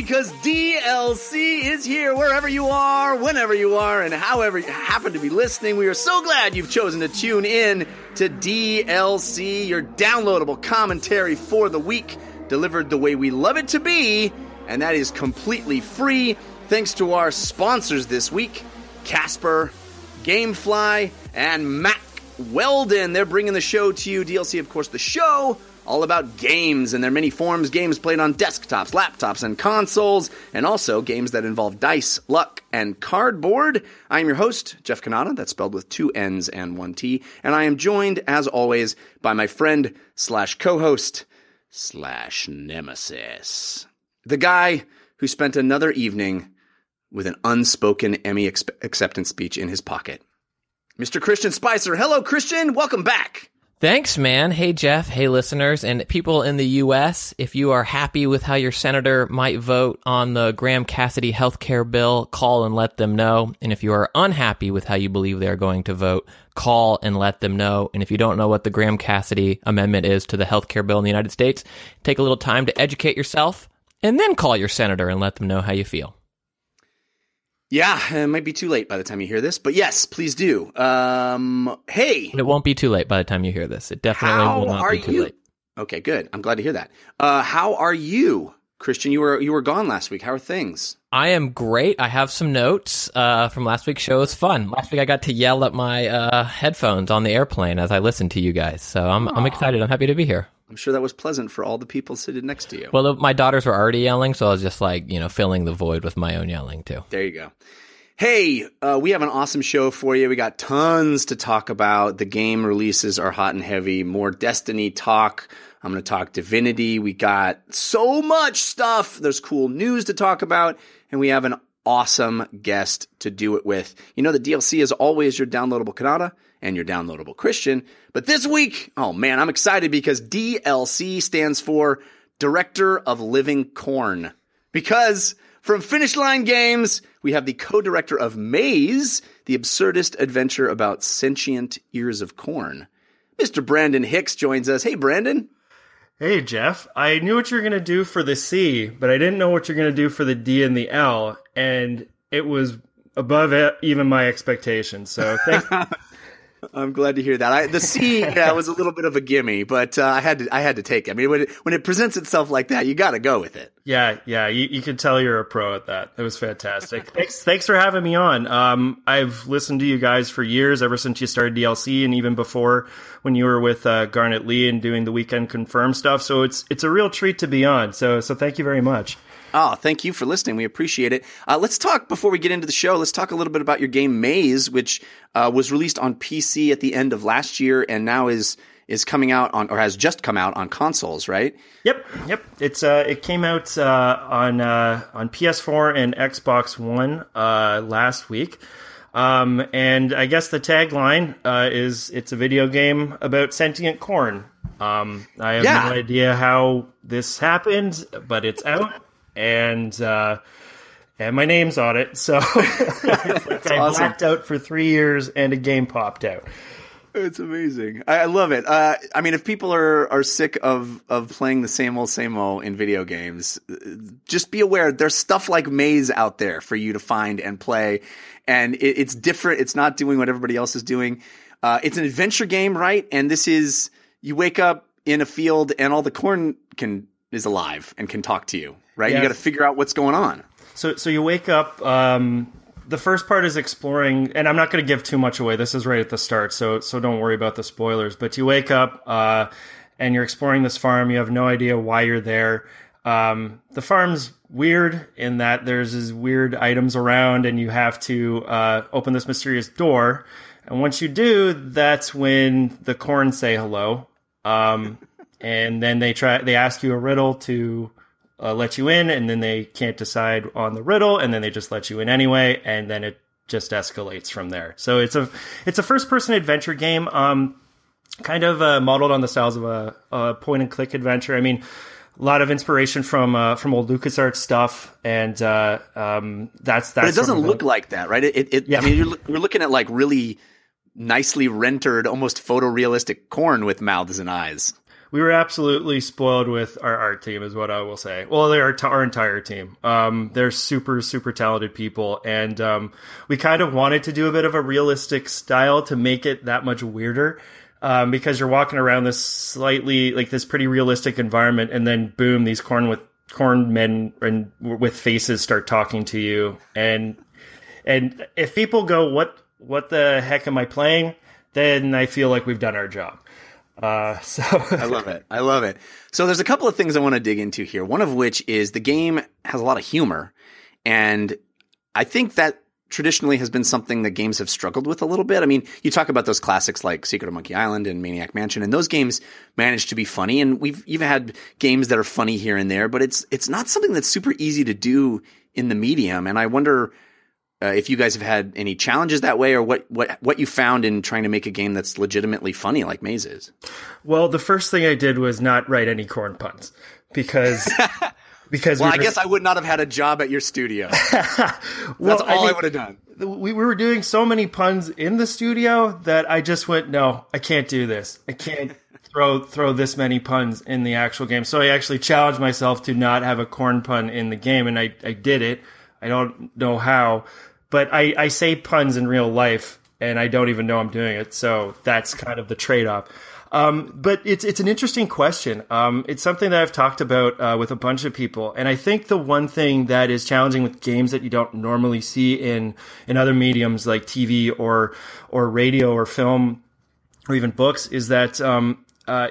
because DLC is here wherever you are, whenever you are, and however you happen to be listening. We are so glad you've chosen to tune in to DLC, your downloadable commentary for the week, delivered the way we love it to be, and that is completely free thanks to our sponsors this week Casper, Gamefly, and Mack Weldon. They're bringing the show to you. DLC, of course, the show all about games and their many forms games played on desktops, laptops, and consoles, and also games that involve dice, luck, and cardboard. I am your host, Jeff Cannata, that's spelled with two N's and one T, and I am joined, as always, by my friend slash co-host slash nemesis. The guy who spent another evening with an unspoken Emmy acceptance speech in his pocket. Mr. Christian Spicer. Hello, Christian. Welcome back. Thanks, man. Hey, Jeff. Hey, listeners and people in the U.S. If you are happy with how your senator might vote on the Graham Cassidy health care bill, call and let them know. And if you are unhappy with how you believe they are going to vote, call and let them know. And if you don't know what the Graham Cassidy amendment is to the health care bill in the United States, take a little time to educate yourself and then call your senator and let them know how you feel. Yeah, it might be too late by the time you hear this, but yes, please do. Um, hey, It won't be too late by the time you hear this. It definitely will not be too you? late. Okay, good. I'm glad to hear that. Uh, how are you, Christian? You were you were gone last week. How are things? I am great. I have some notes uh, from last week's show. It was fun. Last week I got to yell at my uh, headphones on the airplane as I listened to you guys. So I'm, I'm excited. I'm happy to be here. I'm sure that was pleasant for all the people sitting next to you. Well, my daughters were already yelling, so I was just like, you know, filling the void with my own yelling too. There you go. Hey, uh, we have an awesome show for you. We got tons to talk about. The game releases are hot and heavy. More Destiny talk. I'm going to talk Divinity. We got so much stuff. There's cool news to talk about. And we have an awesome guest to do it with. You know, the DLC is always your downloadable Cannata and your downloadable Christian. But this week, oh man, I'm excited because DLC stands for Director of Living Corn. Because from Finish Line Games, we have the co-director of Maize, the absurdist adventure about sentient ears of corn. Mr. Brandon Hicks joins us. Hey, Brandon. Hey Jeff, I knew what you were going to do for the C, but I didn't know what you're going to do for the D and the L, and it was above even my expectations. So thank, I'm glad to hear that. I, the C yeah, was a little bit of a gimme, but uh, I had to I had to take it. I mean, when it, when it presents itself like that, you got to go with it. yeah, yeah, you, you can tell you're a pro at that. It was fantastic. thanks, thanks for having me on. Um, I've listened to you guys for years, ever since you started DLC, and even before when you were with uh, Garnet Lee and doing the weekend confirm stuff. So it's it's a real treat to be on. So so thank you very much. Oh, thank you for listening. We appreciate it. Uh, let's talk before we get into the show. Let's talk a little bit about your game Maize, which uh, was released on PC at the end of last year and now is is coming out on or has just come out on consoles, right? Yep, yep. It's uh, it came out uh, on uh, on PS4 and Xbox One uh, last week. Um, and I guess the tagline uh, is it's a video game about sentient corn. Um, I have Yeah. no idea how this happened, but it's out, and uh, and my name's on it. So like I awesome. blacked out for three years, and a game popped out. It's amazing. I, I love it. Uh, I mean, if people are, are sick of, of playing the same old, same old in video games, just be aware there's stuff like Maize out there for you to find and play. And it, it's different. It's not doing what everybody else is doing. Uh, it's an adventure game, right? And this is, you wake up in a field and all the corn can, is alive and can talk to you, right? You got to figure out what's going on. So, so you wake up. Um, the first part is exploring, and I'm not going to give too much away. This is right at the start, so so don't worry about the spoilers. But you wake up, uh, and you're exploring this farm. You have no idea why you're there. Um, the farm's weird in that there's these weird items around, and you have to uh, open this mysterious door. And once you do, that's when the corn say hello. Um, and then they try they ask you a riddle to uh, let you in, and then they can't decide on the riddle, and then they just let you in anyway, and then it just escalates from there. So it's a it's a first person adventure game, um, kind of uh, modeled on the styles of a, a point and click adventure. I mean. A lot of inspiration from uh, from old LucasArts stuff, and uh, um, that's that. But it doesn't look like that, right? It, it, it Yeah. I mean, you're, you're looking at like really nicely rendered, almost photorealistic corn with mouths and eyes. We were absolutely spoiled with our art team, is what I will say. Well, they're our, our entire team. Um, they're super, super talented people, and um, we kind of wanted to do a bit of a realistic style to make it that much weirder. Um, because you're walking around this slightly like this pretty realistic environment, and then boom, these corn with corn men and with faces start talking to you, and and if people go, "What what the heck am I playing?" Then I feel like we've done our job. Uh, so I love it. I love it. So there's a couple of things I want to dig into here. One of which is the game has a lot of humor, and I think that traditionally has been something that games have struggled with a little bit. I mean, you talk about those classics like Secret of Monkey Island and Maniac Mansion, and those games manage to be funny. And we've even had games that are funny here and there, but it's it's not something that's super easy to do in the medium. And I wonder uh, if you guys have had any challenges that way, or what what what you found in trying to make a game that's legitimately funny like Maize is. Well, the first thing I did was not write any corn puns because because Well, we I guess I would not have had a job at your studio. well, That's all I, mean, would have done. we were doing so many puns in the studio that I just went, no, I can't do this. I can't throw throw this many puns in the actual game. So I actually challenged myself to not have a corn pun in the game, and I I did it. I don't know how, but I I say puns in real life, and I don't even know I'm doing it. So that's kind of the trade off. Um, but it's it's an interesting question. Um, it's something that I've talked about uh, with a bunch of people, and I think the one thing that is challenging with games that you don't normally see in in other mediums like TV or or radio or film or even books is that um, uh,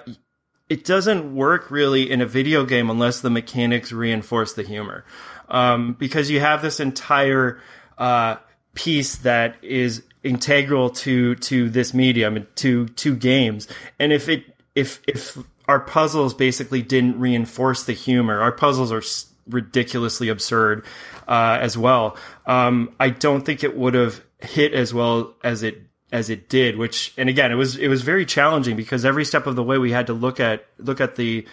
it doesn't work really in a video game unless the mechanics reinforce the humor, um, because you have this entire uh, piece that is integral to to this medium to to games, and if it if if our puzzles basically didn't reinforce the humor, our puzzles are ridiculously absurd uh, as well. Um, I don't think it would have hit as well as it as it did. Which, and again, it was it was very challenging because every step of the way we had to look at look at the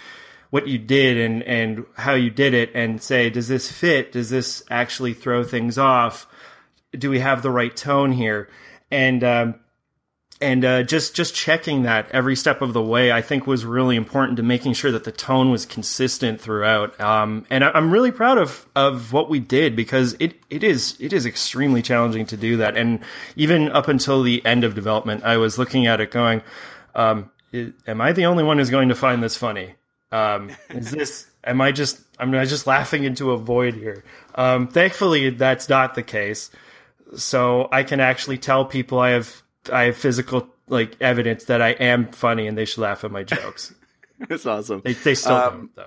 what you did and and how you did it and say, does this fit? Does this actually throw things off? Do we have the right tone here? And um, and uh, just just checking that every step of the way, I think was really important to making sure that the tone was consistent throughout. Um, and I, I'm really proud of of what we did because it it is it is extremely challenging to do that. And even up until the end of development, I was looking at it going, um, "Am I the only one who's going to find this funny? Um, is this?" Am I just I'm I just laughing into a void here? Um, thankfully, that's not the case so I can actually tell people I have I have physical like evidence that I am funny and they should laugh at my jokes. That's awesome. They, they still Um, don't though.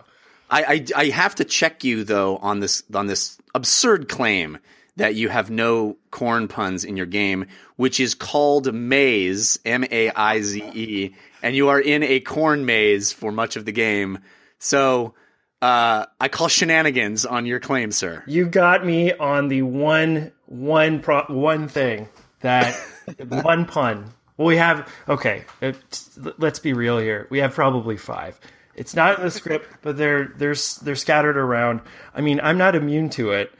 I, I I have to check you though on this on this absurd claim that you have no corn puns in your game, which is called Maize, M A I Z E, and you are in a corn maze for much of the game. So uh, I call shenanigans on your claim, sir. You got me on the one one pro, one thing that one pun. Well, we have okay. Let's be real here. We have probably five. It's not in the script, but they're they're they're scattered around. I mean, I'm not immune to it.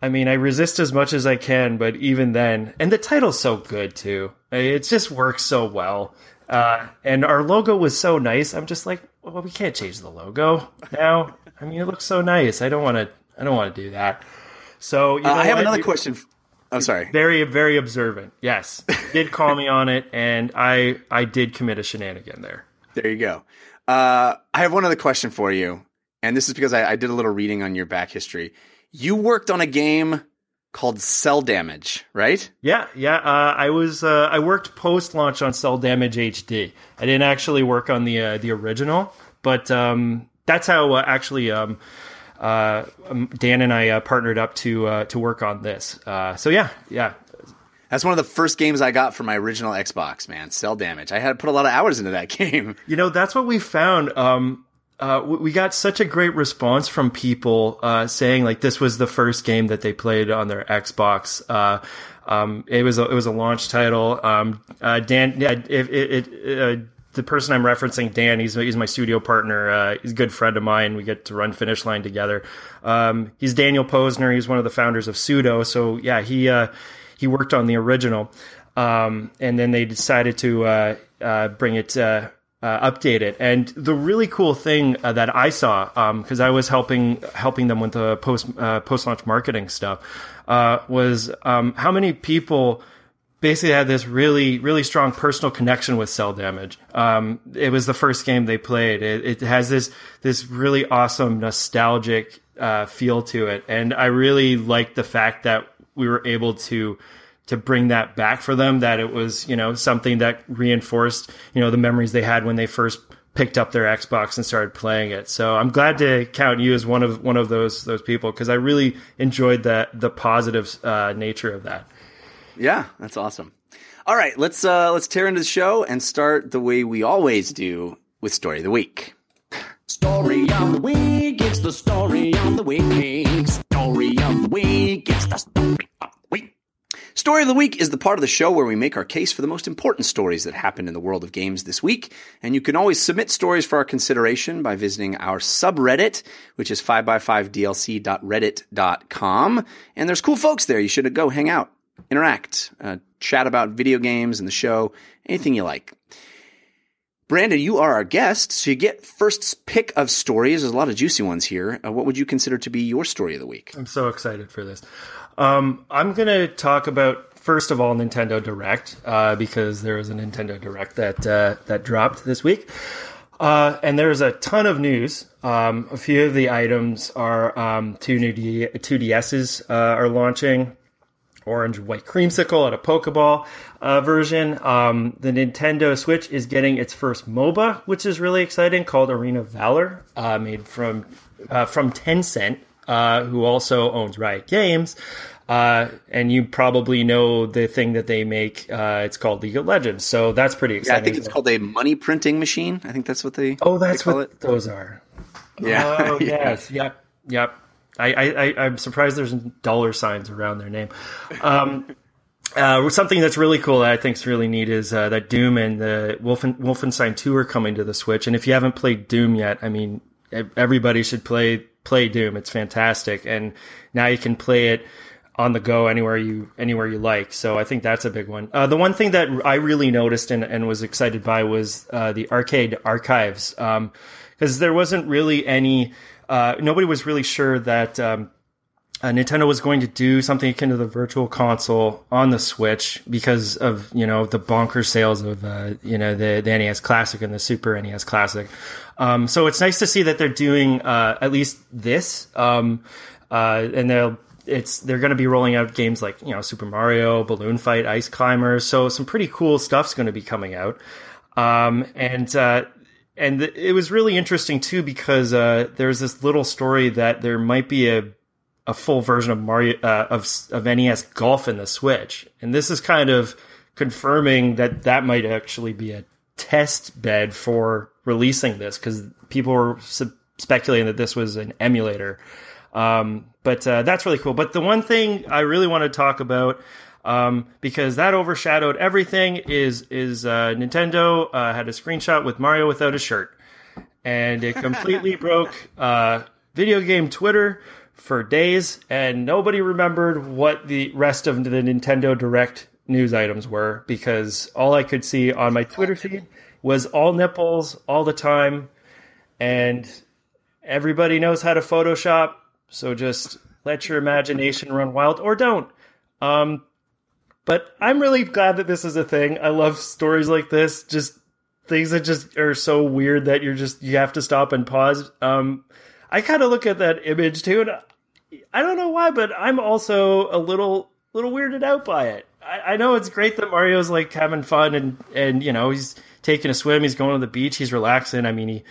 I mean, I resist as much as I can, but even then, and the title's so good too. It just works so well. Uh, and our logo was so nice. I'm just like, well, we can't change the logo now. I mean, it looks so nice. I don't want to. I don't want to do that. So you know Uh, I have what? another question. I'm sorry. Very, very observant. Yes, did call me on it, and I, I did commit a shenanigan there. There you go. Uh, I have one other question for you, and this is because I, I did a little reading on your back history. You worked on a game called Cel Damage, right? Yeah, yeah. Uh, I was uh, I worked post launch on Cel Damage HD. I didn't actually work on the uh, the original. but um, that's how uh, actually um, uh, um, Dan and I uh, partnered up to uh, to work on this. Uh, so yeah, yeah. That's one of the first games I got for my original Xbox, man. Cel Damage. I had to put a lot of hours into that game. You know, that's what we found. Um, uh, we got such a great response from people uh, saying like this was the first game that they played on their Xbox. Uh, um, it was a, it was a launch title. Um, uh, Dan, yeah, it, it, it uh, the person I'm referencing, Dan, he's he's my studio partner. Uh, he's a good friend of mine. We get to run Finish Line together. Um, he's Daniel Posner. He's one of the founders of Pseudo. So yeah, he uh, he worked on the original, um, and then they decided to uh, uh bring it. Uh, uh, update it, and the really cool thing that I saw, because um, I was helping helping them with the post post launch marketing stuff, was um, how many people basically had this really, really strong personal connection with Cel Damage. Um, it was the first game they played. It, it has this this really awesome nostalgic uh, feel to it, and I really liked the fact that we were able to to bring that back for them. That it was you know something that reinforced you know the memories they had when they first picked up their Xbox and started playing it. So I'm glad to count you as one of one of those those people because I really enjoyed that the positive uh, nature of that. Yeah, that's awesome. All right, let's uh, let's tear into the show and start the way we always do with story of the week. Story of the week. It's the story of the week. Story of the week. It's the story of the week. Story of the Week is the part of the show where we make our case for the most important stories that happened in the world of games this week. And you can always submit stories for our consideration by visiting our subreddit, which is 5x5dlc.reddit.com. And there's cool folks there. You should go hang out interact, uh, chat about video games and the show, anything you like. Brandon, you are our guest, so you get first pick of stories. There's a lot of juicy ones here. Uh, what would you consider to be your story of the week? I'm so excited for this. Um, I'm going to talk about first of all Nintendo Direct uh, because there was a Nintendo Direct that uh, that dropped this week. Uh, and there's a ton of news. Um, a few of the items are um, two new D- 2DSs uh, are launching orange white creamsicle at a Pokeball uh, version. Um, the Nintendo Switch is getting its first MOBA, which is really exciting, called Arena Valor, uh, made from uh, from Tencent, uh, who also owns Riot Games. Uh, and you probably know the thing that they make. Uh, it's called League of Legends, so that's pretty exciting. Yeah, I think it's called a money printing machine. I think that's what they. Oh, that's they what it. those are. Yeah. Oh, yes. Yep. Yep. I, I, I'm surprised there's dollar signs around their name. Um, uh, something that's really cool that I think is really neat is uh, that Doom and the Wolfen, Wolfenstein 2 are coming to the Switch. And if you haven't played Doom yet, I mean, everybody should play play Doom. It's fantastic, and now you can play it on the go anywhere you anywhere you like. So I think that's a big one. Uh, the one thing that I really noticed and, and was excited by was uh, the arcade archives because um, there wasn't really any uh, nobody was really sure that um, uh, Nintendo was going to do something akin to the Virtual Console on the Switch because of you know the bonker sales of uh, you know the, the NES Classic and the Super NES Classic. Um, so it's nice to see that they're doing uh, at least this, um, uh, and they'll. It's they're going to be rolling out games like you know Super Mario, Balloon Fight, Ice Climbers. So some pretty cool stuff's going to be coming out. Um, and uh, and it was really interesting too because uh, there's this little story that there might be a a full version of Mario uh, of of NES Golf in the Switch, and this is kind of confirming that that might actually be a test bed for releasing this because people were sub- speculating that this was an emulator. Um, but uh, that's really cool. But the one thing I really want to talk about um, because that overshadowed everything. Is is uh, Nintendo uh, had a screenshot with Mario without a shirt, and it completely broke uh, video game Twitter for days, and nobody remembered what the rest of the Nintendo Direct news items were because all I could see on my Twitter feed was all nipples all the time, and everybody knows how to Photoshop, so just let your imagination run wild or don't. Um, but I'm really glad that this is a thing. I love stories like this. Just things that just are so weird that you're just you have to stop and pause. Um, I kind of look at that image too, and I don't know why, but I'm also a little little weirded out by it. I, I know it's great that Mario's like having fun and and you know he's taking a swim, he's going to the beach, he's relaxing. I mean he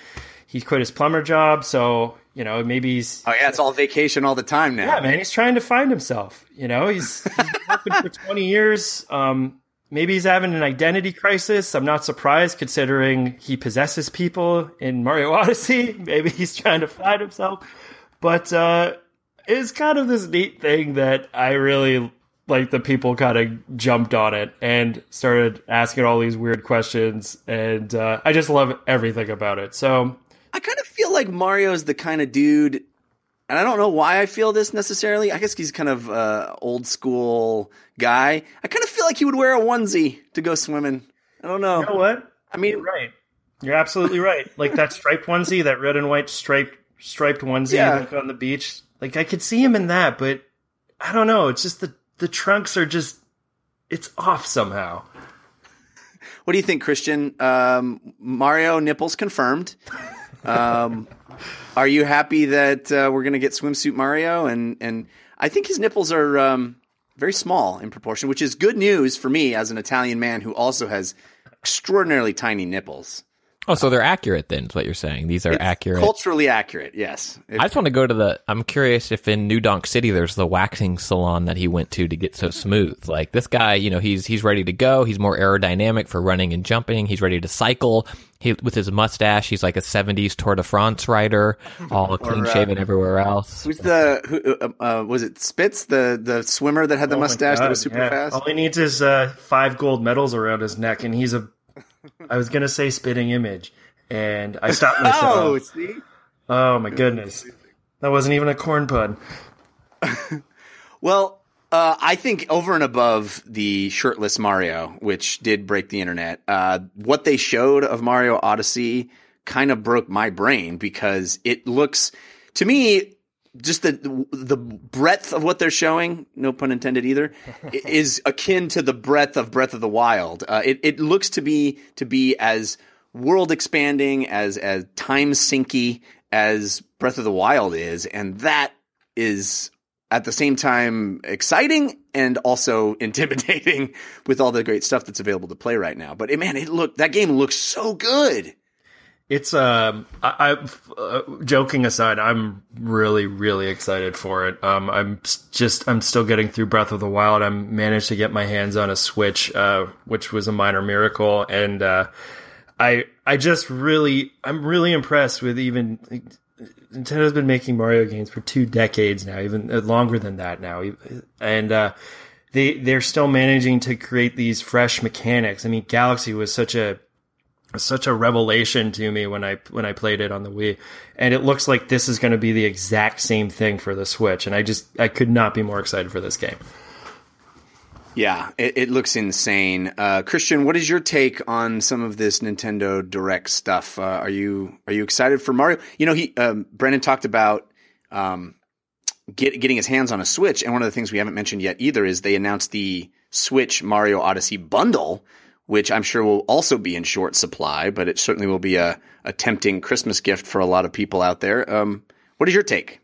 he quit his plumber job, so you know maybe he's Oh yeah, it's all vacation all the time now. yeah, man, he's trying to find himself. You know, he's, he's been working for 20 years. Um, maybe he's having an identity crisis. I'm not surprised considering he possesses people in Mario Odyssey. Maybe he's trying to find himself. But uh, it's kind of this neat thing that I really like the people kind of jumped on it and started asking all these weird questions. And uh, I just love everything about it. So I kind of feel like Mario's the kind of dude, and I don't know why I feel this necessarily. I guess he's kind of uh, old school guy. I kind of feel like he would wear a onesie to go swimming. I don't know. you know what? I mean, You're right. You're absolutely right. Like that striped onesie, that red and white striped striped onesie Yeah. like on the beach. Like I could see him in that, but I don't know. It's just the the trunks are just it's off somehow. what do you think, Christian? Um, Mario nipples confirmed. Um, are you happy that uh, we're going to get swimsuit Mario? And and I think his nipples are um, very small in proportion, which is good news for me as an Italian man who also has extraordinarily tiny nipples. Oh, so they're accurate then, is what you're saying. These are It's accurate. culturally accurate. Yes, If- I just want to go to the. I'm curious if in New Donk City there's the waxing salon that he went to to get so smooth. Like this guy, you know, he's he's ready to go. He's more aerodynamic for running and jumping. He's ready to cycle. He with his mustache, he's like a '70s Tour de France rider, all clean shaven everywhere else. Who's the who uh, uh, was it Spitz the the swimmer that had the Oh my mustache that was super yeah. fast? All he needs is uh, five gold medals around his neck, and he's a. I was gonna say spitting image, and I stopped myself. Oh, see, Oh my goodness, that wasn't even a corn pun. well, uh, I think over and above the shirtless Mario, which did break the internet, uh, what they showed of Mario Odyssey kind of broke my brain because it looks to me just the the breadth of what they're showing, no pun intended either, is akin to the breadth of Breath of the Wild. Uh, it it looks to be to be as world expanding as as time sinky as Breath of the Wild is, and that is at the same time exciting and also intimidating with all the great stuff that's available to play right now. But eh, man, it look that game looks so good. It's um, I, I uh, joking aside, I'm really really excited for it. Um, I'm just I'm still getting through Breath of the Wild. I managed to get my hands on a Switch, uh, which was a minor miracle, and uh, I I just really I'm really impressed with even Nintendo's been making Mario games for two decades now, even uh, longer than that now, and uh, they they're still managing to create these fresh mechanics. I mean, Galaxy was such a such a revelation to me when I when I played it on the Wii, and it looks like this is going to be the exact same thing for the Switch, and I just I could not be more excited for this game. Yeah, it, it looks insane. Uh, Christian, what is your take on some of this Nintendo Direct stuff? Uh, are you are you excited for Mario? You know, he um, Brennan talked about um, get, getting his hands on a Switch, and one of the things we haven't mentioned yet either is they announced the Switch Mario Odyssey bundle, which I'm sure will also be in short supply, but it certainly will be a, a tempting Christmas gift for a lot of people out there. Um, what is your take?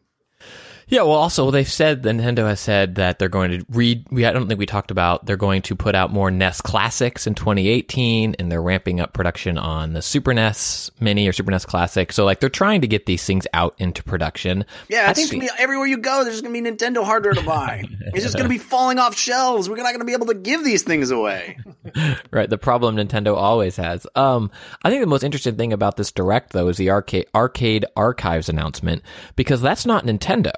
Yeah, well, also they've said that Nintendo has said that they're going to read. We I don't think we talked about they're going to put out more NES classics in 2018, and they're ramping up production on the Super NES Mini or Super NES Classic. So like they're trying to get these things out into production. Yeah, I think just gonna be everywhere you go. There's gonna be Nintendo hardware to buy. it's just gonna be falling off shelves. We're not gonna be able to give these things away. right the problem nintendo always has um i think the most interesting thing about this direct though is the arcade arcade archives announcement because that's not nintendo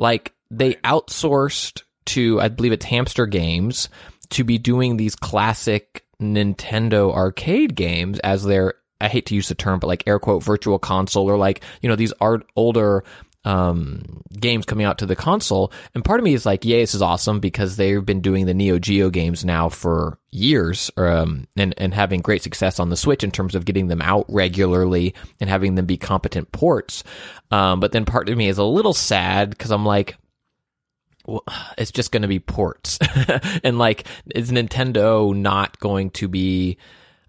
like they outsourced to i believe it's hamster games to be doing these classic nintendo arcade games as their i hate to use the term but like air quote virtual console or like you know these art older um, games coming out to the console. And part of me is like, yeah, this is awesome because they've been doing the Neo Geo games now for years, um, and, and having great success on the Switch in terms of getting them out regularly and having them be competent ports. Um, but then part of me is a little sad because I'm like, well, it's just going to be ports. and like, is Nintendo not going to be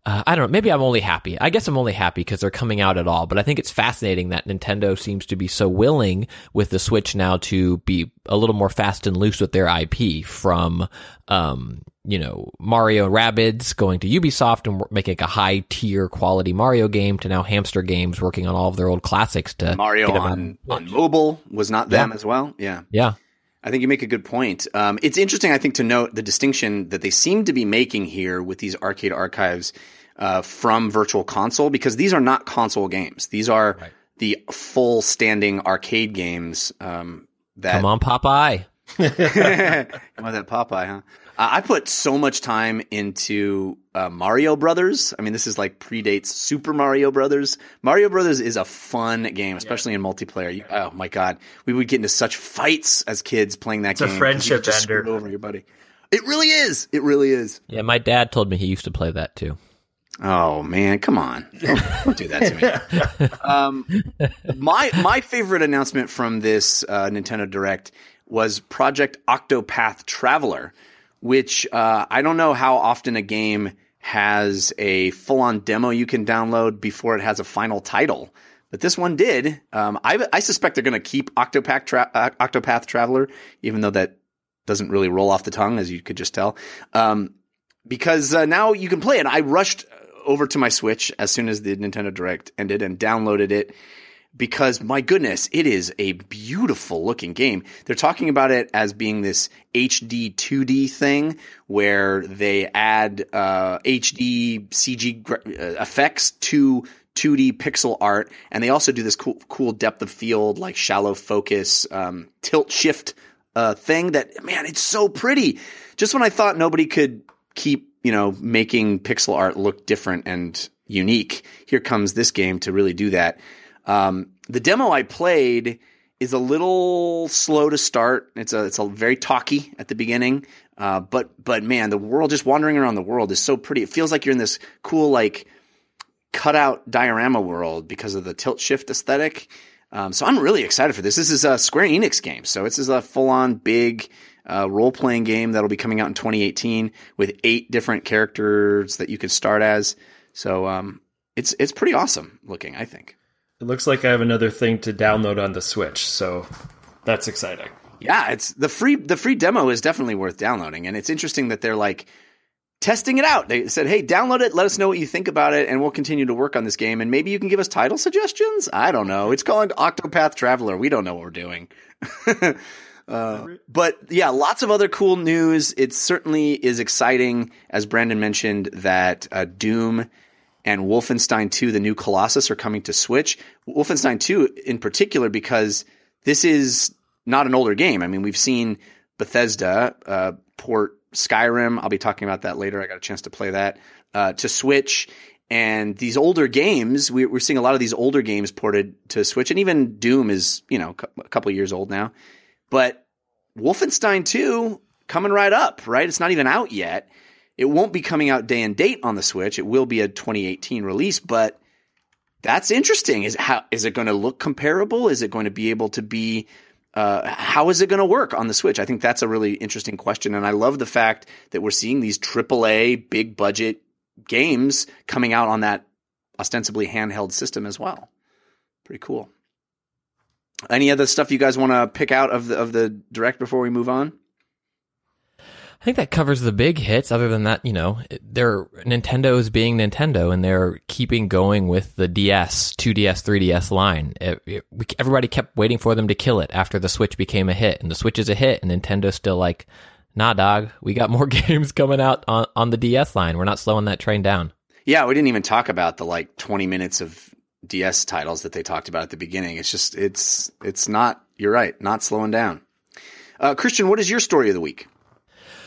uh, I don't know. Maybe I'm only happy. I guess I'm only happy because they're coming out at all. But I think it's fascinating that Nintendo seems to be so willing with the Switch now to be a little more fast and loose with their IP from, um, you know, Mario Rabbids going to Ubisoft and making a high tier quality Mario game to now Hamster Games working on all of their old classics to Mario get on, on mobile was not them as well. Yeah. Yeah. I think you make a good point. Um, it's interesting, I think, to note the distinction that they seem to be making here with these arcade archives uh, from Virtual Console, because these are not console games. These are the full standing arcade games. Um, that Come on, Popeye. Come on, that Popeye, huh? Uh, I put so much time into uh, Mario Brothers. I mean, this is like predates Super Mario Brothers. Mario Brothers is a fun game, especially in multiplayer. You, oh my god, we would get into such fights as kids playing that game. game. 'cause you friendship could just ender. over your buddy. It really is. It really is. Yeah, my dad told me he used to play that too. Oh man, come on! Don't, don't do that to me. um, my my favorite announcement from this uh, Nintendo Direct was Project Octopath Traveler, which uh, I don't know how often a game has a full on demo you can download before it has a final title. But this one did. Um, I, I suspect they're going to keep Octopath, Tra- uh, Octopath Traveler, even though that doesn't really roll off the tongue, as you could just tell. Um, because uh, now you can play it. I rushed over to my Switch as soon as the Nintendo Direct ended and downloaded it because my goodness, it is a beautiful looking game. They're talking about it as being this HD 2D thing where they add uh, HD CG uh, effects to 2D pixel art, and they also do this cool, cool depth of field, like shallow focus, um, tilt shift uh, thing. That man, it's so pretty. Just when I thought nobody could keep you know making pixel art look different and unique, here comes this game to really do that. Um, the demo I played is a little slow to start. It's a it's a very talky at the beginning, uh, but but man, the world just wandering around the world is so pretty. It feels like you're in this cool like cutout diorama world because of the tilt shift aesthetic. Um, so I'm really excited for this. This is a Square Enix game, so this is a full on big uh, role playing game that'll be coming out in 2018 with eight different characters that you could start as. So um, it's it's pretty awesome looking, I think. It looks like I have another thing to download on the Switch, so that's exciting. Yeah, it's the free the free demo is definitely worth downloading, and it's interesting that they're like testing it out. They said, "Hey, download it. Let us know what you think about it, and we'll continue to work on this game. And maybe you can give us title suggestions. I don't know. It's called Octopath Traveler. We don't know what we're doing." Uh, but yeah, lots of other cool news. It certainly is exciting, as Brandon mentioned, that uh, Doom and Wolfenstein 2, the new Colossus, are coming to Switch. Wolfenstein 2 in particular, because this is not an older game. I mean, we've seen Bethesda uh, port Skyrim. I'll be talking about that later. I got a chance to play that uh, to Switch. And these older games, we, we're seeing a lot of these older games ported to Switch, and even Doom is, you know, a couple years old now. But Wolfenstein 2 coming right up, right? It's not even out yet. It won't be coming out day and date on the Switch. It will be a 2018 release, but that's interesting. Is how is it going to look comparable? Is it going to be able to be uh, how is it going to work on the Switch? I think that's a really interesting question, and I love the fact that we're seeing these AAA big budget games coming out on that ostensibly handheld system as well. Pretty cool. Any other stuff you guys want to pick out of the of the direct before we move on? I think that covers the big hits. Other than that, you know, they're Nintendo is being Nintendo, and they're keeping going with the DS, 2DS, 3DS line. It, it, we, everybody kept waiting for them to kill it after the Switch became a hit, and the Switch is a hit, and Nintendo's still like, "Nah, dog, we got more games coming out on on the DS line. We're not slowing that train down." Yeah, we didn't even talk about the like 20 minutes of DS titles that they talked about at the beginning. It's just it's it's not. You're right, not slowing down. Uh, Christian, what is your story of the week?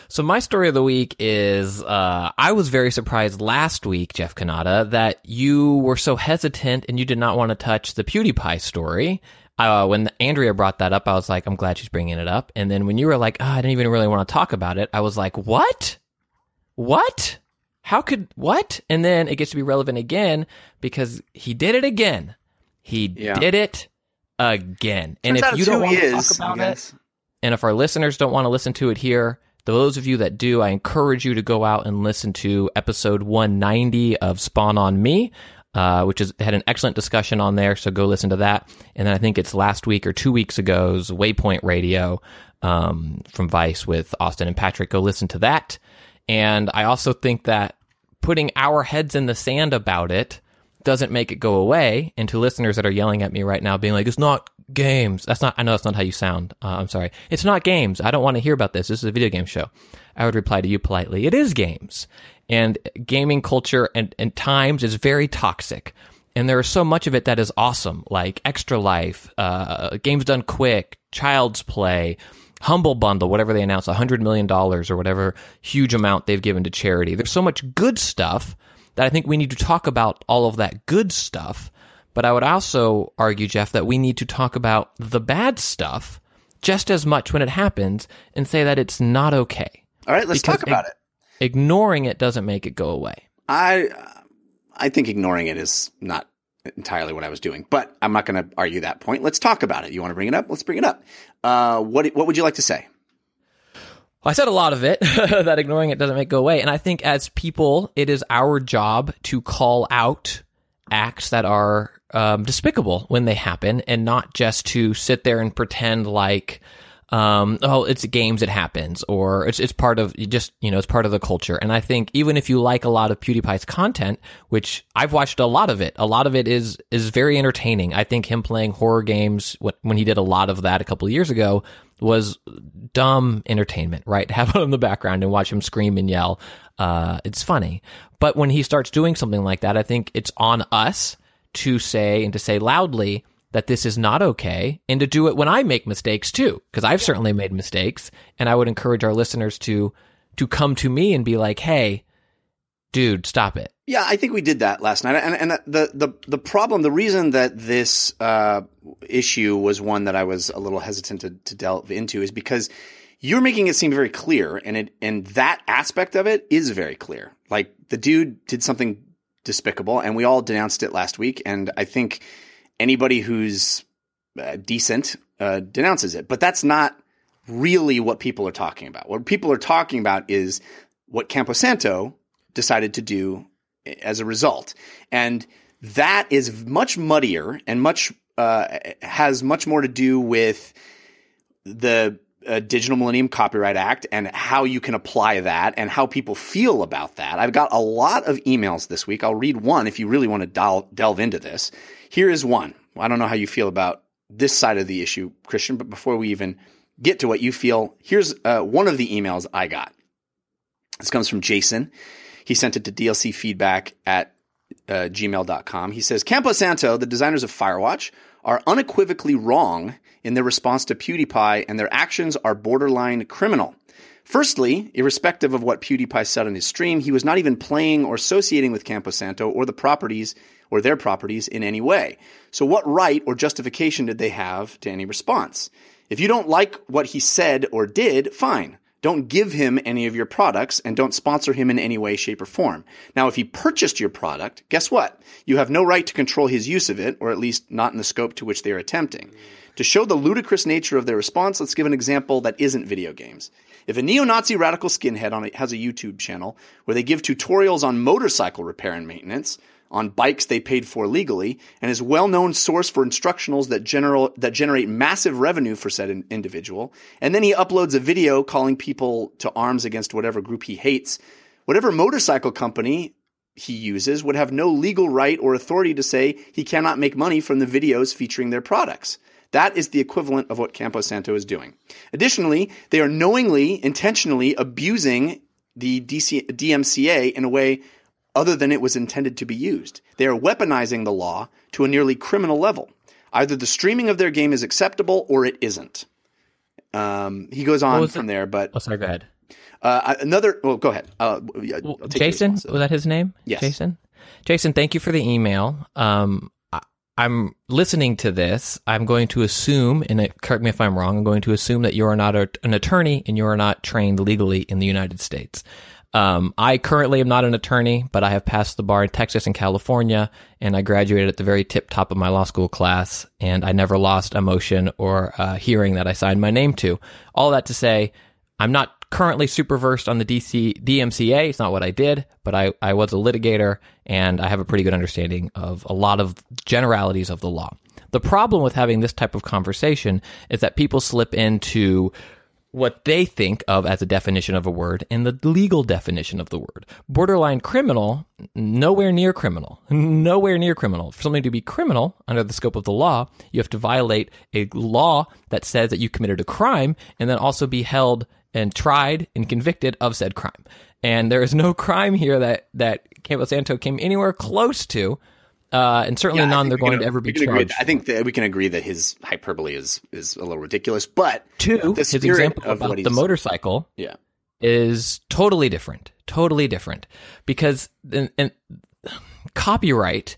So my story of the week is uh, I was very surprised last week, Jeff Cannata, that you were so hesitant and you did not want to touch the PewDiePie story. Uh, when Andrea brought that up, I was like, I'm glad she's bringing it up. And then when you were like, oh, I didn't even really want to talk about it, I was like, what? What? How could what? And then it gets to be relevant again because he did it again. He Yeah. did it again. And Turns out if you don't want he to is, talk about it, and if our listeners don't want to listen to it here, Those of you that do, I encourage you to go out and listen to episode 190 of Spawn on Me. Uh, which is had an excellent discussion on there. So go listen to that. And then I think it's last week or two weeks ago's Waypoint Radio um, from Vice with Austin and Patrick. Go listen to that. And I also think that putting our heads in the sand about it doesn't make it go away. And to listeners that are yelling at me right now, being like, "It's not games." That's not. I know that's not how you sound. Uh, I'm sorry. It's not games. I don't want to hear about this. This is a video game show. I would reply to you politely. It is games and gaming culture and, and times is very toxic. And there is so much of it that is awesome, like Extra Life, uh, Games Done Quick, Child's Play, Humble Bundle, whatever they announce, $100 million or whatever huge amount they've given to charity. There's so much good stuff that I think we need to talk about all of that good stuff. But I would also argue, Jeff, that we need to talk about the bad stuff just as much when it happens and say that it's not okay. All right, let's Because talk about it. Ignoring it doesn't make it go away. I I think ignoring it is not entirely what I was doing, but I'm not going to argue that point. Let's talk about it. You want to bring it up? Let's bring it up. Uh, what what would you like to say? I said a lot of it that ignoring it doesn't make it go away. And I think as people, it is our job to call out acts that are um, despicable when they happen and not just to sit there and pretend like, um, oh, it's games, it happens, or it's, it's part of just, you know, it's part of the culture. And I think even if you like a lot of PewDiePie's content, which I've watched a lot of it, a lot of it is, is very entertaining. I think him playing horror games when, he did a lot of that a couple of years ago was dumb entertainment, right? Have it in the background and watch him scream and yell. Uh, it's funny. But when he starts doing something like that, I think it's on us to say and to say loudly that this is not okay and to do it when I make mistakes too, because I've certainly made mistakes. And I would encourage our listeners to, to come to me and be like, Hey, dude, stop it. Yeah, I think we did that last night, and and the the the problem, the reason that this uh, issue was one that I was a little hesitant to, to delve into is because you're making it seem very clear, and it and that aspect of it is very clear. Like the dude did something despicable, and we all denounced it last week, and I think anybody who's uh, decent uh, denounces it, but that's not really what people are talking about. What people are talking about is what Campo Santo decided to do as a result. And that is much muddier and much uh, has much more to do with the uh, Digital Millennium Copyright Act and how you can apply that and how people feel about that. I've got a lot of emails this week. I'll read one if you really want to del- delve into this. Here is one. I don't know how you feel about this side of the issue, Christian, but before we even get to what you feel, here's uh, one of the emails I got. This comes from Jason. He sent it to DLC feedback at uh, gmail.com. He says, Campo Santo, the designers of Firewatch, are unequivocally wrong in their response to PewDiePie, and their actions are borderline criminal. Firstly, irrespective of what PewDiePie said on his stream, he was not even playing or associating with Campo Santo or the properties or their properties in any way. So what right or justification did they have to any response? If you don't like what he said or did, fine. Don't give him any of your products and don't sponsor him in any way, shape, or form. Now, if he purchased your product, guess what? You have no right to control his use of it, or at least not in the scope to which they are attempting. To show the ludicrous nature of their response, let's give an example that isn't video games. If a neo-Nazi radical skinhead a, has a YouTube channel where they give tutorials on motorcycle repair and maintenance, on bikes they paid for legally, and is well-known source for instructionals that, general, that generate massive revenue for said in- individual, and then he uploads a video calling people to arms against whatever group he hates, whatever motorcycle company he uses would have no legal right or authority to say he cannot make money from the videos featuring their products. That is the equivalent of what Campo Santo is doing. Additionally, they are knowingly, intentionally abusing the DC, DMCA in a way other than it was intended to be used. They are weaponizing the law to a nearly criminal level. Either the streaming of their game is acceptable or it isn't. Um, he goes on from it? there, but Oh, sorry, go ahead. uh, another. Well, go ahead. Uh, yeah, Well, I'll take your Jason, was that his name? Yes. Jason. Jason, thank you for the email. Um, I'm listening to this. I'm going to assume, and correct me if I'm wrong. I'm going to assume that you are not a, an attorney and you are not trained legally in the United States. Um, I currently am not an attorney, but I have passed the bar in Texas and California, and I graduated at the very tip top of my law school class, and I never lost a motion or a hearing that I signed my name to. All that to say, I'm not currently super versed on the DC DMCA. It's not what I did, but I, I was a litigator and I have a pretty good understanding of a lot of generalities of the law. The problem with having this type of conversation is that people slip into what they think of as a definition of a word and the legal definition of the word. Borderline criminal, nowhere near criminal. Nowhere near criminal. For something to be criminal under the scope of the law, you have to violate a law that says that you committed a crime and then also be held and tried and convicted of said crime. And there is no crime here that, that Campo Santo came anywhere close to uh, and certainly Yeah, none they're going can- to ever be we can agree- charged. I think that we can agree that his hyperbole is is a little ridiculous, but Two, the his example of about the motorcycle yeah. is totally different. Totally different. Because and, and copyright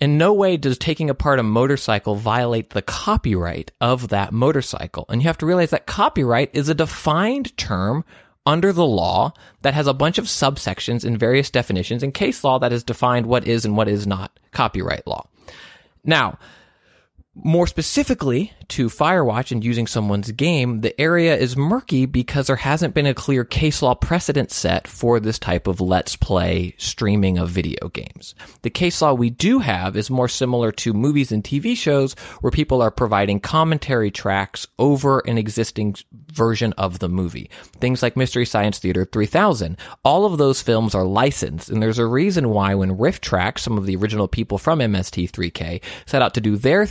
in no way does taking apart a motorcycle violate the copyright of that motorcycle. And you have to realize that copyright is a defined term under the law that has a bunch of subsections and various definitions and case law that has defined what is and what is not copyright law. Now, more specifically to Firewatch and using someone's game, the area is murky because there hasn't been a clear case law precedent set for this type of let's play streaming of video games. The case law we do have is more similar to movies and TV shows where people are providing commentary tracks over an existing version of the movie. Things like Mystery Science Theater 3000. All of those films are licensed, and there's a reason why when Riff Track, some of the original people from MST3K, set out to do their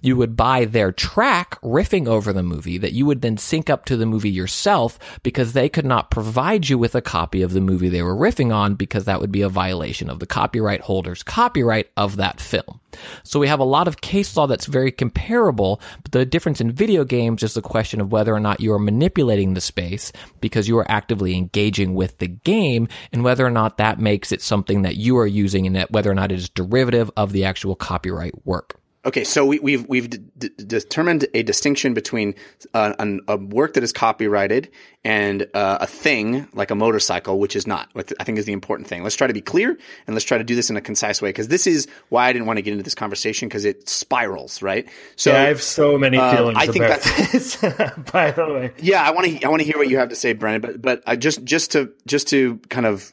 you would buy their track riffing over the movie that you would then sync up to the movie yourself because they could not provide you with a copy of the movie they were riffing on because that would be a violation of the copyright holder's copyright of that film. So we have a lot of case law that's very comparable, but the difference in video games is the question of whether or not you are manipulating the space because you are actively engaging with the game and whether or not that makes it something that you are using and that whether or not it is derivative of the actual copyright work. Okay, so we, we've we've d- d- determined a distinction between uh, an, a work that is copyrighted and uh, a thing like a motorcycle, which is not. What I think is the important thing. Let's try to be clear and let's try to do this in a concise way because this is why I didn't want to get into this conversation because it spirals, right? So yeah, I have so many uh, feelings I think about that's- this. By the way, Yeah, I want to. I want to hear what you have to say, Brandon. But but I just just to just to kind of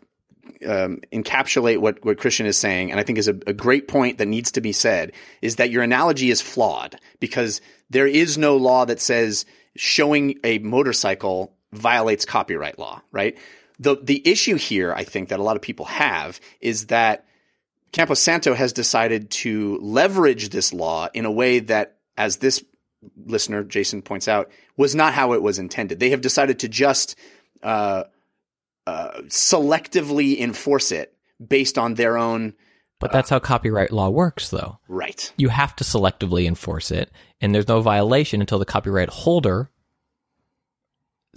um, encapsulate what what Christian is saying, and I think is a, a great point that needs to be said, is that your analogy is flawed because there is no law that says showing a motorcycle violates copyright law, right? The the issue here, I think, that a lot of people have is that Campo Santo has decided to leverage this law in a way that, as this listener, Jason, points out, was not how it was intended. They have decided to just uh, uh, selectively enforce it based on their own But that's how copyright law works, though. right. You have to selectively enforce it, and there's no violation until the copyright holder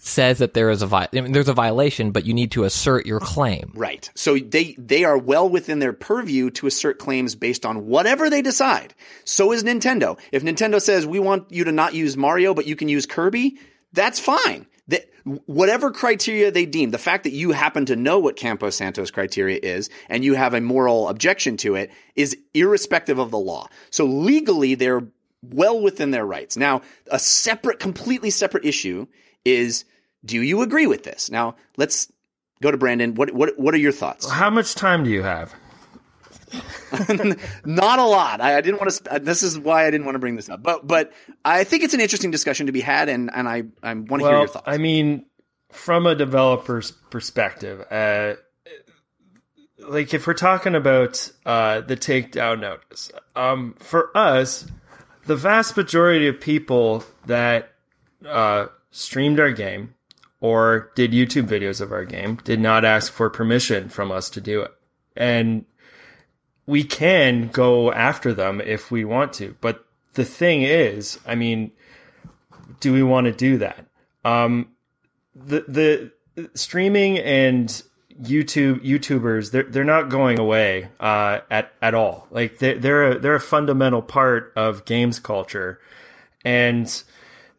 says that there is a vi- I mean, there's a violation, but you need to assert your claim. Right. So they they are well within their purview to assert claims based on whatever they decide. So is Nintendo. If Nintendo says we want you to not use Mario but you can use Kirby, that's fine. That whatever criteria they deem, the fact that you happen to know what Campo Santos criteria is and you have a moral objection to it is irrespective of the law. So legally they're well within their rights. Now, a separate completely separate issue is do you agree with this? Now, let's go to Brandon. What what what are your thoughts? how much time do you have? Not a lot. I, I didn't want to. Sp- this is why I didn't want to bring this up. But but I think it's an interesting discussion to be had, and and I I want to hear your thoughts. I mean, from a developer's perspective, uh, like if we're talking about uh, the takedown notice, um, for us, the vast majority of people that uh, streamed our game or did YouTube videos of our game did not ask for permission from us to do it, and we can go after them if we want to. But the thing is, I mean, do we want to do that? Um, the the streaming and YouTube YouTubers they're they're not going away uh, at at all. Like they're they're a, they're a fundamental part of games culture, and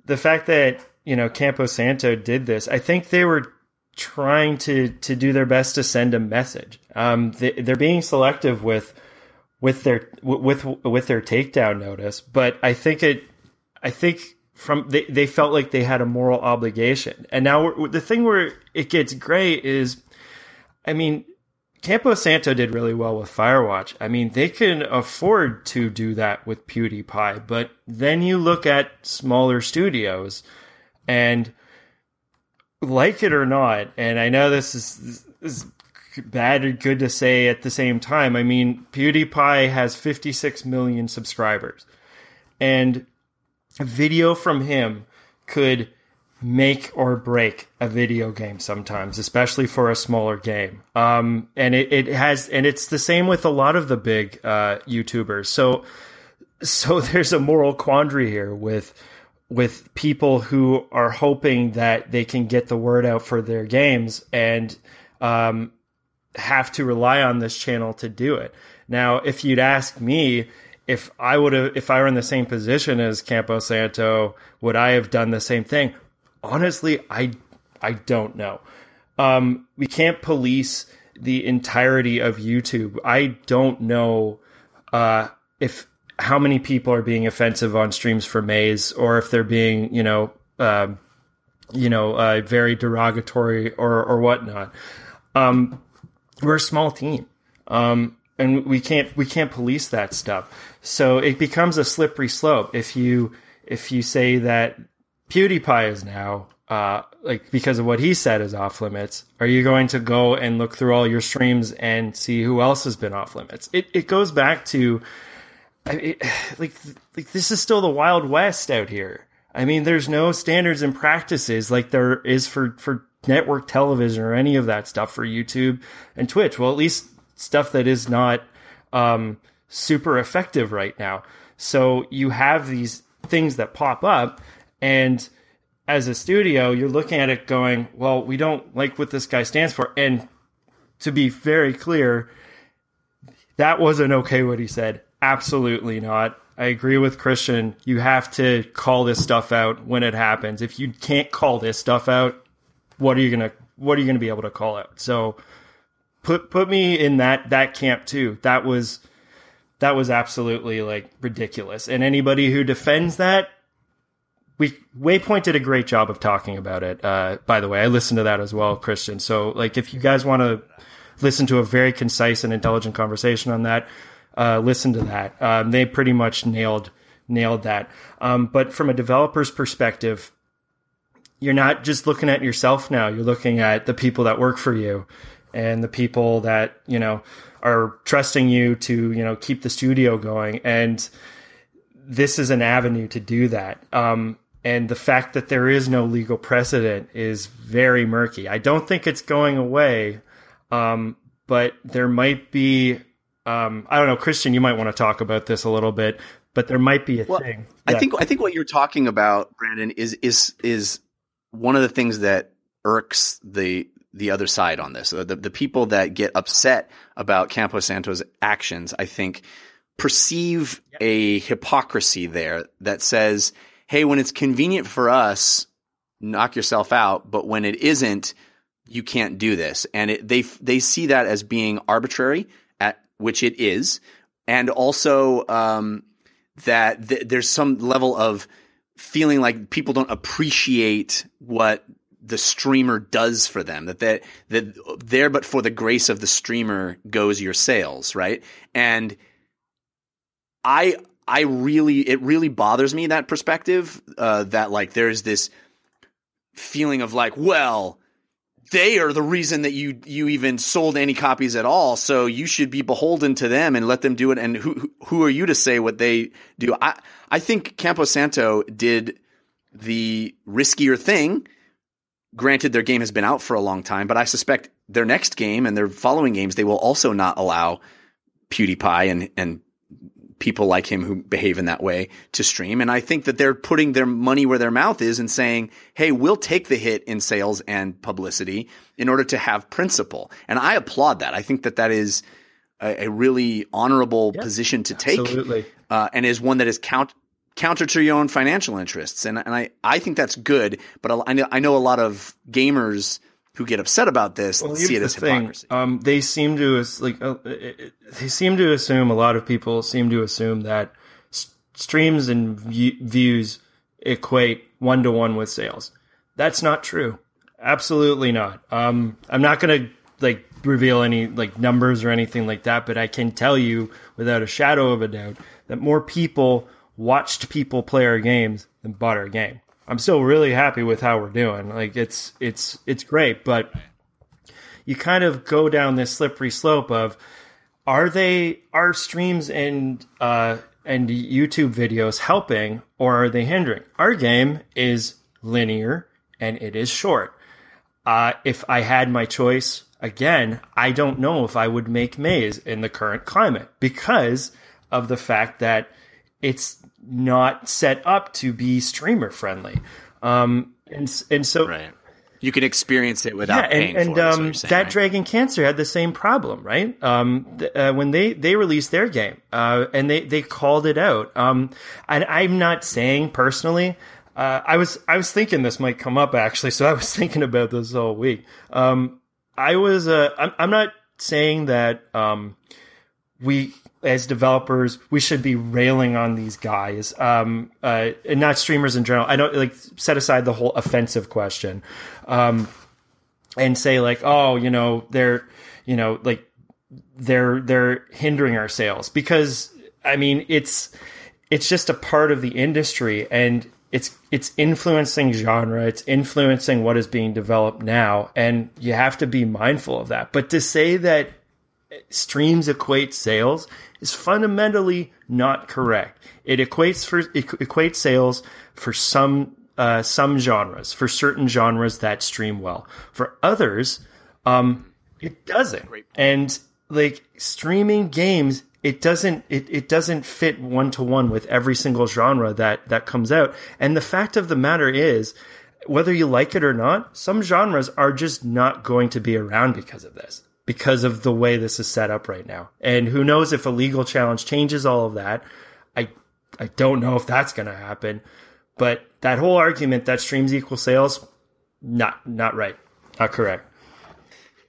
the fact that you know Campo Santo did this, I think they were trying to to do their best to send a message. Um, they, they're being selective with with their with with their takedown notice, but I think it I think from they, they felt like they had a moral obligation. And now the thing where it gets gray is, I mean, Campo Santo did really well with Firewatch. I mean, they can afford to do that with PewDiePie, but then you look at smaller studios and like it or not, and I know this is, this is bad or good to say at the same time. I mean, PewDiePie has 56 million subscribers, and a video from him could make or break a video game sometimes, especially for a smaller game. Um, and it, it has, and it's the same with a lot of the big uh, YouTubers. So, so there's a moral quandary here with with people who are hoping that they can get the word out for their games and um, have to rely on this channel to do it. Now, if you'd ask me if I would have, if I were in the same position as Campo Santo, would I have done the same thing? Honestly, I I don't know. Um, we can't police the entirety of YouTube. I don't know uh, if how many people are being offensive on streams for Maize, or if they're being, you know, um, you know, uh, very derogatory or or whatnot. Um, we're a small team, um, and we can't we can't police that stuff. So it becomes a slippery slope if you if you say that PewDiePie is now uh, like because of what he said is off limits. Are you going to go and look through all your streams and see who else has been off limits? It it goes back to like like this is still the wild west out here. I mean, there's no standards and practices like there is for for network television or any of that stuff for YouTube and Twitch. Well, at least stuff that is not um, super effective right now. So you have these things that pop up, and as a studio, you're looking at it going, "Well, we don't like what this guy stands for." And to be very clear, that wasn't okay what he said. Absolutely not. I agree with Christian. You have to call this stuff out when it happens. If you can't call this stuff out, what are you gonna what are you gonna be able to call out? So put put me in that that camp too. That was that was absolutely like ridiculous. And anybody who defends that, we Waypoint did a great job of talking about it. Uh, by the way, I listened to that as well, Christian. So like if you guys want to listen to a very concise and intelligent conversation on that, uh, listen to that. Um, they pretty much nailed nailed that. Um, but from a developer's perspective, you're not just looking at yourself now. You're looking at the people that work for you and the people that you know are trusting you to you know keep the studio going. And this is an avenue to do that. Um, and the fact that there is no legal precedent is very murky. I don't think it's going away, um, but there might be. Um, I don't know, Christian. You might want to talk about this a little bit, but there might be a Well, thing. I Yeah. think I think what you're talking about, Brandon, is is is one of the things that irks the the other side on this. The the people that get upset about Campo Santo's actions, I think, perceive a hypocrisy there that says, "Hey, when it's convenient for us, knock yourself out, but when it isn't, you can't do this." And it, they they see that as being arbitrary, at which it is, and also um, that th- there's some level of feeling like people don't appreciate what the streamer does for them that that that there but for the grace of the streamer goes your sales right? And i i really it really bothers me that perspective uh that like there's this feeling of like well they are the reason that you you even sold any copies at all. So you should be beholden to them and let them do it. And who who- are you to say what they do? I I think Campo Santo did the riskier thing. Granted, their game has been out for a long time, but I suspect their next game and their following games they will also not allow PewDiePie and and people like him who behave in that way to stream. And I think that they're putting their money where their mouth is and saying, Hey, we'll take the hit in sales and publicity in order to have principle. And I applaud that. I think that that is a, a really honorable position to take. absolutely. Uh, and is one that is count, counter to your own financial interests. And, and I, I think that's good, but I know, I know a lot of gamers who get upset about this Well, see it as hypocrisy. Um, they seem to like uh, it- it- they seem to assume a lot of people seem to assume that s- streams and view- views equate one to one with sales. That's not true. Absolutely not. Um, I'm not going to like reveal any like numbers or anything like that, but I can tell you without a shadow of a doubt that more people watched people play our games than bought our game. I'm still really happy with how we're doing. Like it's it's it's great, but you kind of go down this slippery slope of are they are streams and uh and YouTube videos helping or are they hindering? Our game is linear and it is short. Uh, if I had my choice again, I don't know if I would make Maize in the current climate because of the fact that it's not set up to be streamer friendly. Um, and and so Right. You can experience it without yeah, paying and, and for it. um, saying, that right? Dragon Cancer had the same problem, right? Um, th- uh, when they they released their game, uh, and they they called it out. Um, and I'm not saying personally. Uh, I was I was thinking this might come up actually, so I was thinking about this all week. Um, I was uh, I'm, I'm not saying that um, we as developers we should be railing on these guys um uh and not streamers in general. I don't like set aside the whole offensive question um and say like oh you know they're you know like they're they're hindering our sales. Because i mean it's it's just a part of the industry and it's it's influencing genre it's influencing what is being developed now and you have to be mindful of that. But to say that streams equate sales is fundamentally not correct. It equates for it equates sales for some uh, some genres, for certain genres that stream well. For others, um, it doesn't. And like streaming games, it doesn't it, it doesn't fit one to one with every single genre that that comes out. And the fact of the matter is, whether you like it or not, some genres are just not going to be around because of this because of the way this is set up right now. And who knows if a legal challenge changes all of that. I I don't know if that's going to happen. But that whole argument that streams equal sales not not right. Not correct.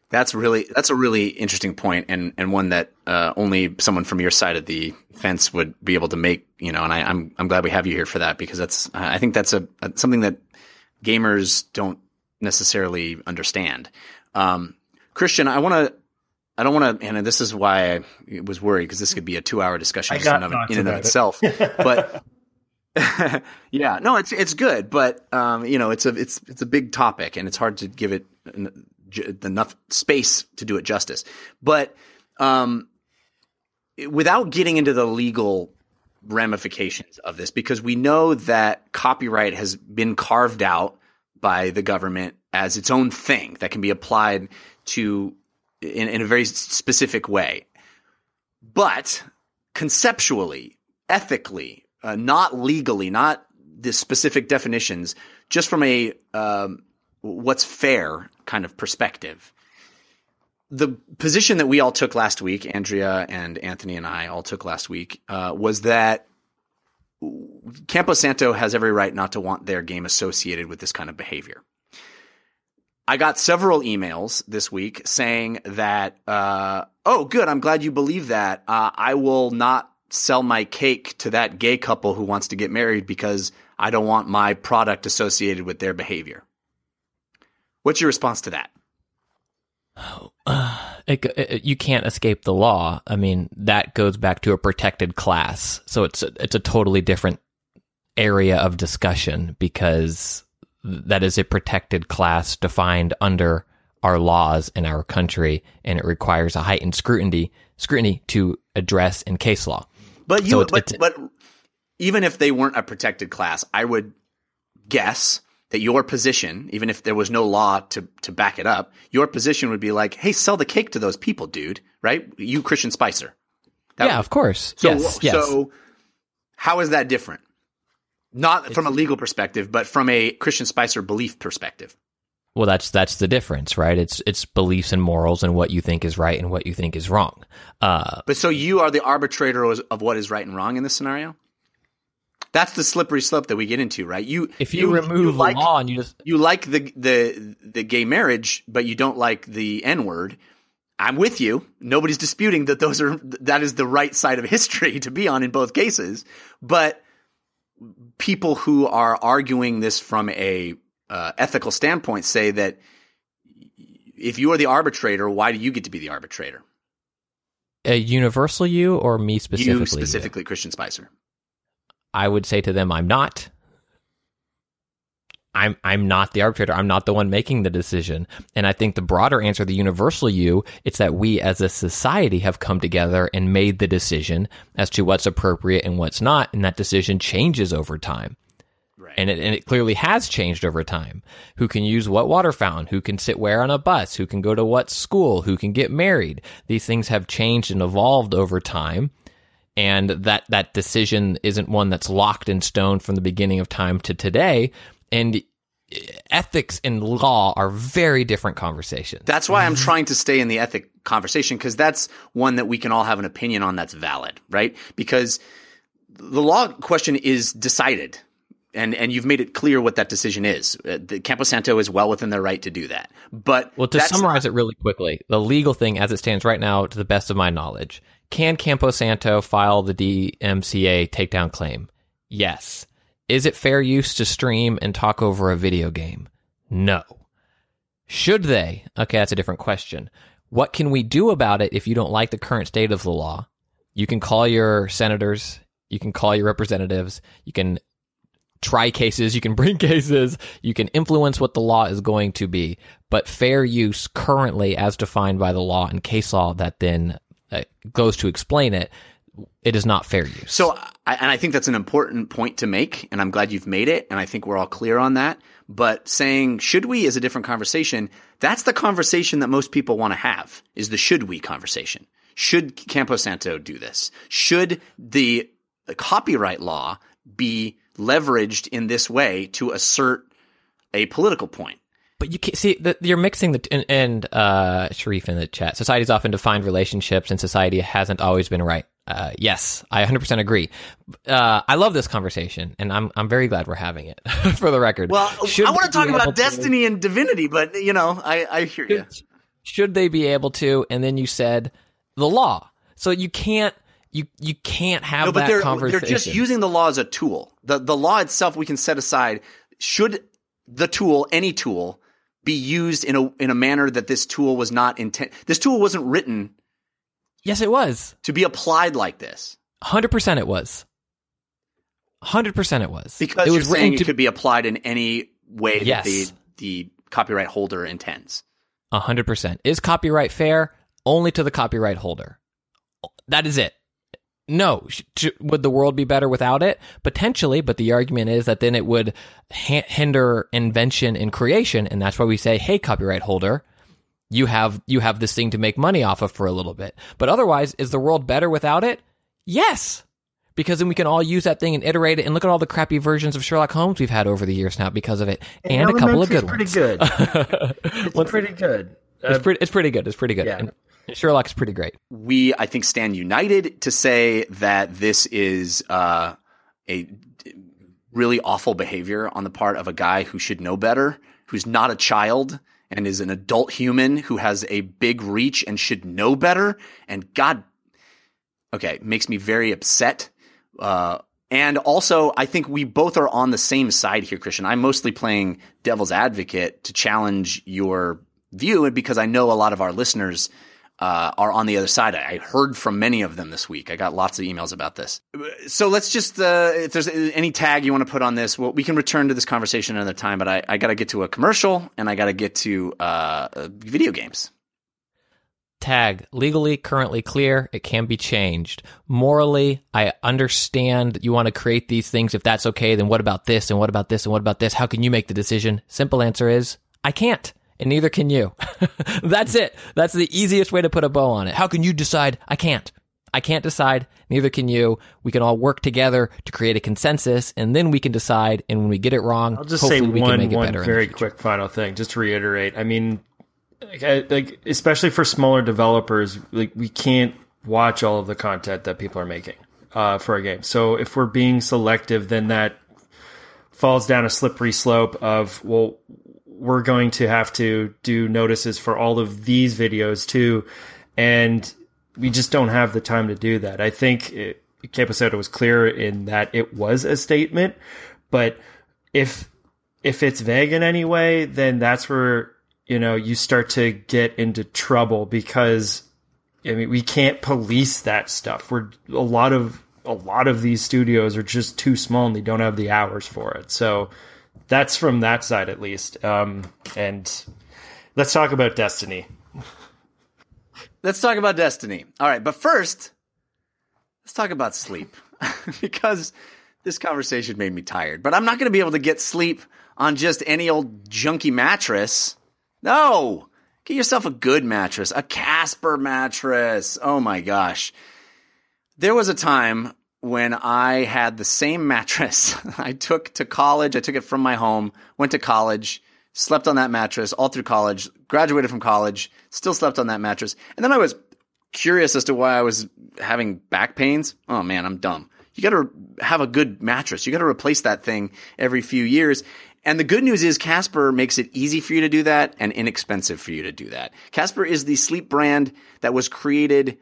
That's really that's a really interesting point and and one that uh, only someone from your side of the fence would be able to make. You know, and I, I'm I'm glad we have you here for that because that's I think that's a, a something that gamers don't necessarily understand. Um, Christian, I want to. I don't want to, and this is why I was worried because this could be a two-hour discussion I just got in, of, in and of it. itself. but yeah, no, it's it's good, but um, you know, it's a it's it's a big topic, and it's hard to give it enough space to do it justice. But um, without getting into the legal ramifications of this, because we know that copyright has been carved out by the government as its own thing that can be applied to in, in a very specific way. But conceptually, ethically, uh, not legally, not the specific definitions, just from a um, what's fair kind of perspective. The position that we all took last week, Andrea and Anthony and I all took last week, uh, was that Campo Santo has every right not to want their game associated with this kind of behavior. I got several emails this week saying that, uh, oh, good, I'm glad you believe that. Uh, I will not sell my cake to that gay couple who wants to get married because I don't want my product associated with their behavior. What's your response to that? It, it, you can't escape the law. I mean, that goes back to a protected class, so it's a, it's a totally different area of discussion because that is a protected class defined under our laws in our country, and it requires a heightened scrutiny scrutiny to address in case law. But you, So it's- but, it's- but even if they weren't a protected class, I would guess that your position, even if there was no law to to back it up, your position would be like, "Hey, sell the cake to those people, dude." Right? You, Christian Spicer. That yeah, would- of course. So, yes, yes. so how is that different? Not from a legal perspective, but from a Christian Spicer belief perspective. Well, that's that's the difference, right? It's it's beliefs and morals and what you think is right and what you think is wrong. Uh, But so you are the arbitrator of what is right and wrong in this scenario. That's the slippery slope that we get into, right? You if you, remove like, law and you just you like the the the gay marriage, but you don't like the N word. I'm with you. Nobody's disputing that those are that is the right side of history to be on in both cases. But people who are arguing this from a uh, ethical standpoint say that if you are the arbitrator, why do you get to be the arbitrator? A universal you or me specifically? you specifically, Christian Spicer. I would say to them, I'm not. I'm I'm not the arbitrator. I'm not the one making the decision. And I think the broader answer, the universal you, it's that we as a society have come together and made the decision as to what's appropriate and what's not, and that decision changes over time. Right. And it, and it clearly has changed over time. Who can use what water fountain? Who can sit where on a bus? Who can go to what school? Who can get married? These things have changed and evolved over time. And that, that decision isn't one that's locked in stone from the beginning of time to today. And ethics and law are very different conversations. That's why I'm trying to stay in the ethic conversation because that's one that we can all have an opinion on that's valid, right? Because the law question is decided. And, and you've made it clear what that decision is. Uh, the Campo Santo is well within their right to do that. But Well, to summarize it really quickly, the legal thing as it stands right now, to the best of my knowledge, can Campo Santo file the DMCA takedown claim? Yes. Is it fair use to stream and talk over a video game? No. Should they? Okay, that's a different question. What can we do about it if you don't like the current state of the law? You can call your senators, you can call your representatives, you can try cases, you can bring cases, you can influence what the law is going to be. But fair use currently, as defined by the law and case law that then uh, goes to explain it, it is not fair use. So, I, and I think that's an important point to make, and I'm glad you've made it, and I think we're all clear on that. But saying should we is a different conversation. That's the conversation that most people want to have is the should we conversation. Should Campo Santo do this? Should the copyright law be leveraged in this way to assert a political point? But you can't see that you're mixing the and, and uh, Sharif in the chat. Society's often defined relationships, and society hasn't always been right. Uh, yes, I 100% agree. Uh, I love this conversation, and I'm I'm very glad we're having it. for the record, Well, Should I want to talk about to- destiny and divinity, but you know, I, I hear you. should, should they be able to? And then you said the law, so you can't you you can't have No, but that they're conversation. they're just using the law as a tool. The the law itself we can set aside. Should the tool, any tool, be used in a in a manner that this tool was not intent? This tool wasn't written yes, it was to be applied like this hundred percent. It was hundred percent. It was because it you're was saying written it to could be applied in any way Yes. that the the copyright holder intends. hundred percent. Is copyright fair? Only to the copyright holder. That is it. No, would the world be better without it? Potentially, but the argument is that then it would ha- hinder invention and creation, and that's why we say, "Hey, copyright holder, you have you have this thing to make money off of for a little bit." But otherwise, is the world better without it? Yes, because then we can all use that thing and iterate it. And look at all the crappy versions of Sherlock Holmes we've had over the years now because of it, and, a couple of good Elementary's ones. Pretty good. it's pretty good. It's pretty. It's pretty good. It's pretty good. Yeah. And Sherlock is pretty great. we I think stand united to say that this is uh, a really awful behavior on the part of a guy who should know better, who's not a child and is an adult human who has a big reach and should know better. And God, okay, makes me very upset. Uh, and also, I think we both are on the same side here, Christian. I'm mostly playing devil's advocate to challenge your view, and because I know a lot of our listeners uh, are on the other side. I heard from many of them this week. I got lots of emails about this. So let's just, uh, if there's any tag you want to put on this, well, we can return to this conversation another time. But I, I got to get to a commercial and I got to get to uh, uh, video games. Tag legally currently clear. It can be changed. Morally, I understand you want to create these things. If that's okay, then what about this and what about this and what about this? How can you make the decision? Simple answer is I can't. And neither can you. that's it. That's the easiest way to put a bow on it. How can you decide? I can't. I can't decide. Neither can you. We can all work together to create a consensus, and then we can decide. And when we get it wrong, I'll just say one one better. in the very quick final thing, just to reiterate. I mean, like, like especially for smaller developers, like we can't watch all of the content that people are making uh, for a game. So if we're being selective, then that falls down a slippery slope of well, we're going to have to do notices for all of these videos too, and we just don't have the time to do that. I think it, was clear in that it was a statement, but if if it's vague in any way, then that's where you know you start to get into trouble because I mean we can't police that stuff. We're a lot of a lot of these studios are just too small and they don't have the hours for it. So that's from that side at least. Um, and let's talk about Destiny. Let's talk about Destiny. All right, but first, let's talk about sleep because this conversation made me tired. But I'm not going to be able to get sleep on just any old junky mattress. No, get yourself a good mattress, a Casper mattress. Oh my gosh. There was a time when I had the same mattress I took to college. I took it from my home, went to college, slept on that mattress all through college, graduated from college, still slept on that mattress. And then I was curious as to why I was having back pains. Oh man, I'm dumb. You got to have a good mattress. You got to replace that thing every few years. And the good news is Casper makes it easy for you to do that and inexpensive for you to do that. Casper is the sleep brand that was created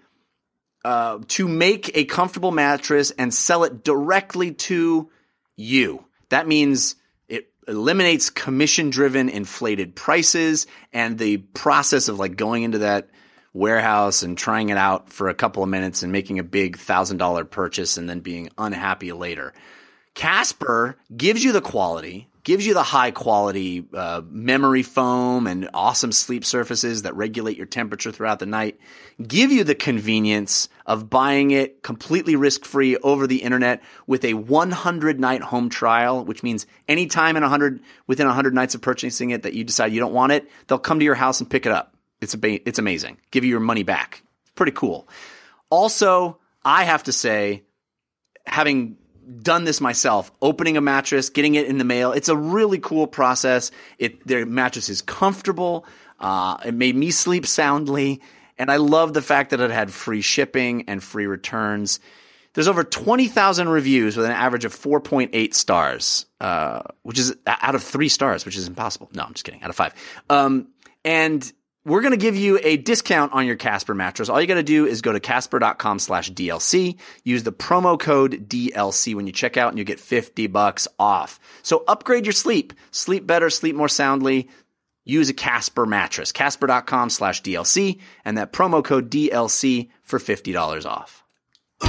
uh, to make a comfortable mattress and sell it directly to you. That means it eliminates commission driven inflated prices and the process of like going into that warehouse and trying it out for a couple of minutes and making a big thousand dollar purchase and then being unhappy later. Casper gives you the quality, gives you the high quality uh, memory foam and awesome sleep surfaces that regulate your temperature throughout the night, give you the convenience of buying it completely risk free over the internet with a 100 night home trial, which means anytime in 100, within 100 nights of purchasing it that you decide you don't want it, they'll come to your house and pick it up. It's, a, it's amazing. Give you your money back. Pretty cool. Also, I have to say, having done this myself, opening a mattress, getting it in the mail. It's a really cool process. It their mattress is comfortable. Uh, it made me sleep soundly, and I love the fact that it had free shipping and free returns. There's over 20,000 reviews with an average of 4.8 stars, uh, which is out of three stars, which is impossible. No, I'm just kidding. Out of five. Um, and we're going to give you a discount on your Casper mattress. All you got to do is go to casper.com slash DLC. Use the promo code DLC when you check out and you get 50 bucks off. So upgrade your sleep. Sleep better, sleep more soundly. Use a Casper mattress. Casper.com slash DLC and that promo code DLC for $50 off. Ooh,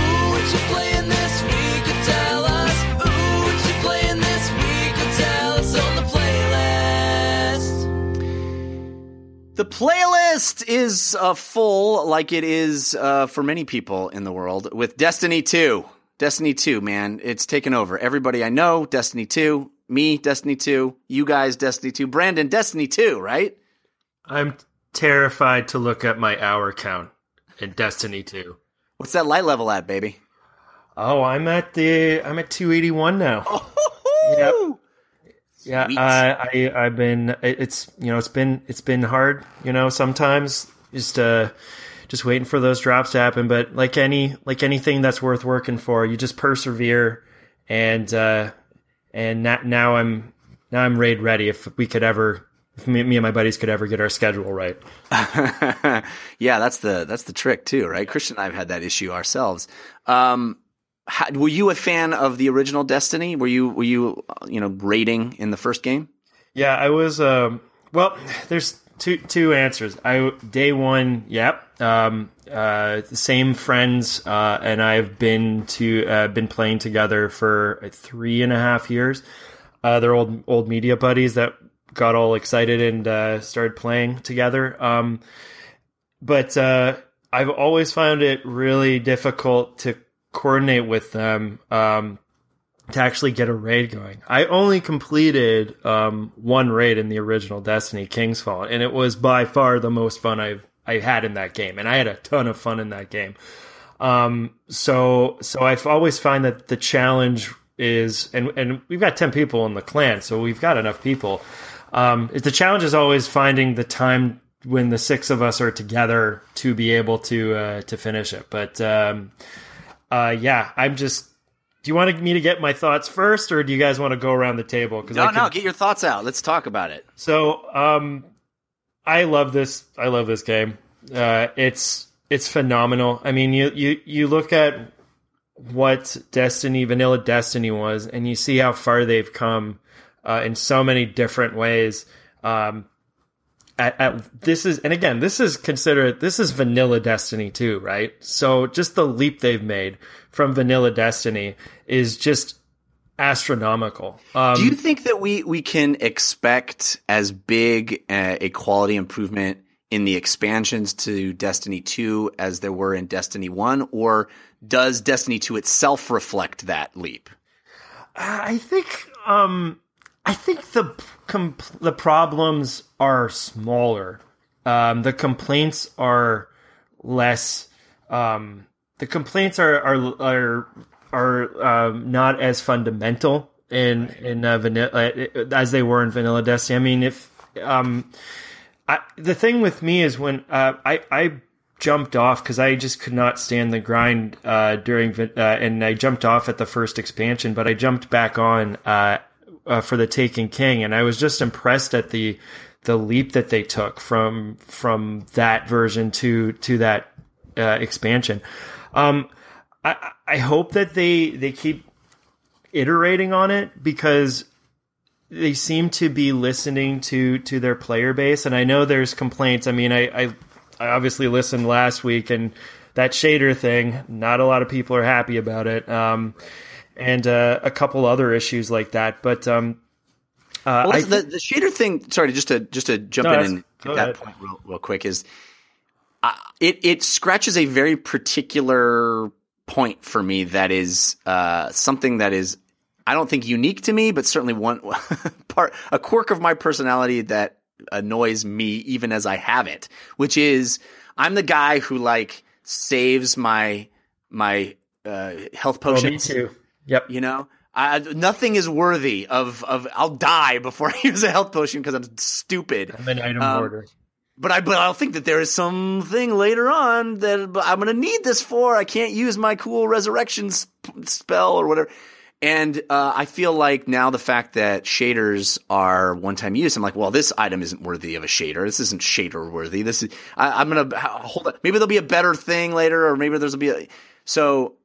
The playlist is uh, full, like it is uh, for many people in the world, with Destiny 2. Destiny 2, man, it's taken over. Everybody I know, Destiny 2. Me, Destiny 2. You guys, Destiny 2. Brandon, Destiny 2, right? I'm terrified to look at my hour count in Destiny 2. What's that light level at, baby? Oh, I'm at the I'm at 281 now. Yep. Yeah. I, I I've been it's you know it's been it's been hard you know sometimes just uh just waiting for those drops to happen but like any like anything that's worth working for you just persevere and uh and na- now I'm now I'm raid ready if we could ever if me, me and my buddies could ever get our schedule right yeah, that's the that's the trick too, right? Christian and I have had that issue ourselves. Um, how, were you a fan of the original Destiny? Were you were you uh, you know raiding in the first game? Yeah, I was. Um, well, there's two two answers. I day one, yep. Um, uh, same friends, uh, and I've been to uh, been playing together for three and a half years. Uh, they're old old media buddies that got all excited and uh, started playing together. Um, but uh, I've always found it really difficult to coordinate with them um, to actually get a raid going. I only completed um, one raid in the original Destiny King's Fall, and it was by far the most fun I've I had in that game, and I had a ton of fun in that game. Um, so so I've always find that the challenge is, and and we've got ten people in the clan, so we've got enough people. Um, the challenge is always finding the time when the six of us are together to be able to uh, to finish it. But um, uh, yeah, I'm just. Do you want me to get my thoughts first, or do you guys want to go around the table? Because No, no, get your thoughts out. Let's talk about it. so um, I love this. I love this game. Uh, it's it's phenomenal. I mean, you you you look at what Destiny, Vanilla Destiny was, and you see how far they've come uh, in so many different ways. Um, at, at this is, and again, this is considered this is Vanilla Destiny too, right? So just the leap they've made from Vanilla Destiny is just astronomical. Um, Do you think that we we can expect as big a, a quality improvement in the expansions to Destiny 2 as there were in Destiny 1 or does Destiny 2 itself reflect that leap? I think um I think the com- the problems are smaller. Um, the complaints are less. Um, the complaints are are are are um, not as fundamental in in uh, vanilla as they were in Vanilla Destiny. I mean, if um, I, the thing with me is when uh, I I jumped off because I just could not stand the grind uh, during uh, and I jumped off at the first expansion, but I jumped back on uh, uh, for the Taken King, and I was just impressed at the the leap that they took from from that version to to that uh, expansion. Um, I I hope that they they keep iterating on it because they seem to be listening to to their player base and i know there's complaints i mean i i, I obviously listened last week and that shader thing not a lot of people are happy about it um and uh, a couple other issues like that but um uh, Well, the, the shader thing. Sorry, just to just to jump No, in and that ahead. point real, real quick is uh, it it scratches a very particular point for me that is uh, something that is I don't think unique to me, but certainly one part a quirk of my personality that annoys me even as I have it, which is I'm the guy who like saves my my uh, health oh, me potions. too yep You know, I, nothing is worthy of of. I'll die before I use a health potion because I'm stupid. i'm an item Um, hoarder But I but I'll think that there is something later on that I'm going to need this for. I can't use my cool resurrection sp- spell or whatever. And uh, I feel like now the fact that shaders are one time use, I'm like, well, this item isn't worthy of a shader. This isn't shader worthy. This is I, I'm gonna hold on. Maybe there'll be a better thing later, or maybe there's will be a so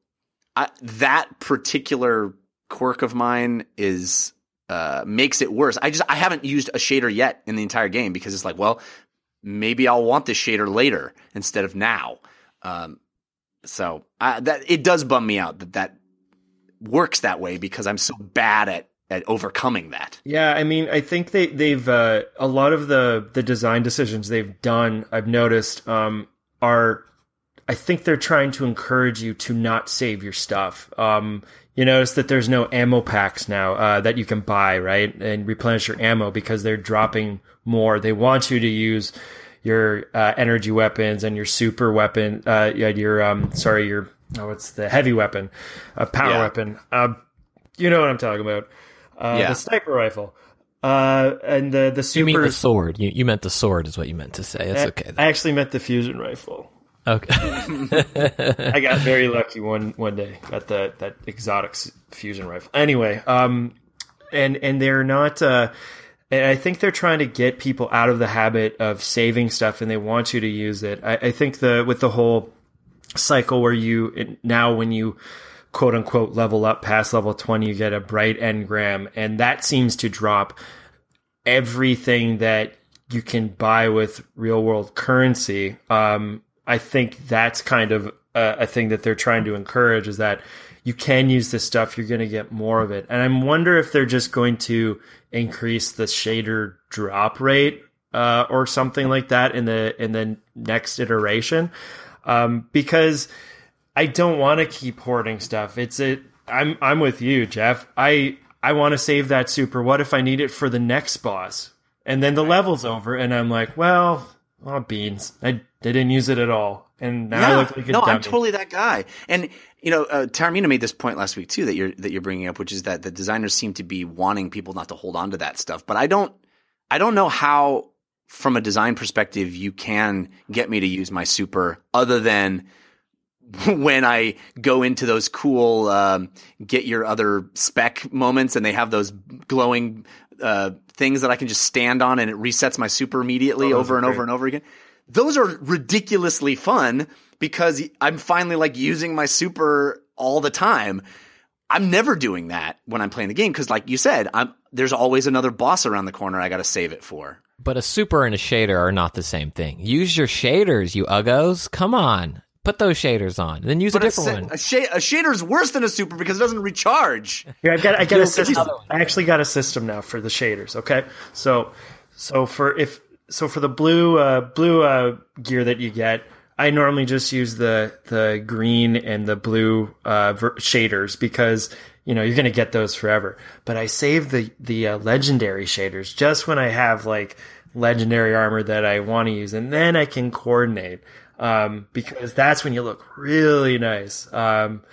I, that particular quirk of mine is uh, makes it worse. I just I haven't used a shader yet in the entire game because it's like, well, maybe I'll want this shader later instead of now. Um, so I, that it does bum me out that that works that way because I'm so bad at at overcoming that. Yeah, I mean, I think they they've uh, a lot of the the design decisions they've done. I've noticed um, are, I think they're trying to encourage you to not save your stuff. Um, you notice that there's no ammo packs now uh, that you can buy, right, and replenish your ammo because they're dropping more. They want you to use your uh, energy weapons and your super weapon. Uh, yeah, your um, sorry, your oh, it's the heavy weapon, uh, power Yeah. weapon. Uh, you know what I'm talking about. Uh, Yeah. The sniper rifle. Uh, and the the super. You mean the sword? You, you meant the sword, is what you meant to say. It's I- okay. I actually meant the fusion rifle. Okay. I got very lucky one one day. Got the that exotic s- fusion rifle. Anyway, um, and and they're not. Uh, and I think they're trying to get people out of the habit of saving stuff, and they want you to use it. I, I think the with the whole cycle where you now when you quote unquote level up past level 20 you get a bright engram and that seems to drop everything that you can buy with real world currency um, i think that's kind of a, a thing that they're trying to encourage is that you can use this stuff you're going to get more of it and i wonder if they're just going to increase the shader drop rate uh, or something like that in the in the next iteration um, because I don't want to keep hoarding stuff. It's a I'm I'm with you, Jeff. I I want to save that super. What if I need it for the next boss? And then the level's over, and I'm like, well, oh beans. I, I didn't use it at all, and now I look like a no, dummy. I'm totally that guy. And you know, uh, Taramina made this point last week too that you're that you're bringing up, which is that the designers seem to be wanting people not to hold on to that stuff. But I don't, I don't know how, from a design perspective, you can get me to use my super other than when I go into those cool um, get your other spec moments and they have those glowing uh, things that I can just stand on and it resets my super immediately Oh, over and great. over and over again. Those are ridiculously fun because I'm finally like using my super all the time. I'm never doing that when I'm playing the game because, like you said, I'm there's always another boss around the corner I got to save it for. But a super and a shader are not the same thing. Use your shaders, you uggos. Come on. Put those shaders on. Then use But a a, different sa- one. a, sh- a shader is worse than a super because it doesn't recharge. Here, I've got I got a system. I actually got a system now for the shaders. Okay, so so for if so for the blue uh, blue uh, gear that you get, I normally just use the the green and the blue uh, ver- shaders because you know you're gonna get those forever. But I save the the uh, legendary shaders just when I have like legendary armor that I want to use, and then I can coordinate um, because that's when you look really nice. Um,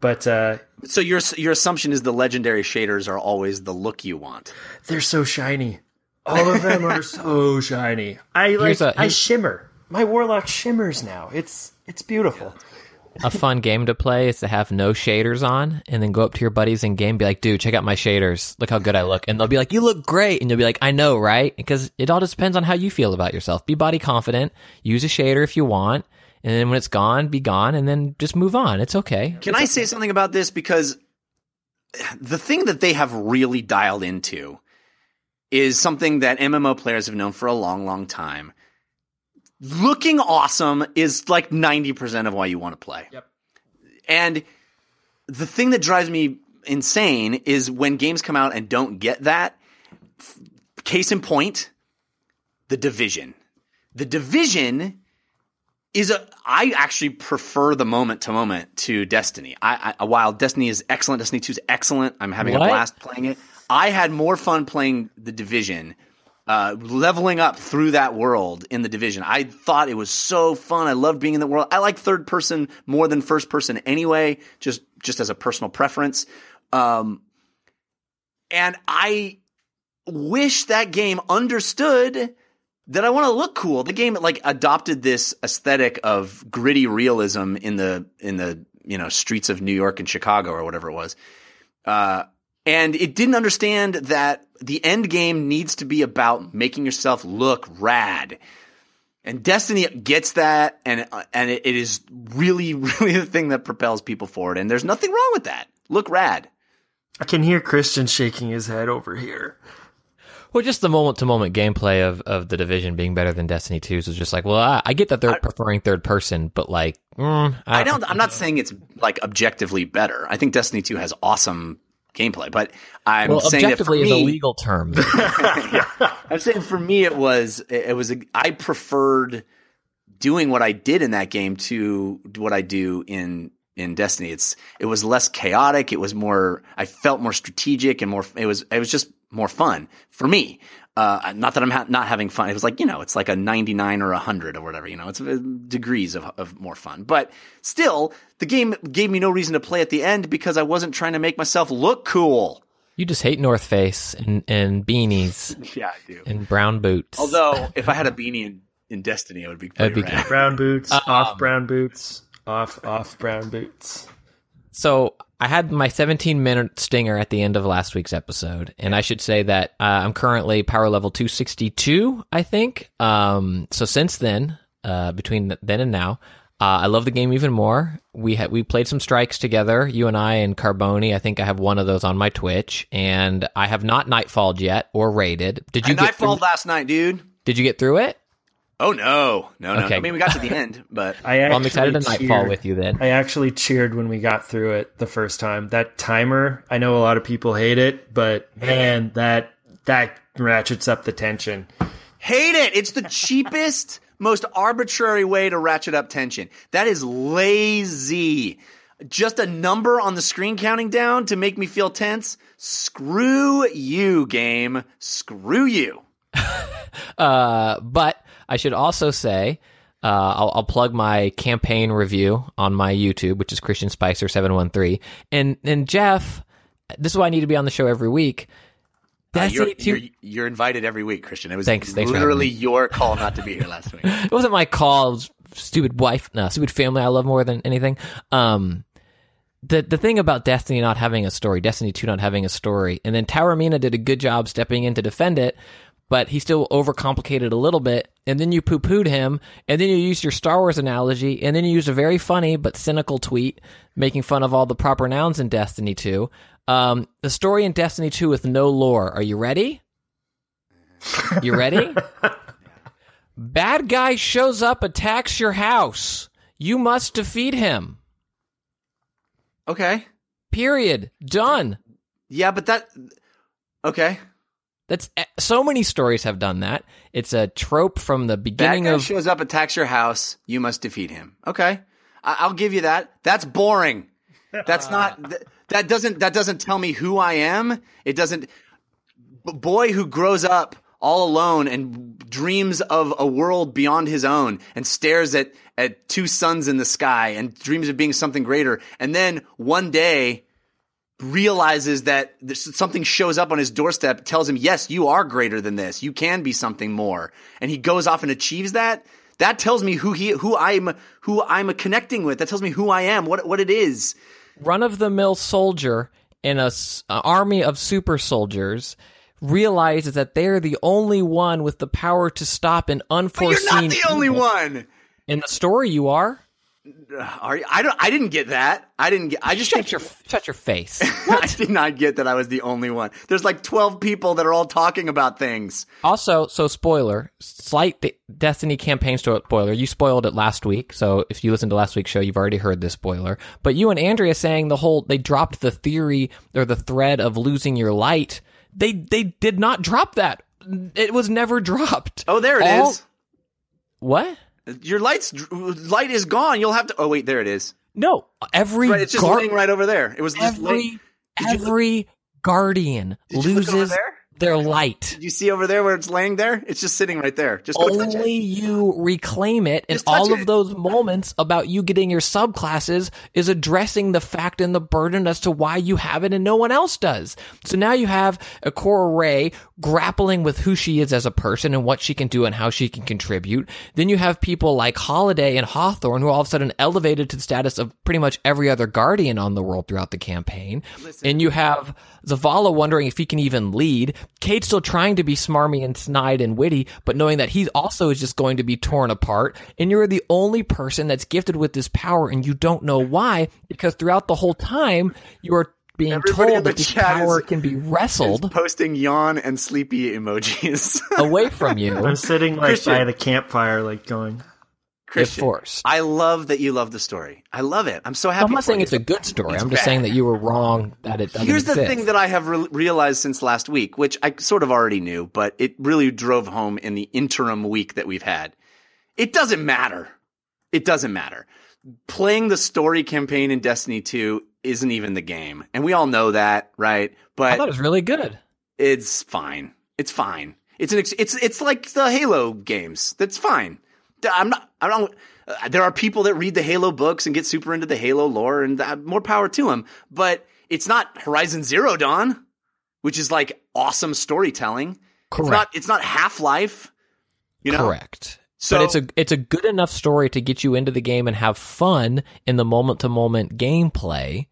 but uh, So your your assumption is the legendary shaders are always the look you want. They're so shiny. All of them are so shiny. I like. Here's a- I shimmer. My warlock shimmers now. It's it's beautiful. A fun game to play is to have no shaders on and then go up to your buddies in game be like, dude, check out my shaders. Look how good I look. And they'll be like, you look great. And you'll be like, I know, right? Because it all just depends on how you feel about yourself. Be body confident. Use a shader if you want. And then when it's gone, be gone and then just move on. It's okay. Can I say something about this? Because the thing that they have really dialed into is something that MMO players have known for a long, long time. Looking awesome is like 90% of why you want to play. Yep. And the thing that drives me insane is when games come out and don't get that. Case in point, The Division. The Division is a I actually prefer the moment to moment to Destiny. I, I uh, while Destiny is excellent, Destiny 2 is excellent. I'm having What? a blast playing it. I had more fun playing the Division, uh, leveling up through that world in the Division. I thought it was so fun. I loved being in the world. I like third person more than first person anyway, just just as a personal preference. Um, and I wish that game understood that I want to look cool. The game like adopted this aesthetic of gritty realism in the in the you know streets of New York and Chicago or whatever it was, uh, and it didn't understand that the end game needs to be about making yourself look rad. And Destiny gets that, and uh, and it, it is really really the thing that propels people forward. And there's nothing wrong with that. Look rad. I can hear Christian shaking his head over here. Well, just the moment to moment gameplay of, of the division being better than Destiny 2's was just like, well, I, I get that they're preferring third person, but like, mm, I don't. I'm not saying it's like objectively better. I think Destiny 2 has awesome gameplay, but I'm Well, saying that for objectively is a legal term. I'm saying for me, it was it was a, I preferred doing what I did in that game to what I do in in Destiny. It's it was less chaotic. It was more. I felt more strategic and more. It was it was just more fun for me. Uh, not that I'm ha- not having fun. It was like you know, it's like a 99 or a 100 or whatever. You know, it's uh, degrees of of more fun. But still, the game gave me no reason to play at the end because I wasn't trying to make myself look cool. you just hate North Face and, and beanies Yeah, I do. and brown boots. Although, if I had a beanie in, in Destiny, it would be That'd pretty be rad. Brown boots, Um, off brown boots, off off brown boots. So I had my 17 minute stinger at the end of last week's episode, and I should say that uh, I'm currently power level 262, I think. Um, so since then, uh, between then and now, uh, I love the game even more. We had we played some strikes together, you and I and Carboni. I think I have one of those on my Twitch, and I have not nightfalled yet or raided. Did you I get through, last night, dude. Did you get through it? Oh no, no, no. Okay. I mean, we got to the end, but I Well, I'm excited to nightfall with you then. I actually cheered when we got through it the first time. That timer, I know a lot of people hate it, but man, that that ratchets up the tension. hate it. It's the cheapest, most arbitrary way to ratchet up tension. That is lazy. Just a number on the screen counting down to make me feel tense. Screw you, game. Screw you. Uh, but I should also say, uh, I'll, I'll plug my campaign review on my YouTube, which is Christian Spicer seven one three. And and Jeff, this is why I need to be on the show every week. Uh, Destiny you're, 2 you're, you're invited every week, Christian. It was Thanks- thanks literally your call not to be here last week. it wasn't my call. It was stupid wife, no, stupid family. I love more than anything. Um, the the thing about Destiny not having a story, Destiny two not having a story, and then Tower Mina did a good job stepping in to defend it, but he still overcomplicated a little bit. and then you poo pooed him, and then you used your Star Wars analogy, and then you used a very funny but cynical tweet making fun of all the proper nouns in Destiny 2. Um, the story in Destiny 2 with no lore. Are you ready? You ready? Bad guy shows up, attacks your house. You must defeat him. Okay. Period. Done. Yeah, but that. Okay. That's eh, so many stories have done that. It's a trope from the beginning guy of shows up, attacks your house. You must defeat him. Okay. I- I'll give you that. That's boring. That's not. Th- that doesn't. That doesn't tell me who I am. It doesn't. B- boy who grows up all alone and dreams of a world beyond his own and stares at at two suns in the sky and dreams of being something greater and then one day realizes that something shows up on his doorstep tells him yes you are greater than this. You can be something more. And he goes off and achieves that. That tells me who he who i'm who i'm connecting with. That tells me who i am what what it is. Run of the mill soldier in a army of super soldiers realizes that they're the only one with the power to stop an unforeseen. but you're not the only one! In the story you are are you, i don't i didn't get that i didn't get i just shut think your shut your face I did not get that I was the only one. There's like 12 people that are all talking about things. Also, so spoiler, slight Destiny campaign spoiler. You spoiled it last week, so if you listened to last week's show, you've already heard this spoiler. But you and Andrea saying the whole they dropped the theory or the thread of losing your light. They they did not drop that. It was never dropped. Oh, there it All- is. What? Your light's light is gone. You'll have to. Oh wait, there it is. No, every Right, it's just gar- laying right over there. It was every laying- Did you look- every guardian Did you look over loses their light. You see over there where it's laying there? It's just sitting right there. Just only you reclaim it and all it. of those moments about you getting your subclasses is addressing the fact and the burden as to why you have it and no one else does so now you have Ikora Rey grappling with who she is as a person and what she can do and how she can contribute then you have people like Holiday and Hawthorne who all of a sudden elevated to the status of pretty much every other guardian on the world throughout the campaign and you have Zavala wondering if he can even lead. Cayde still trying to be smarmy and snide and witty, but knowing that he also is just going to be torn apart. And you're the only person that's gifted with this power, and you don't know why, because throughout the whole time, you are being Everybody in told the that this chat power is- can be wrestled Posting yawn and sleepy emojis. away from you I'm sitting like Christian. by the campfire, like going. Christian, forced. I love that you love the story. I love it. I'm so happy. I'm not saying you. it's a good story. It's I'm just bad. saying that you were wrong that it doesn't Here's the exist. thing that I have re- realized since last week, which I sort of already knew, but it really drove home in the interim week that we've had. It doesn't matter. It doesn't matter. Playing the story campaign in Destiny 2 isn't even the game. And we all know that, right? But I thought it was really good. it's fine. It's fine. It's an ex- it's it's like the Halo games. That's fine. I'm not. I'm not. Uh, there are people that read the Halo books and get super into the Halo lore, and uh, more power to them. But it's not Horizon Zero Dawn, which is like awesome storytelling. Correct. It's not. It's not Half Life. You know. Correct. So but it's a it's a good enough story to get you into the game and have fun in the moment to moment gameplay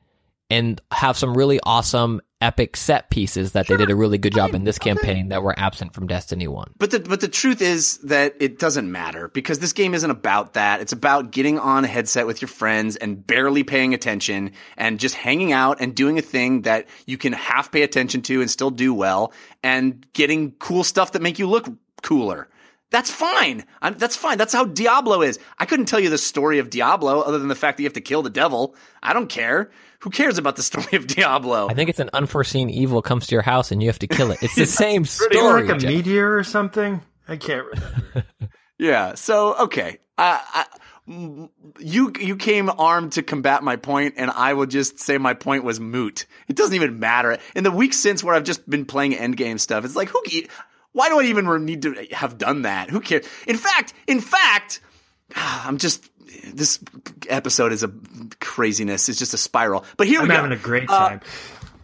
and have some really awesome epic set pieces that they did a really good job in this campaign that were absent from Destiny 1. But the but the truth is that it doesn't matter because this game isn't about that. It's about getting on a headset with your friends and barely paying attention and just hanging out and doing a thing that you can half pay attention to and still do well and getting cool stuff that make you look cooler. That's fine. I'm, that's fine. That's how Diablo is. I couldn't tell you the story of Diablo other than the fact that you have to kill the devil. I don't care. Who cares about the story of Diablo? I think it's an unforeseen evil comes to your house and you have to kill it. It's the same Pretty story. like a Jeff. meteor or something. I can't remember. Yeah. So okay, I, I, you you came armed to combat my point, and I will just say my point was moot. It doesn't even matter. In the weeks since where I've just been playing endgame stuff, it's like who? ca- Why do I even need to have done that? Who cares? In fact, in fact, I'm just. This episode is a craziness. It's just a spiral. But here I'm we go. having a great Uh, time.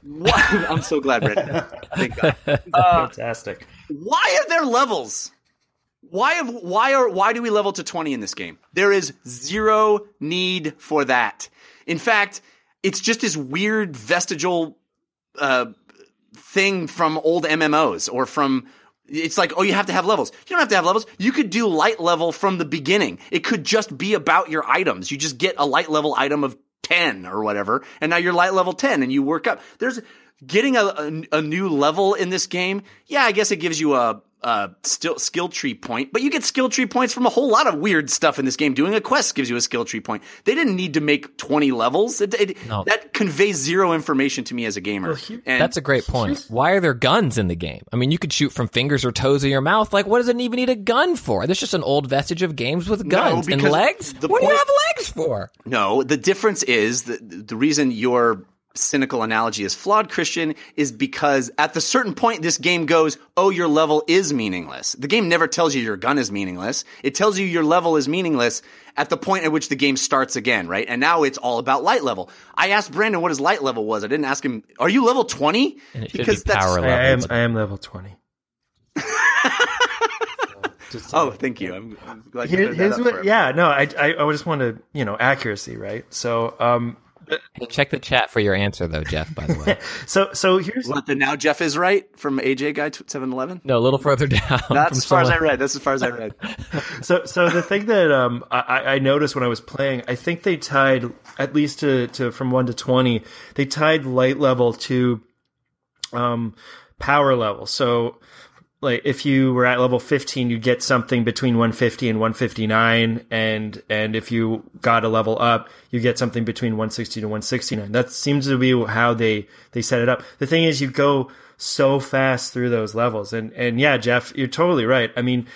I'm so glad, Brandon. Thank God. Fantastic. Why are there levels? Why have why are why do we level to 20 in this game? There is zero need for that. In fact, it's just this weird vestigial uh, thing from old MMOs or from it's like, oh, you have to have levels. You don't have to have levels. You could do light level from the beginning. It could just be about your items. You just get a light level item of 10 or whatever, and now you're light level 10 and you work up. There's getting a, a, a new level in this game. Yeah, I guess it gives you a, a still skill tree point, but you get skill tree points from a whole lot of weird stuff in this game. Doing a quest gives you a skill tree point. They didn't need to make 20 levels. It, it, No. That conveys zero information to me as a gamer. and That's a great point. Why are there guns in the game? I mean, you could shoot from fingers or toes of your mouth. Like, what does it even need a gun for? There's just an old vestige of games with guns and legs. the What do you have legs for? No, the difference is the, the reason your cynical analogy is flawed, Christian, is because at the certain point this game goes, oh, your level is meaningless. The game never tells you your gun is meaningless. It tells you your level is meaningless at the point at which the game starts again, right? And now it's all about light level. I asked Brandon what his light level was. I didn't ask him, are you level 20? And it should be power I, I am level. I am level twenty. Oh, thank you. I'm, I'm glad you Here- cleared that up what, for him. yeah, no, I, I I just want to you know accuracy, right? So um, Hey, check the chat for your answer, though, Jeff. By the way, so so here's What, the now Jeff is right from AJ Guy 711? no, a little further down. That's as far as I read. That's as far as I read. So, so the thing that um, I, I noticed when I was playing, I think they tied at least to, to from one to twenty. They tied light level to um, power level. So, like if you were at level fifteen, you'd get something between one fifty and one fifty nine, and and if you got a level up, you get something between one sixty to one sixty nine. That seems to be how they they set it up. The thing is, you go so fast through those levels, and and yeah, Jeff, you're totally right. I mean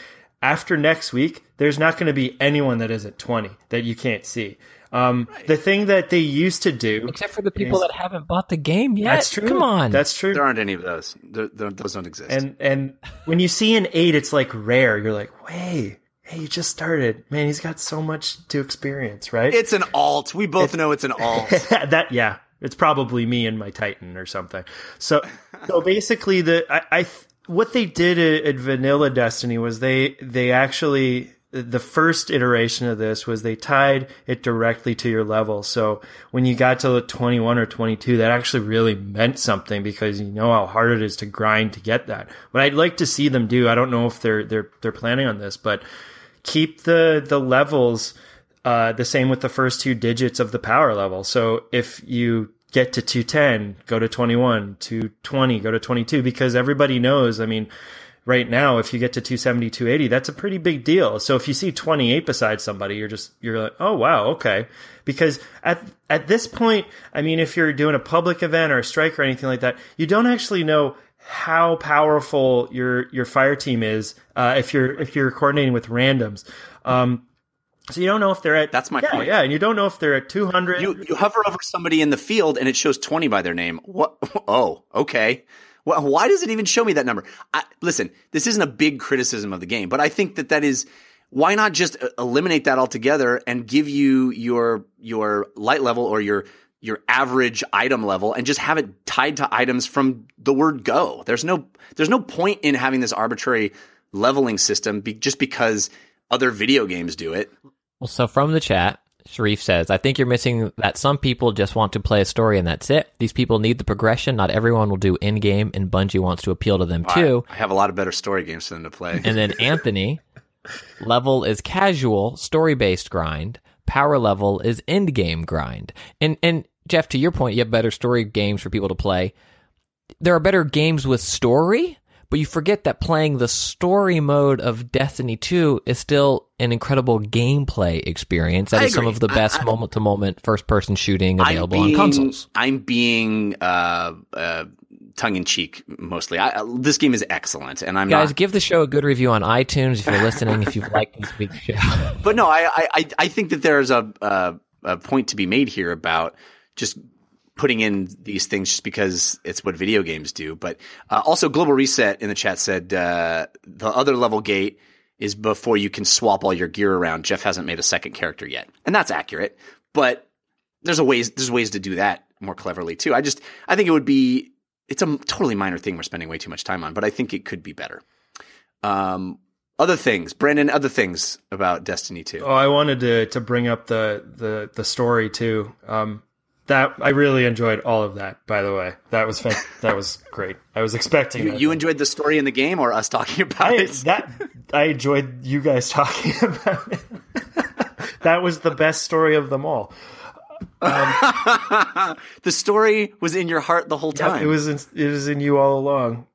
after next week, there's not going to be anyone that is at 20 that you can't see. Um, The thing that they used to do, Except for the people that haven't bought the game yet. that's true. Come on. that's true. There aren't any of those. There, there, those don't exist. And and when you see an eight, it's like rare. You're like, hey, hey, you just started, man. He's got so much to experience, right? it's an alt. We both know it's an alt. that yeah, it's probably me and my Titan or something. So so basically, the I, I what they did at, at Vanilla Destiny was they they actually the first iteration of this was they tied it directly to your level. So when you got to the 21 or 22, that actually really meant something because you know how hard it is to grind to get that. What I'd like to see them do, I don't know if they're they're they're planning on this, but keep the the levels uh, the same with the first two digits of the power level. So if you get to 210, go to 21, to 20, go to 22, because everybody knows, I mean, right now, if you get to 270, 280, that's a pretty big deal. So if you see 28 beside somebody, you're just, you're like, oh, wow, okay. Because at, at this point, I mean, if you're doing a public event or a strike or anything like that, you don't actually know how powerful your, your fire team is, uh, if you're, if you're coordinating with randoms. Um, so you don't know if they're at, That's my yeah, point. Yeah. And you don't know if they're at 200. You you hover over somebody in the field and it shows twenty by their name. What? Oh, okay. Why does it even show me that number? I, listen, this isn't a big criticism of the game, but I think that that is. Why not just uh, eliminate that altogether and give you your your light level or your your average item level and just have it tied to items from the word go. There's no there's no point in having this arbitrary leveling system be, just because other video games do it. Well, so from the chat, Sharif says, I think you're missing that some people just want to play a story and that's it. These people need the progression. Not everyone will do in game, and Bungie wants to appeal to them too. I have a lot of better story games for them to play. And then Anthony, level is casual, story based grind. Power level is end game grind. And and Jeff, to your point, you have better story games for people to play. There are better games with story, but you forget that playing the story mode of Destiny 2 is still an incredible gameplay experience. That I is some of the best moment to moment first person shooting available being, on consoles. I'm being uh, uh, tongue in cheek mostly. I, I- this game is excellent, and I'm Guys, not. give the show a good review on iTunes if you're listening, if you've liked this week's show. But no, I, I, I- I think that there's a, a a point to be made here about just putting in these things just because it's what video games do. But uh, also, Global Reset in the chat said uh, the other level gate is before you can swap all your gear around. Jeff hasn't made a second character yet, and that's accurate. But there's a ways there's ways to do that more cleverly too. I just I think it would be it's a totally minor thing we're spending way too much time on, but I think it could be better. Um, other things, Brandon. Other things about Destiny Two. Oh, I wanted to to bring up the the the story too. Um, that I really enjoyed all of that. By the way, that was fan- that was great. I was expecting You, you enjoyed the story in the game, or us talking about I, it? that I enjoyed you guys talking about it. that was the best story of them all. the story was in your heart the whole time. It was in, it was in you all along.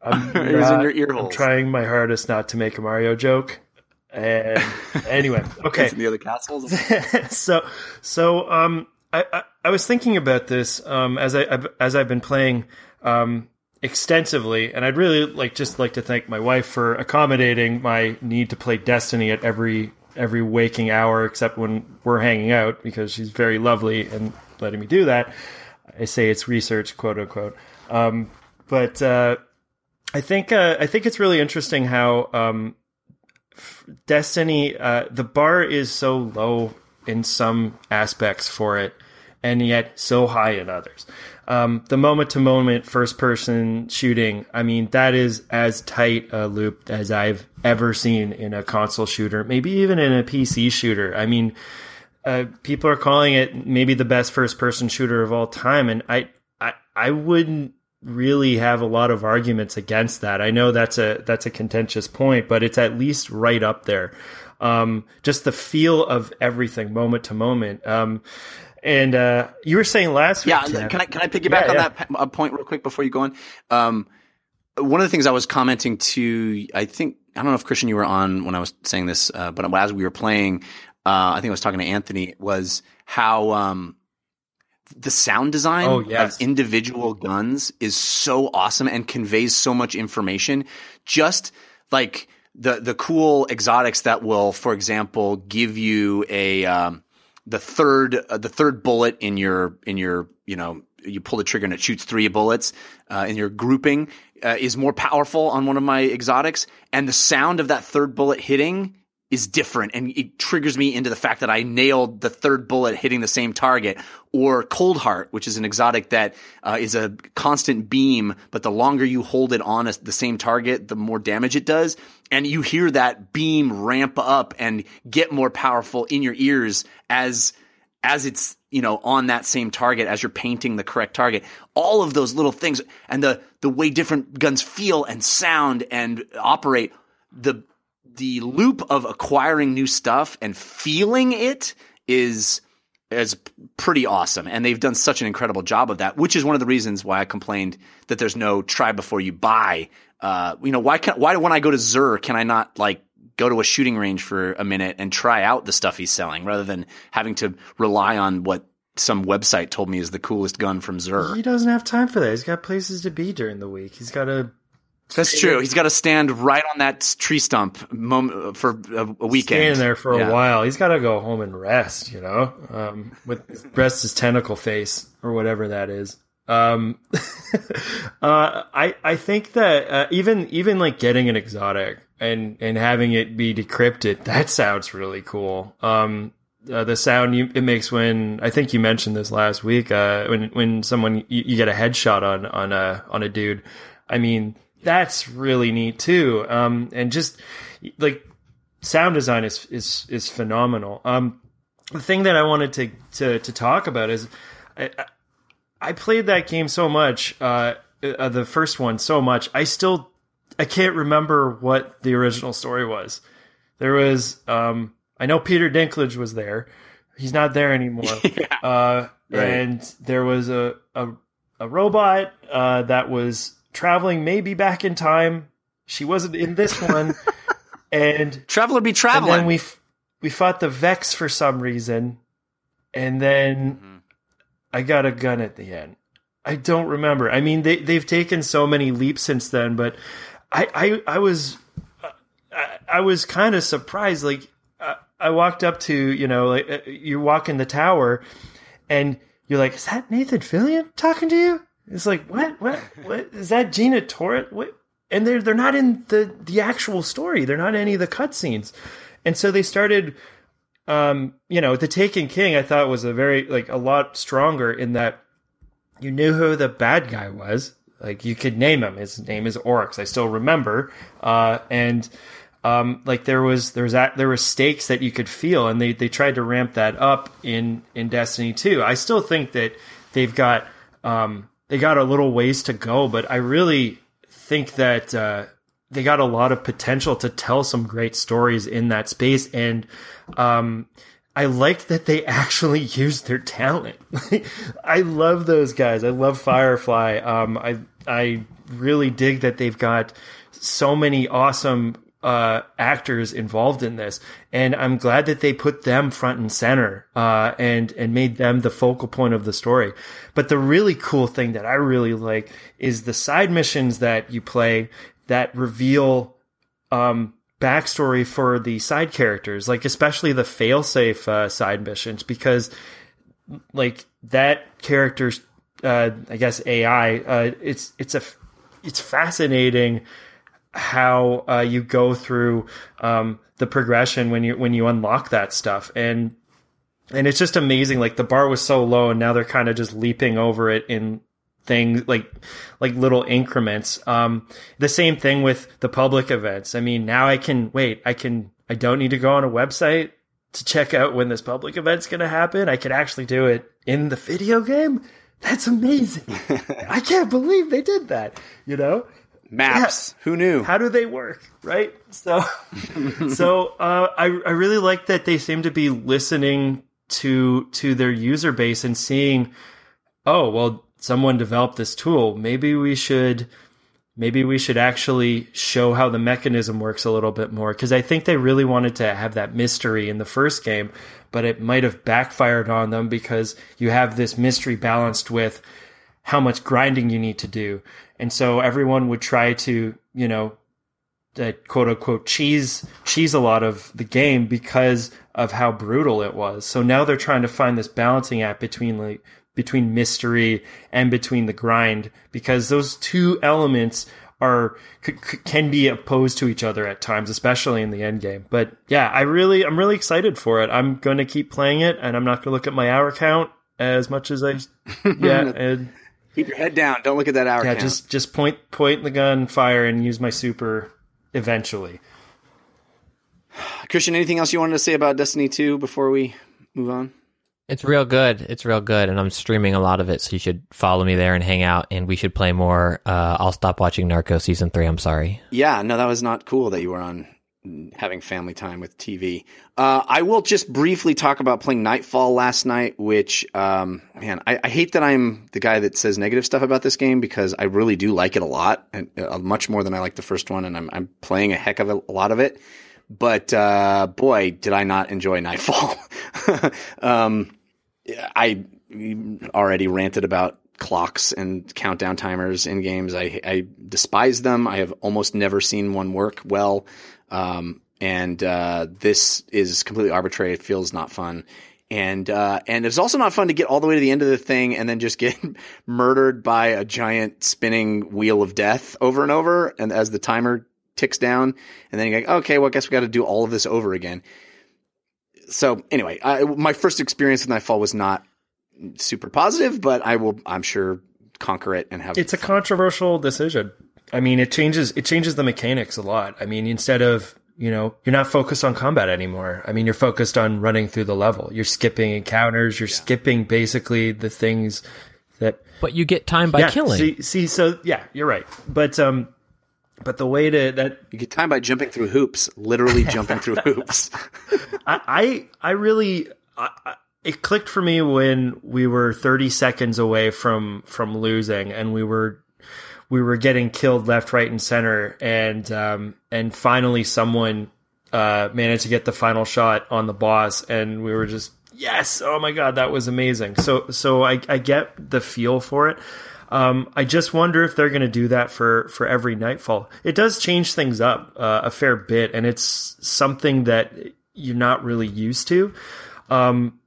I'm It was in your ear I'm trying my hardest not to make a Mario joke. And anyway, okay. The other castles. so so um I, I I was thinking about this um as I I've- as I've been playing um extensively and I'd really like just like to thank my wife for accommodating my need to play Destiny at every every waking hour except when we're hanging out because she's very lovely and letting me do that. I say it's research quote unquote. Um but uh I think uh, I think it's really interesting how um, Destiny uh, the bar is so low in some aspects for it, and yet so high in others. Um, the moment to moment first person shooting, I mean, that is as tight a loop as I've ever seen in a console shooter, maybe even in a PC shooter. I mean, uh, people are calling it maybe the best first person shooter of all time, and I, I, I wouldn't really have a lot of arguments against that. I know that's a that's a contentious point, but it's at least right up there. Um, just the feel of everything, moment to moment. Um, and uh, you were saying last Yeah, week, Tim- can I can I piggyback Yeah, on yeah. that p- point real quick before you go on? Um, one of the things I was commenting to, I think I don't know if Christian you were on when I was saying this, uh, but as we were playing, uh, I think I was talking to Anthony was how um, the sound design Oh, yes. of individual guns is so awesome and conveys so much information. Just like the the cool exotics that will, for example, give you a um, the third uh, the third bullet in your in your you know you pull the trigger and it shoots three bullets uh, in your grouping uh, is more powerful on one of my exotics, and the sound of that third bullet hitting is different and it triggers me into the fact that I nailed the third bullet hitting the same target. Or Coldheart, which is an exotic that uh, is a constant beam, but the longer you hold it on a, the same target, the more damage it does. And you hear that beam ramp up and get more powerful in your ears as as it's you know on that same target as you're painting the correct target all of those little things and the the way different guns feel and sound and operate the the loop of acquiring new stuff and feeling it is is pretty awesome and they've done such an incredible job of that which is one of the reasons why I complained that there's no try before you buy uh you know why can why when I go to Xur can I not like go to a shooting range for a minute and try out the stuff he's selling rather than having to rely on what some website told me is the coolest gun from Xur. he doesn't have time for that. He's got places to be during the week. He's got to That's true. He's got to stand right on that tree stump mom- for a, a weekend. stay in there for Yeah. a while. He's got to go home and rest, you know, um, with rest his tentacle face or whatever that is. Um, uh, I I think that uh, even even like getting an exotic and and having it be decrypted that sounds really cool. Um, uh, the sound you, it makes when I think you mentioned this last week uh, when when someone you, you get a headshot on on a on a dude. I mean that's really neat too. Um, and just like sound design is is is phenomenal. Um, the thing that I wanted to to, to talk about is I, I- played that game so much, uh, uh, the first one so much. I still I can't remember what the original story was. There was um, I know Peter Dinklage was there. He's not there anymore. uh, Right. And there was a a, a robot uh, that was traveling maybe back in time. She wasn't in this one. and Traveler be traveling. and then we f- we fought the Vex for some reason, and then Mm-hmm. I got a gun at the end. I don't remember. I mean, they they've taken so many leaps since then, but I I, I was I, I was kind of surprised. Like I, I walked up to you know like uh, you walk in the tower, and you're like, is that Nathan Fillion talking to you? It's like what what what is that Gina Torres? What? And they're they're not in the the actual story. They're not in any of the cutscenes, and so they started um, you know, the Taken King, I thought was a very like a lot stronger in that you knew who the bad guy was. Like you could name him. His name is Oryx. I still remember. Uh, and um, like there was there was that, there were stakes that you could feel, and they they tried to ramp that up in in Destiny 2. I still think that they've got um, they got a little ways to go, but I really think that uh, they got a lot of potential to tell some great stories in that space, and um, I liked that they actually used their talent. I love those guys. I love Firefly. Um, I I really dig that they've got so many awesome uh, actors involved in this, and I'm glad that they put them front and center uh, and and made them the focal point of the story. But the really cool thing that I really like is the side missions that you play that reveal um, backstory for the side characters, like especially the failsafe uh, side missions, because like that character's, uh, I guess AI, uh, it's it's a it's fascinating how uh, you go through um, the progression when you when you unlock that stuff. And and it's just amazing like the bar was so low and now they're kind of just leaping over it in things like like little increments. Um the same thing with the public events. I mean now i can wait i can i don't need to go on a website to check out when this public event's going to happen. I can actually do it in the video game? That's amazing. I can't believe they did that you know Maps. Who knew? how do they work right? So so uh, I, I really like that they seem to be listening to to their user base and seeing oh well someone developed this tool. Maybe we should maybe we should actually show how the mechanism works a little bit more. Because i think they really wanted to have that mystery in the first game but it might have backfired on them because you have this mystery balanced with how much grinding you need to do and so everyone would try to you know uh, quote unquote cheese cheese a lot of the game because of how brutal it was. So now they're trying to find this balancing act between like between mystery and between the grind because those two elements are c- c- can be opposed to each other at times, especially in the end game. But yeah, I really I'm really excited for it. I'm going to keep playing it, and I'm not going to look at my hour count as much as I yeah and Keep your head down. Don't look at that hour yeah count. just just point point the gun, fire, and use my super eventually. Christian, anything else you wanted to say about Destiny 2 before we move on? It's real good. It's real good, and I'm streaming a lot of it. So you should follow me there and hang out. And we should play more. Uh, I'll stop watching Narco season three. I'm sorry. Yeah, no, that was not cool that you were on having family time with TV. Uh, I will just briefly talk about playing Nightfall last night, which, um, man, I, I hate that I'm the guy that says negative stuff about this game because I really do like it a lot, and uh, much more than I like the first one, and I'm, I'm playing a heck of a, a lot of it. But uh, boy, did I not enjoy Nightfall. um, I already ranted about clocks and countdown timers in games. I, I despise them. I have almost never seen one work well. Um, and uh, this is completely arbitrary. It feels not fun. And uh, and it's also not fun to get all the way to the end of the thing and then just get murdered by a giant spinning wheel of death over and over. And as the timer ticks down, and then you're like, okay, well, I guess we got to do all of this over again so anyway, I, my first experience with Nightfall was not super positive, but I will, I'm sure, conquer it and have. It's a controversial decision. I mean, it changes it changes the mechanics a lot. I mean, instead of you know, you're not focused on combat anymore. I mean, you're focused on running through the level. You're skipping encounters. You're skipping basically the things that But you get time by yeah, killing. See, see, so yeah, you're right. But um, but the way to that you get time by jumping through hoops, literally jumping through hoops. I I, I really I, I- it clicked for me when we were 30 seconds away from from losing and we were we were getting killed left right and center and um and finally someone uh managed to get the final shot on the boss and we were just yes oh my god that was amazing so so I I get the feel for it um, I just wonder if they're going to do that for for every nightfall. It does change things up uh, a fair bit, and it's something that you're not really used to. Um,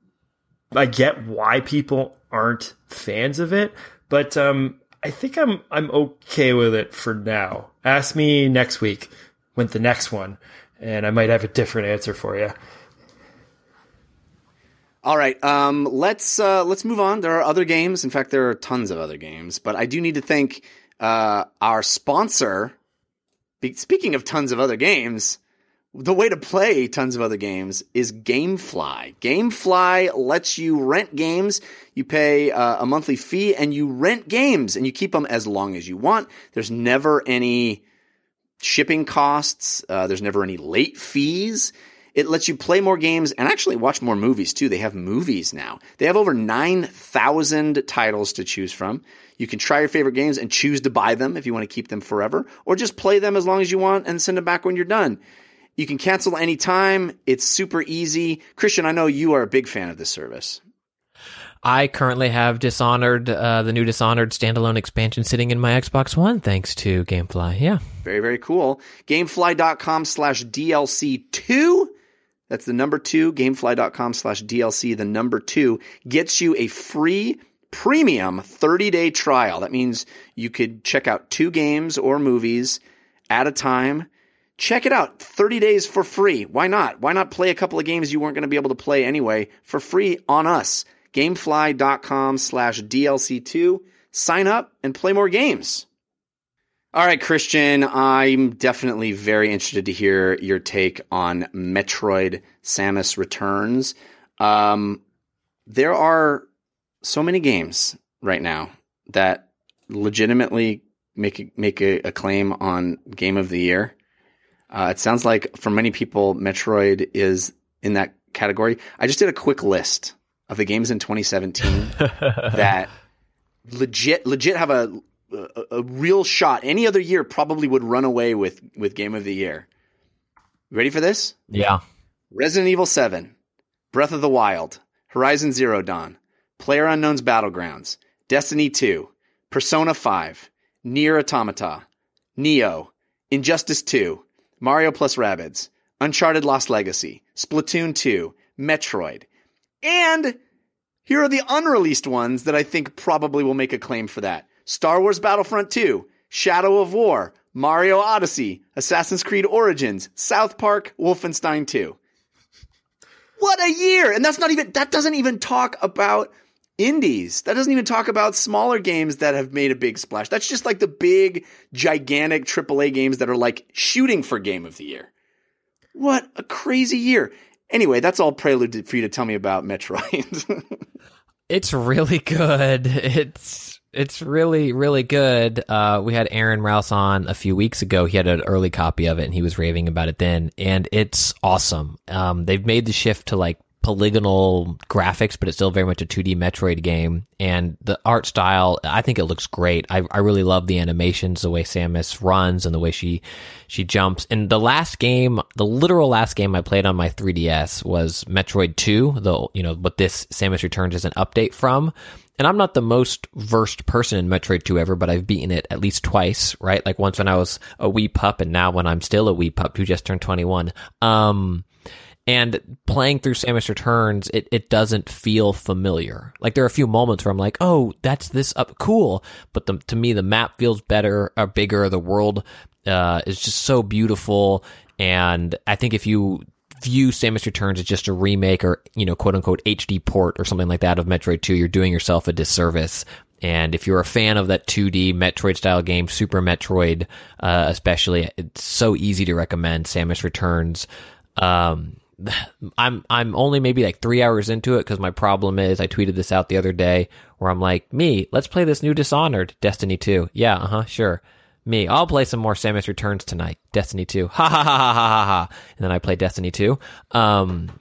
I get why people aren't fans of it, but um, I think I'm I'm okay with it for now. Ask me next week with the next one, and I might have a different answer for you. All right, um, let's uh, let's move on. There are other games. In fact, there are tons of other games. But I do need to thank uh, our sponsor. Be- speaking of tons of other games, the way to play tons of other games is GameFly. GameFly lets you rent games. You pay uh, a monthly fee and you rent games and you keep them as long as you want. There's never any shipping costs. Uh, there's never any late fees. It lets you play more games and actually watch more movies too. They have movies now. They have over 9,000 titles to choose from. You can try your favorite games and choose to buy them if you want to keep them forever, or just play them as long as you want and send them back when you're done. You can cancel anytime. It's super easy. Christian, I know you are a big fan of this service. I currently have Dishonored, uh, the new Dishonored standalone expansion sitting in my Xbox One, thanks to GameFly. Yeah. Very, very cool. Gamefly.com slash DLC2. That's the number two. Gamefly.com slash DLC, the number two, gets you a free premium 30 day trial. That means you could check out two games or movies at a time. Check it out 30 days for free. Why not? Why not play a couple of games you weren't going to be able to play anyway for free on us? Gamefly.com slash DLC2. Sign up and play more games. All right, Christian, I'm definitely very interested to hear your take on Metroid Samus Returns. Um, there are so many games right now that legitimately make make a, a claim on Game of the Year. Uh, it sounds like for many people, Metroid is in that category. I just did a quick list of the games in 2017 that legit legit have a, a a real shot. Any other year probably would run away with with Game of the Year. Ready for this? Yeah. Resident Evil 7, Breath of the Wild, Horizon Zero Dawn, Player Unknown's Battlegrounds, Destiny 2, Persona 5, NieR Automata, Nioh, Injustice 2, Mario plus Rabbids, Uncharted Lost Legacy, Splatoon 2, Metroid. And here are the unreleased ones that I think probably will make a claim for that. Star Wars Battlefront 2, Shadow of War, Mario Odyssey, Assassin's Creed Origins, South Park, Wolfenstein 2. What a year! And that's not even, that doesn't even talk about indies. That doesn't even talk about smaller games that have made a big splash. That's just like the big, gigantic AAA games that are like shooting for Game of the Year. What a crazy year. Anyway, that's all prelude for you to tell me about Metroid. It's really good. It's it's really really good. Uh, we had Aaron Rouse on a few weeks ago. He had an early copy of it, and he was raving about it then. And it's awesome. Um, they've made the shift to like polygonal graphics, but it's still very much a 2D Metroid game. And the art style, I think it looks great. I, I really love the animations, the way Samus runs, and the way she she jumps. And the last game, the literal last game I played on my 3DS was Metroid 2. The you know, but this Samus Returns is an update from. And I'm not the most versed person in Metroid 2 ever, but I've beaten it at least twice, right? Like once when I was a wee pup, and now when I'm still a wee pup who just turned 21. Um, and playing through Samus Returns, it, it doesn't feel familiar. Like there are a few moments where I'm like, oh, that's this up cool. But the, to me, the map feels better or bigger. The world uh, is just so beautiful. And I think if you view Samus Returns as just a remake or, you know, quote unquote HD port or something like that of Metroid 2, you're doing yourself a disservice. And if you're a fan of that 2D Metroid style game, Super Metroid, uh, especially, it's so easy to recommend Samus Returns. Um, I'm I'm only maybe like three hours into it because my problem is I tweeted this out the other day where I'm like, me, let's play this new Dishonored, Destiny 2. Yeah, uh huh, sure. Me, I'll play some more Samus Returns tonight, Destiny 2. Ha ha ha ha ha ha. And then I play Destiny 2. Um,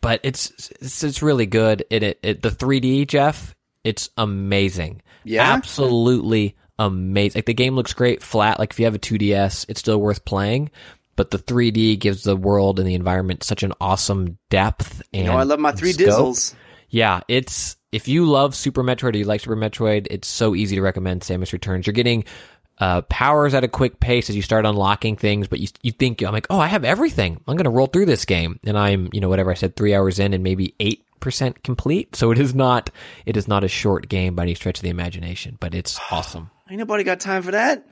but it's it's, it's really good. It, it it the 3D Jeff, it's amazing. Yeah? absolutely amazing. Like the game looks great flat. Like if you have a 2DS, it's still worth playing. But the 3D gives the world and the environment such an awesome depth. And you know, I love my three scope. dizzles. Yeah, it's if you love Super Metroid or you like Super Metroid, it's so easy to recommend Samus Returns. You're getting uh, powers at a quick pace as you start unlocking things, but you you think I'm like, oh, I have everything. I'm gonna roll through this game, and I'm you know whatever I said, three hours in and maybe eight percent complete. So it is not it is not a short game by any stretch of the imagination, but it's awesome. Ain't nobody got time for that.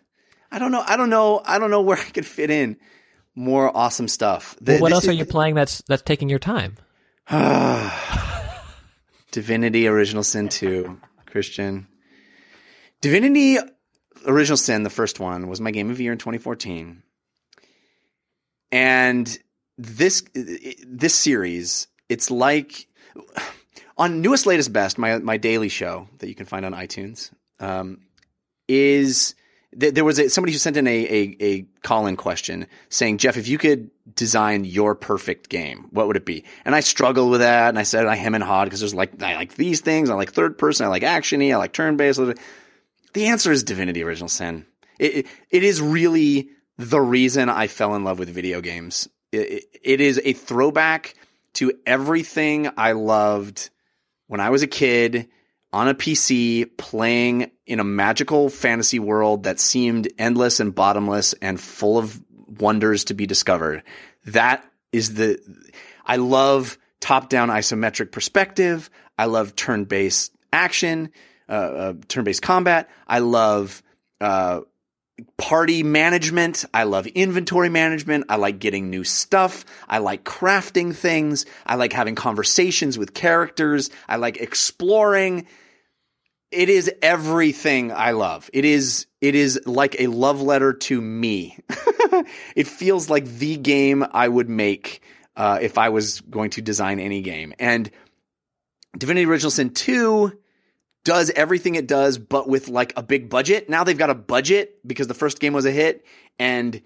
I don't know. I don't know. I don't know where I could fit in more awesome stuff. The- Well, what this else are you playing that's that's taking your time? Divinity Original Sin 2, Christian. Divinity Original Sin, the first one, was my game of the year in 2014. And this this series, it's like on newest latest best, my my daily show that you can find on iTunes, um, is there was a, somebody who sent in a, a, a call in question saying, Jeff, if you could design your perfect game, what would it be? And I struggled with that, and I said I hem and hawed because there's like I like these things, I like third person, I like actiony, I like turn based. The answer is Divinity Original Sin. It, it, it is really the reason I fell in love with video games. It, it, it is a throwback to everything I loved when I was a kid on a PC playing in a magical fantasy world that seemed endless and bottomless and full of wonders to be discovered. That is the, I love top down isometric perspective. I love turn based action, uh, uh, turn based combat. I love, uh, party management. I love inventory management. I like getting new stuff. I like crafting things. I like having conversations with characters. I like exploring. It is everything I love. It is it is like a love letter to me. it feels like the game I would make uh, if I was going to design any game. And Divinity Original Sin 2 does everything it does, but with like a big budget. Now they've got a budget because the first game was a hit, and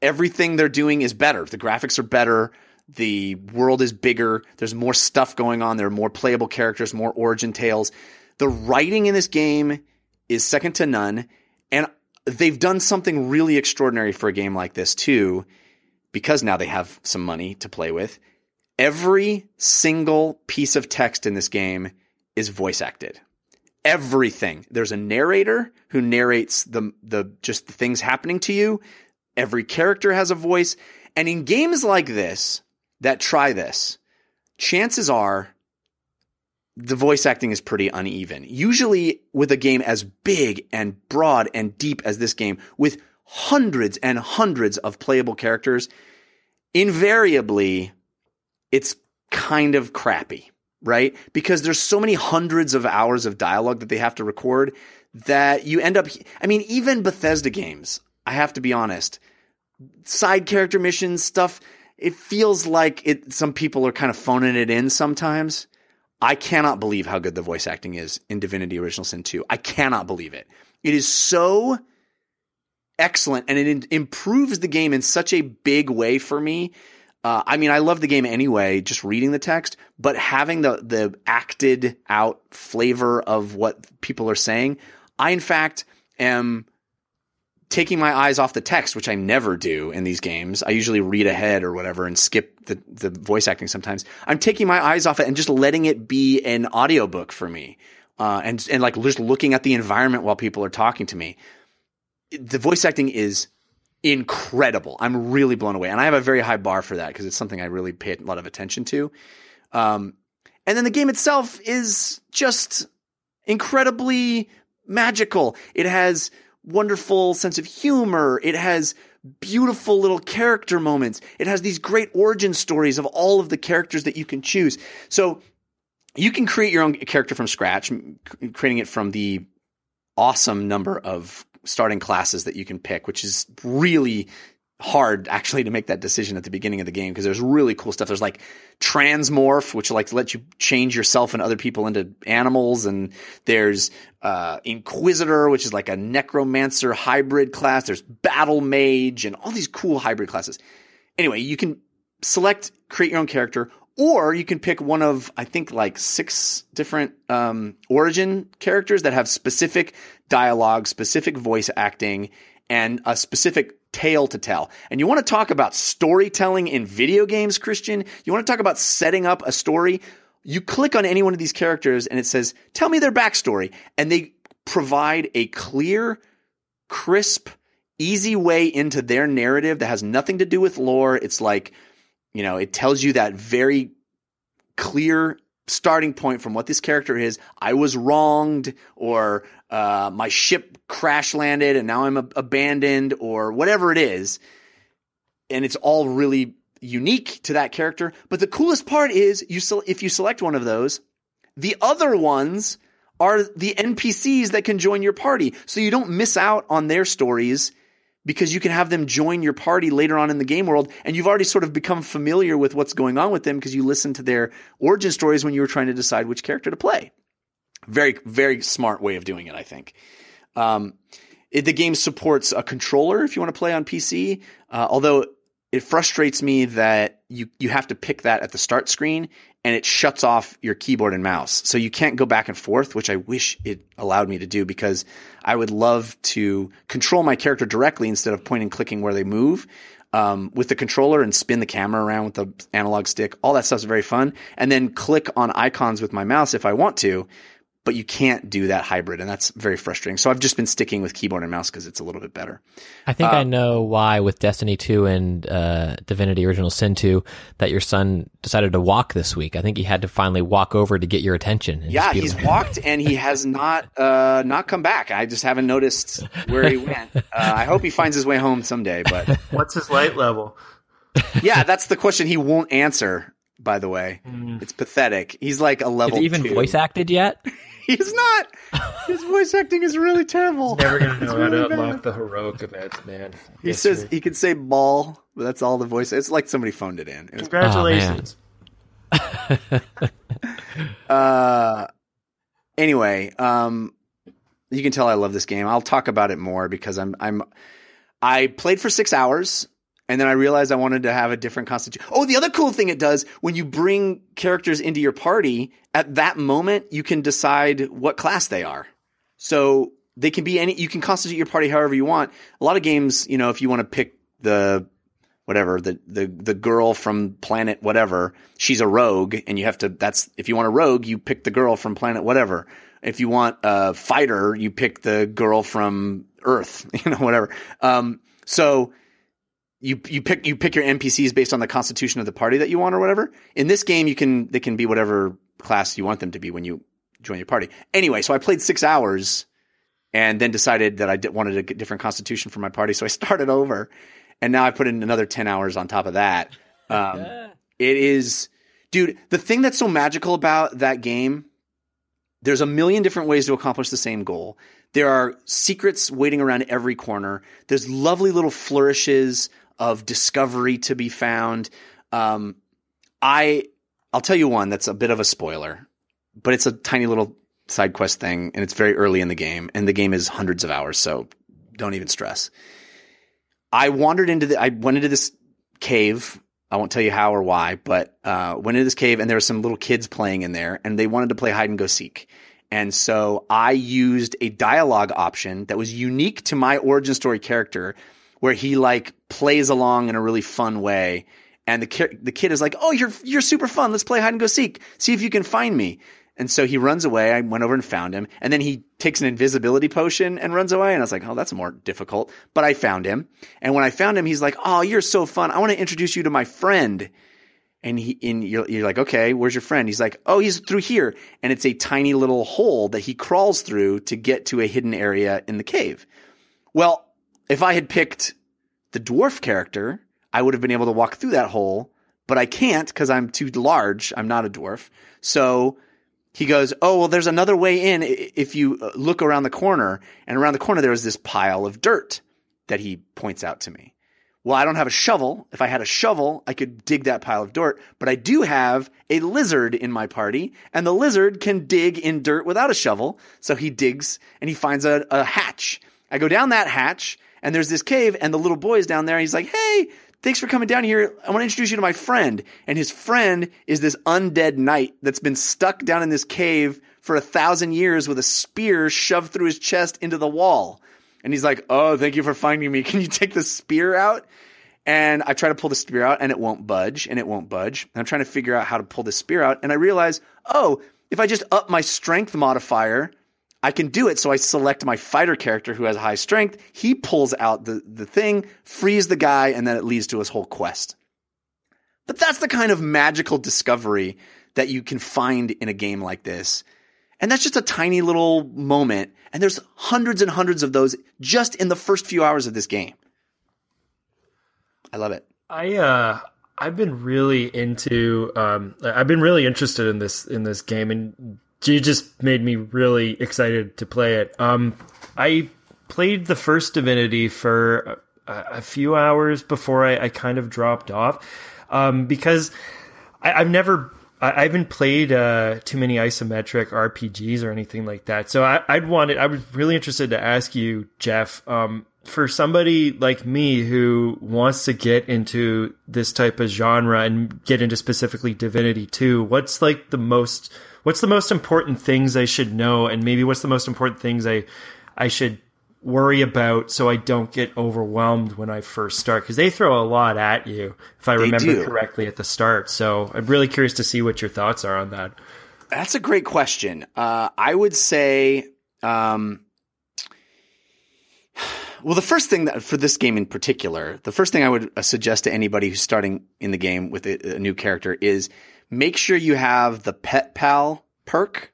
everything they're doing is better. The graphics are better. The world is bigger. There's more stuff going on. There are more playable characters, more origin tales. The writing in this game is second to none. And they've done something really extraordinary for a game like this, too, because now they have some money to play with. Every single piece of text in this game is voice acted everything. There's a narrator who narrates the the just the things happening to you. Every character has a voice, and in games like this that try this, chances are the voice acting is pretty uneven. Usually with a game as big and broad and deep as this game with hundreds and hundreds of playable characters, invariably it's kind of crappy right? Because there's so many hundreds of hours of dialogue that they have to record that you end up, I mean, even Bethesda games, I have to be honest, side character missions, stuff, it feels like it, some people are kind of phoning it in sometimes. I cannot believe how good the voice acting is in Divinity Original Sin 2. I cannot believe it. It is so excellent and it improves the game in such a big way for me uh, I mean, I love the game anyway, just reading the text, but having the the acted out flavor of what people are saying, I in fact am taking my eyes off the text, which I never do in these games. I usually read ahead or whatever and skip the, the voice acting sometimes. I'm taking my eyes off it and just letting it be an audiobook for me. Uh, and, and like just looking at the environment while people are talking to me. The voice acting is incredible. I'm really blown away. And I have a very high bar for that because it's something I really pay a lot of attention to. Um, and then the game itself is just incredibly magical. It has wonderful sense of humor. It has beautiful little character moments. It has these great origin stories of all of the characters that you can choose. So you can create your own character from scratch, creating it from the awesome number of starting classes that you can pick, which is really hard actually to make that decision at the beginning of the game because there's really cool stuff. There's like transmorph, which like let you change yourself and other people into animals, and there's uh, inquisitor, which is like a necromancer hybrid class. There's battle mage and all these cool hybrid classes. Anyway, you can select create your own character or you can pick one of I think like six different um, origin characters that have specific dialogue, specific voice acting, and a specific tale to tell. And you want to talk about storytelling in video games, Christian? You want to talk about setting up a story? You click on any one of these characters and it says, "Tell me their backstory," and they provide a clear, crisp, easy way into their narrative that has nothing to do with lore. It's like you know, it tells you that very clear starting point from what this character is. I was wronged, or uh, my ship crash landed and now I'm ab- abandoned, or whatever it is. And it's all really unique to that character. But the coolest part is you se- if you select one of those, the other ones are the NPCs that can join your party. So you don't miss out on their stories because you can have them join your party later on in the game world and you've already sort of become familiar with what's going on with them because you listened to their origin stories when you were trying to decide which character to play. Very, very smart way of doing it, I think. Um, it, the game supports a controller if you want to play on PC, uh, although it frustrates me that you, you have to pick that at the start screen and it shuts off your keyboard and mouse. So you can't go back and forth, which I wish it allowed me to do because I would love to control my character directly instead of pointing and clicking where they move. Um, with the controller and spin the camera around with the analog stick. All that stuff's very fun. And then click on icons with my mouse if I want to, but you can't do that hybrid. And that's very frustrating. So I've just been sticking with keyboard and mouse because it's a little bit better. I think I know why with Destiny 2 and uh, Divinity Original Sin 2 that your son decided to walk this week. I think he had to finally walk over to get your attention. and Yeah, he's like- walked and he has not uh, not come back. I just haven't noticed where he went. Uh, I hope he finds his way home someday. But What's his light level? yeah, that's the question he won't answer. By the way, it's pathetic. He's like a Is level. even two. voice acted yet? He's not. His voice acting is really terrible. Never gonna know how to unlock the heroic events, man. He says he can say ball, but that's all the voice. It's like somebody phoned it in. It was- Congratulations. uh, anyway, um, you can tell I love this game. I'll talk about it more because I'm I'm I played for six hours and then I realized I wanted to have a different constitution. Oh, the other cool thing it does when you bring characters into your party, at that moment you can decide what class they are. So they can be any. You can constitute your party however you want. A lot of games, you know, if you want to pick the whatever the the the girl from planet whatever she's a rogue and you have to that's if you want a rogue you pick the girl from planet whatever if you want a fighter you pick the girl from earth you know whatever um so you you pick you pick your npcs based on the constitution of the party that you want or whatever in this game you can they can be whatever class you want them to be when you join your party anyway so i played 6 hours and then decided that I did, wanted a different constitution for my party. So I started over, and now I put in another ten hours on top of that. Um, it is, dude. The thing that's so magical about that game, there's a million different ways to accomplish the same goal. There are secrets waiting around every corner. There's lovely little flourishes of discovery to be found. Um, I, I'll tell you one that's a bit of a spoiler, but it's a tiny little side quest thing, and it's very early in the game, and the game is hundreds of hours, so don't even stress. I wandered into the, I went into this cave. I won't tell you how or why, but uh, went into this cave, and there were some little kids playing in there, and they wanted to play hide and go seek. And so I used a dialogue option that was unique to my origin story character, where he like plays along in a really fun way. And the ki- the kid is like, "Oh, you're you're super fun. Let's play hide and go seek. See if you can find me." And so he runs away. I went over and found him. And then he takes an invisibility potion and runs away. And I was like, oh, that's more difficult. But I found him. And when I found him, he's like, oh, you're so fun. I want to introduce you to my friend. And he, you're, you're like, okay, where's your friend? He's like, oh, he's through here. And it's a tiny little hole that he crawls through to get to a hidden area in the cave. Well, if I had picked the dwarf character, I would have been able to walk through that hole, but I can't because I'm too large. I'm not a dwarf. So he goes, Oh, well, there's another way in if you uh, look around the corner. And around the corner, there was this pile of dirt that he points out to me. Well, I don't have a shovel. If I had a shovel, I could dig that pile of dirt, but I do have a lizard in my party, and the lizard can dig in dirt without a shovel. So he digs and he finds a, a hatch. I go down that hatch, and there's this cave, and the little boy is down there. And he's like, Hey, thanks for coming down here. I want to introduce you to my friend. And his friend is this undead knight that's been stuck down in this cave for a thousand years with a spear shoved through his chest into the wall. And he's like, Oh, thank you for finding me. Can you take the spear out? And I try to pull the spear out and it won't budge and it won't budge. And I'm trying to figure out how to pull the spear out. And I realize, oh, if I just up my strength modifier, I can do it. So I select my fighter character who has high strength. He pulls out the, the thing, frees the guy, and then it leads to his whole quest. But that's the kind of magical discovery that you can find in a game like this. And that's just a tiny little moment. And there's hundreds and hundreds of those just in the first few hours of this game. I love it. I uh I've been really into um I've been really interested in this in this game and you just made me really excited to play it. Um I played the first Divinity for a, a few hours before I, I kind of dropped off um, because I, I've never. I haven't played uh, too many isometric RPGs or anything like that, so I, I'd wanted. I was really interested to ask you, Jeff, um, for somebody like me who wants to get into this type of genre and get into specifically Divinity 2, what's like the most what's the most important things I should know and maybe what's the most important things I I should worry about so I don't get overwhelmed when I first start because they throw a lot at you if I remember correctly at the start. So I'm really curious to see what your thoughts are on that. That's a great question. Uh, I would say, um, well, the first thing that for this game in particular, the first thing I would suggest to anybody who's starting in the game with a, a new character is make sure you have the Pet Pal perk.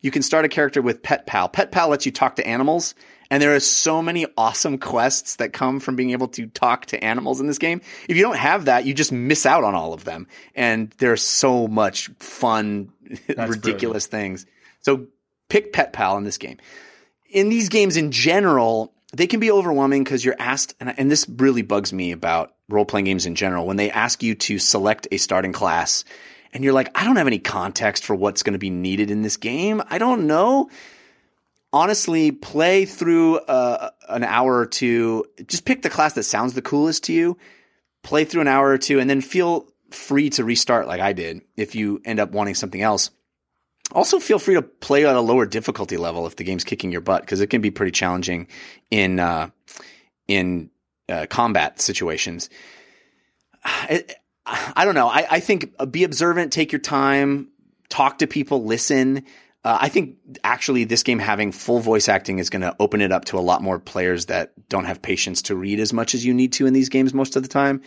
You can start a character with Pet Pal. Pet Pal lets you talk to animals. And there are so many awesome quests that come from being able to talk to animals in this game. If you don't have that, you just miss out on all of them. And there's so much fun, ridiculous things. So pick Pet Pal in this game. In these games in general, they can be overwhelming because you're asked, and, and this really bugs me about role playing games in general, when they ask you to select a starting class and you're like, I don't have any context for what's going to be needed in this game. I don't know honestly play through uh, an hour or two. Just pick the class that sounds the coolest to you. Play through an hour or two, and then feel free to restart like I did if you end up wanting something else. Also, feel free to play at a lower difficulty level if the game's kicking your butt because it can be pretty challenging in uh, in uh, combat situations. It, I don't know. I, I think uh, be observant, take your time, talk to people, listen. Uh, I think actually this game having full voice acting is going to open it up to a lot more players that don't have patience to read as much as you need to in these games most of the time.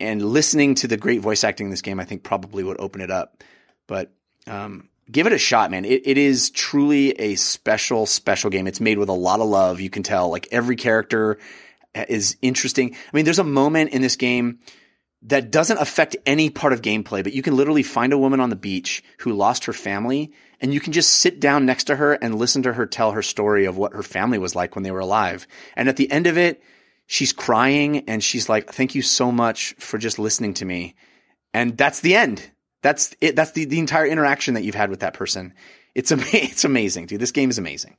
And listening to the great voice acting in this game, I think probably would open it up. But um, give it a shot, man. It, it is truly a special, special game. It's made with a lot of love. You can tell, like every character is interesting. I mean, there's a moment in this game that doesn't affect any part of gameplay, but you can literally find a woman on the beach who lost her family and you can just sit down next to her and listen to her tell her story of what her family was like when they were alive. And at the end of it, she's crying and she's like, thank you so much for just listening to me. And that's the end. That's it. That's the, the entire interaction that you've had with that person. It's, ama- it's amazing, dude. This game is amazing.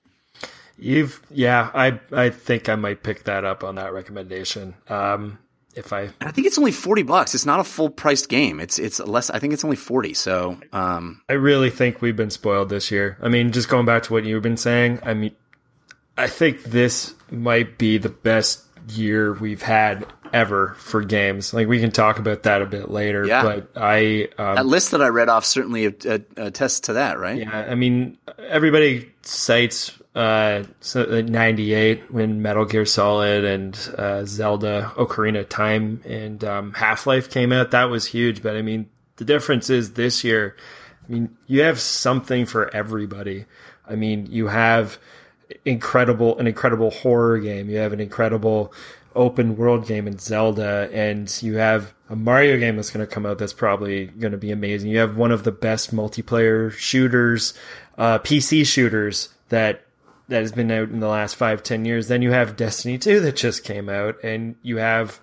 You've yeah, I I think I might pick that up on that recommendation. Um, if I I think it's only 40 bucks. It's not a full priced game. It's, it's less, I think it's only 40. So, um, I really think we've been spoiled this year. I mean, just going back to what you've been saying, I mean, I think this might be the best year we've had ever for games. Like we can talk about that a bit later, Yeah. but I um, that list that I read off certainly attests to that, right? Yeah, I mean, everybody cites uh, so, uh, 98 when Metal Gear Solid and uh, Zelda Ocarina of Time and um, Half Life came out. That was huge. But I mean, the difference is this year, I mean, you have something for everybody. I mean, you have incredible an incredible horror game. You have an incredible open world game in Zelda, and you have a Mario game that's going to come out that's probably going to be amazing. You have one of the best multiplayer shooters, uh, PC shooters that that has been out in the last five ten years. Then you have Destiny two that just came out, and you have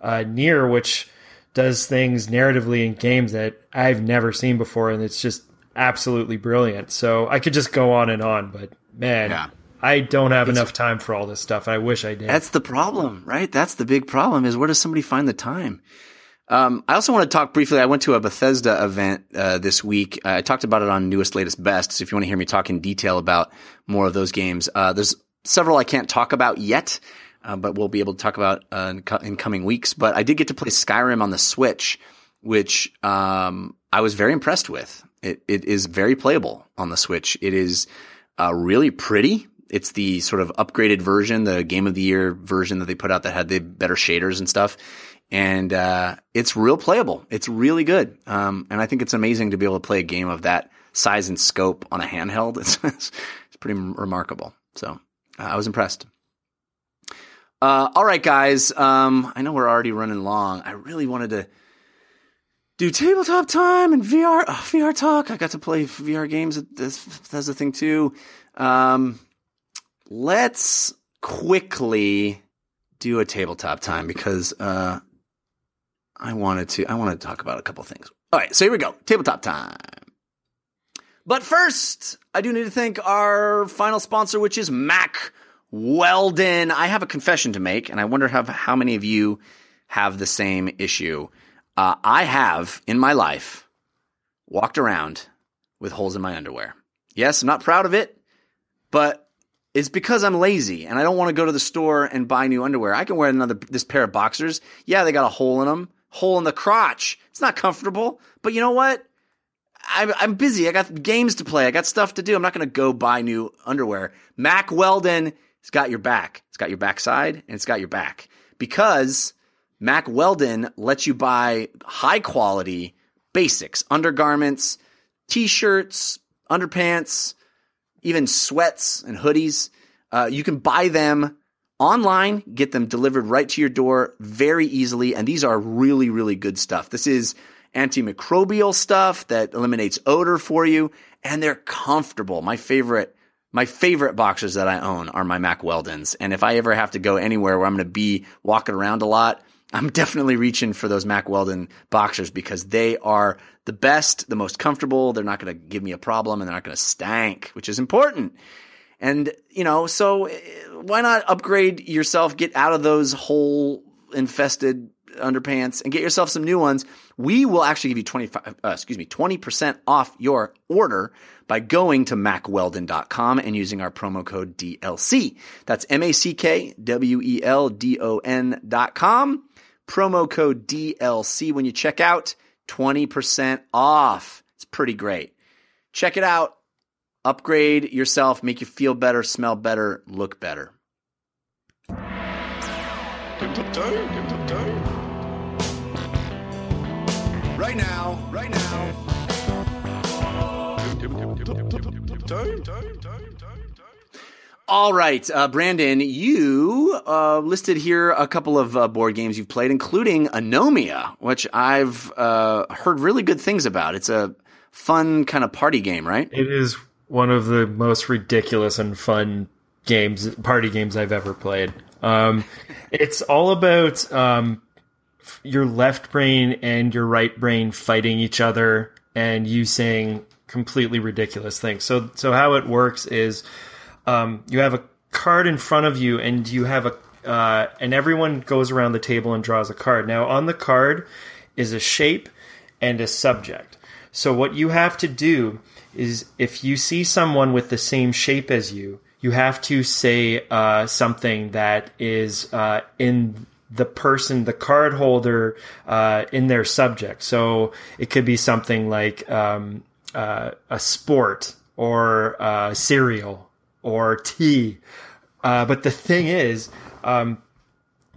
uh, Nier, which does things narratively in games that I've never seen before, and it's just absolutely brilliant. So I could just go on and on, but man, Yeah. I don't have enough time for all this stuff. I wish I did. That's the problem, right? That's the big problem is where does somebody find the time? Um, I also want to talk briefly. I went to a Bethesda event uh, this week. I talked about it on newest, latest, best. So if you want to hear me talk in detail about more of those games, uh, there's several I can't talk about yet, uh, but we'll be able to talk about uh, in, co- in coming weeks. But I did get to play Skyrim on the Switch, which um, I was very impressed with. It, it is very playable on the Switch. It is uh, really pretty. It's the sort of upgraded version, the Game of the Year version that they put out that had the better shaders and stuff. And uh, it's real playable. It's really good. Um, and I think it's amazing to be able to play a game of that size and scope on a handheld. It's, it's pretty remarkable. So uh, I was impressed. Uh, all right, guys. Um, I know we're already running long. I really wanted to do tabletop time and VR oh, VR talk. I got to play VR games. That's that's the thing too. Um, let's quickly do a tabletop time because uh, I wanted to. I want to talk about a couple things. All right, so here we go. Tabletop time. But first, I do need to thank our final sponsor, which is Mack Weldon. I have a confession to make, and I wonder how, how many of you have the same issue. Uh, I have in my life walked around with holes in my underwear. Yes, I'm not proud of it, but it's because I'm lazy and I don't want to go to the store and buy new underwear. I can wear another this pair of boxers. Yeah, they got a hole in them, hole in the crotch. It's not comfortable, but you know what? I'm, I'm busy. I got games to play. I got stuff to do. I'm not going to go buy new underwear. Mack Weldon has got your back. It's got your backside and it's got your back because Mack Weldon lets you buy high quality basics, undergarments, t-shirts, underpants, even sweats and hoodies. Uh, you can buy them online, get them delivered right to your door very easily. And these are really, really good stuff. This is antimicrobial stuff that eliminates odor for you and they're comfortable. My favorite, my favorite boxers that I own are my Mack Weldons. And if I ever have to go anywhere where I'm going to be walking around a lot, I'm definitely reaching for those Mack Weldon boxers because they are the best, the most comfortable. They're not going to give me a problem and they're not going to stank, which is important. And, you know, so eh, why not upgrade yourself, get out of those hole infested underpants and get yourself some new ones. We will actually give you 25, uh, excuse me, 20% off your order by going to mackweldon.com and using our promo code DLC. That's M-A-C-K-W-E-L-D-O-N dot com. Promo code DLC when you check out, 20% off. It's pretty great. Check it out. Upgrade yourself, make you feel better, smell better, look better. Right now, right now. All right, uh, Brandon, you uh, listed here a couple of uh, board games you've played, including Anomia, which I've uh, heard really good things about. It's a fun kind of party game, right? It is one of the most ridiculous and fun games, party games I've ever played. Um, it's all about um, your left brain and your right brain fighting each other and you saying completely ridiculous things. So, so how it works is um, you have a card in front of you and you have a uh, and everyone goes around the table and draws a card. Now, on the card is a shape and a subject. So, what you have to do is if you see someone with the same shape as you, you have to say uh, something that is uh, in the person, the card holder, uh, in their subject. So, it could be something like um, uh, a sport or uh, cereal or tea. Uh, but the thing is, um,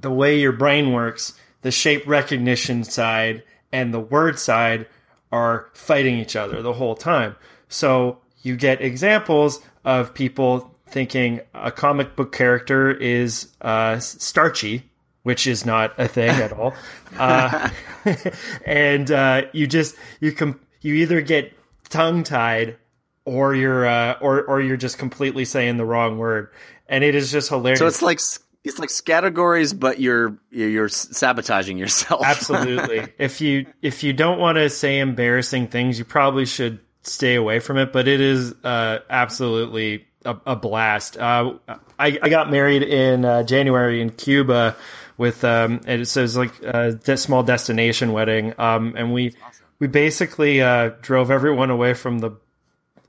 the way your brain works, the shape recognition side and the word side are fighting each other the whole time. So you get examples of people thinking a comic book character is uh, starchy, which is not a thing at all. Uh, and uh, you just you com- you either get tongue tied or you're uh, or or you're just completely saying the wrong word, and it is just hilarious. So it's like it's like categories, but you're you're sabotaging yourself. Absolutely. if you if you don't want to say embarrassing things, you probably should stay away from it. But it is uh, absolutely a, a blast. Uh, I, I got married in uh, January in Cuba with um, and so it was like a small destination wedding, um, and we we basically uh, drove everyone away from the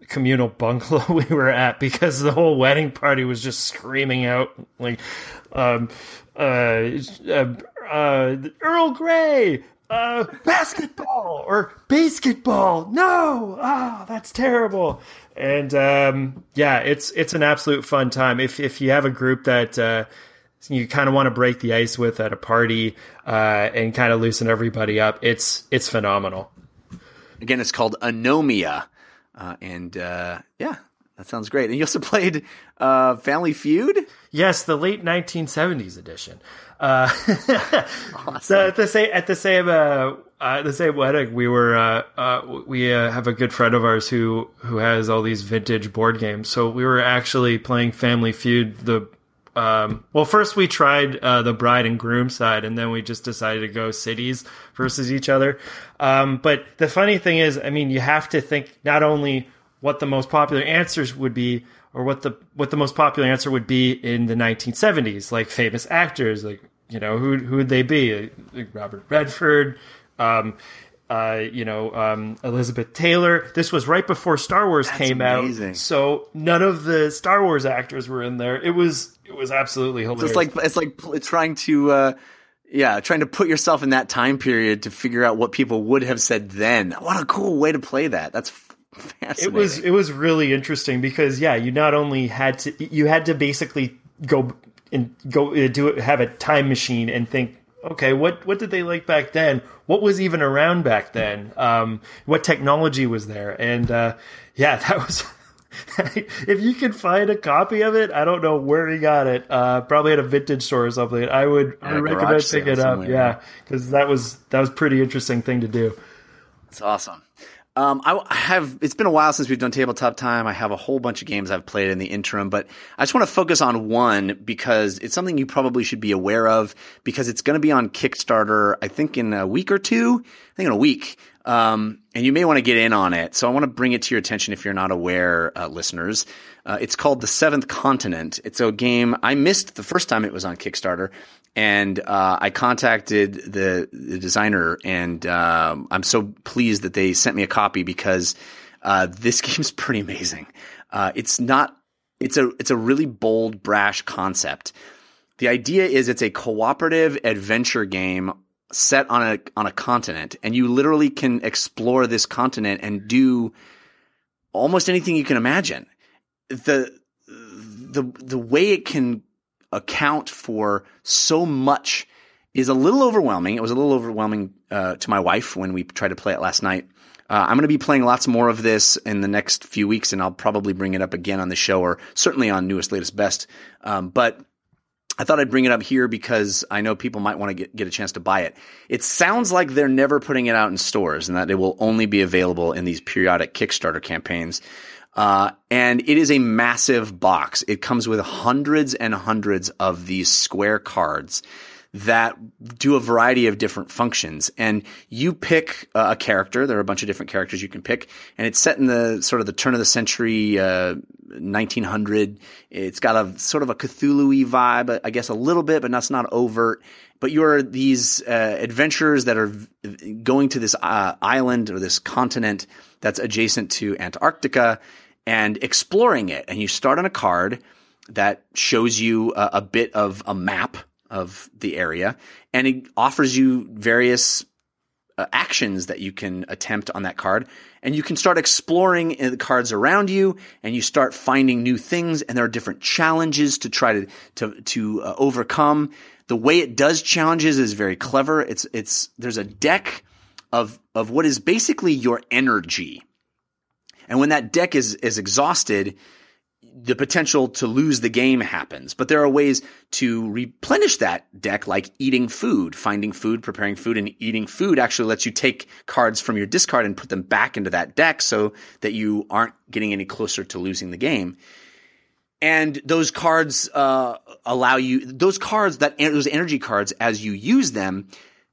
communal bungalow we were at because the whole wedding party was just screaming out like um uh, uh, uh Earl Grey uh basketball or basketball no ah that's terrible and um yeah it's it's an absolute fun time if if you have a group that uh you kind of want to break the ice with at a party uh and kind of loosen everybody up it's it's phenomenal Again, it's called Anomia. Uh, and uh, yeah, that sounds great. And you also played uh, Family Feud. Yes, the late 1970s edition. Uh, So at the same at the same uh, uh, the same wedding, we were uh, uh, we have a good friend of ours who who has all these vintage board games. So we were actually playing Family Feud, the Um, well, first we tried uh, the bride and groom side, and then we just decided to go cities versus each other. Um, but the funny thing is, I mean, you have to think not only what the most popular answers would be, or what the what the most popular answer would be in the 1970s, like famous actors, like you know who who would they be? Like Robert Redford. Um, uh, you know, um, Elizabeth Taylor. This was right before Star Wars came amazing. out, so none of the Star Wars actors were in there. It was it was absolutely hilarious. So it's like it's like pl- trying to uh yeah, trying to put yourself in that time period to figure out what people would have said then. What a cool way to play that. That's. It was it was really interesting because yeah, you not only had to you had to basically go and go uh, do it, have a time machine and think, okay, what what did they like back then? What was even around back then? Um, what technology was there? And uh, yeah, that was. if you can find a copy of it, I don't know where he got it. Uh, probably at a vintage store or something. I would, I recommend picking it up. somewhere. Yeah, because that was that was pretty interesting thing to do. It's awesome. Um, I have. It's been a while since we've done tabletop time. I have a whole bunch of games I've played in the interim, but I just want to focus on one because it's something you probably should be aware of because it's going to be on Kickstarter. I think in a week or two. I think in a week. Um, and you may want to get in on it. So I want to bring it to your attention if you're not aware, uh, listeners. Uh, it's called The Seventh Continent. It's a game I missed the first time it was on Kickstarter, and uh, I contacted the, the designer, and um, I'm so pleased that they sent me a copy because uh, this game's pretty amazing. Uh, it's not. It's a it's a really bold, brash concept. The idea is it's a cooperative adventure game set on a on a continent, and you literally can explore this continent and do almost anything you can imagine. The the the way it can account for so much is a little overwhelming. It was a little overwhelming uh, to my wife when we tried to play it last night. Uh, I'm going to be playing lots more of this in the next few weeks, and I'll probably bring it up again on the show or certainly on newest, latest, best. Um, but I thought I'd bring it up here because I know people might want to get, get a chance to buy it. It sounds like they're never putting it out in stores and that it will only be available in these periodic Kickstarter campaigns. Uh, and it is a massive box. It comes with hundreds and hundreds of these square cards that do a variety of different functions. And you pick uh, a character. There are a bunch of different characters you can pick, and it's set in the sort of the turn of the century, uh, 1900. It's got a sort of a Cthulhu vibe, I guess a little bit, but that's not overt. But you're these uh, adventurers that are going to this uh, island or this continent that's adjacent to Antarctica and exploring it. And you start on a card that shows you a, a bit of a map of the area, and it offers you various uh, actions that you can attempt on that card. And you can start exploring the cards around you, and you start finding new things. And there are different challenges to try to to to uh, overcome. The way it does challenges is very clever. It's it's there's a deck of of what is basically your energy, and when that deck is is exhausted, the potential to lose the game happens. But there are ways to replenish that deck, like eating food, finding food, preparing food, and eating food actually lets you take cards from your discard and put them back into that deck so that you aren't getting any closer to losing the game. And those cards uh, allow you those cards that those energy cards as you use them,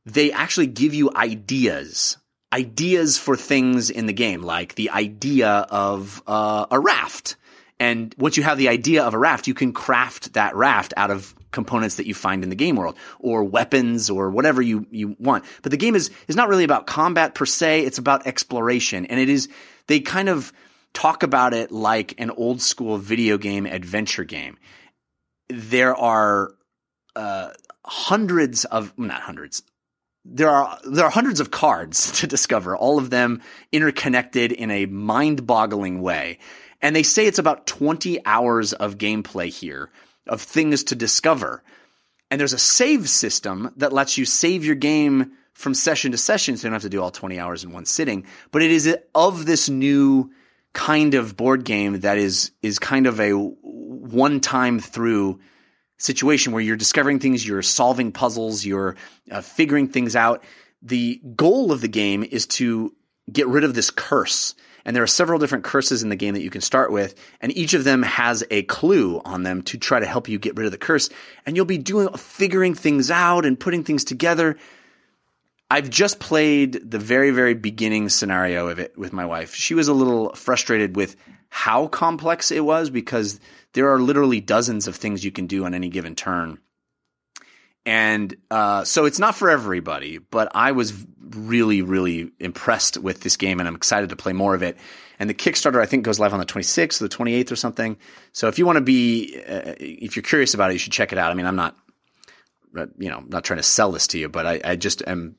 they actually give you ideas ideas for things in the game, like the idea of uh, a raft. And once you have the idea of a raft, you can craft that raft out of components that you find in the game world or weapons or whatever you, you want. But the game is, is not really about combat per se. It's about exploration. And it is, they kind of talk about it like an old school video game adventure game. There are, uh, hundreds of, not hundreds, there are there are hundreds of cards to discover, all of them interconnected in a mind-boggling way. And they say it's about 20 hours of gameplay here of things to discover. And there's a save system that lets you save your game from session to session, so you don't have to do all 20 hours in one sitting. But it is of this new kind of board game that is is kind of a one time through situation where you're discovering things, you're solving puzzles, you're uh, figuring things out. The goal of the game is to get rid of this curse. And there are several different curses in the game that you can start with, and each of them has a clue on them to try to help you get rid of the curse. And you'll be doing figuring things out and putting things together. I've just played the very, very beginning scenario of it with my wife. She was a little frustrated with how complex it was because there are literally dozens of things you can do on any given turn. And uh, so it's not for everybody, but I was really, really impressed with this game and I'm excited to play more of it. And the Kickstarter, I think, goes live on the 26th or the 28th or something. So if you want to be, uh, if you're curious about it, you should check it out. I mean, I'm not, uh, you know, not trying to sell this to you, but I, I just am,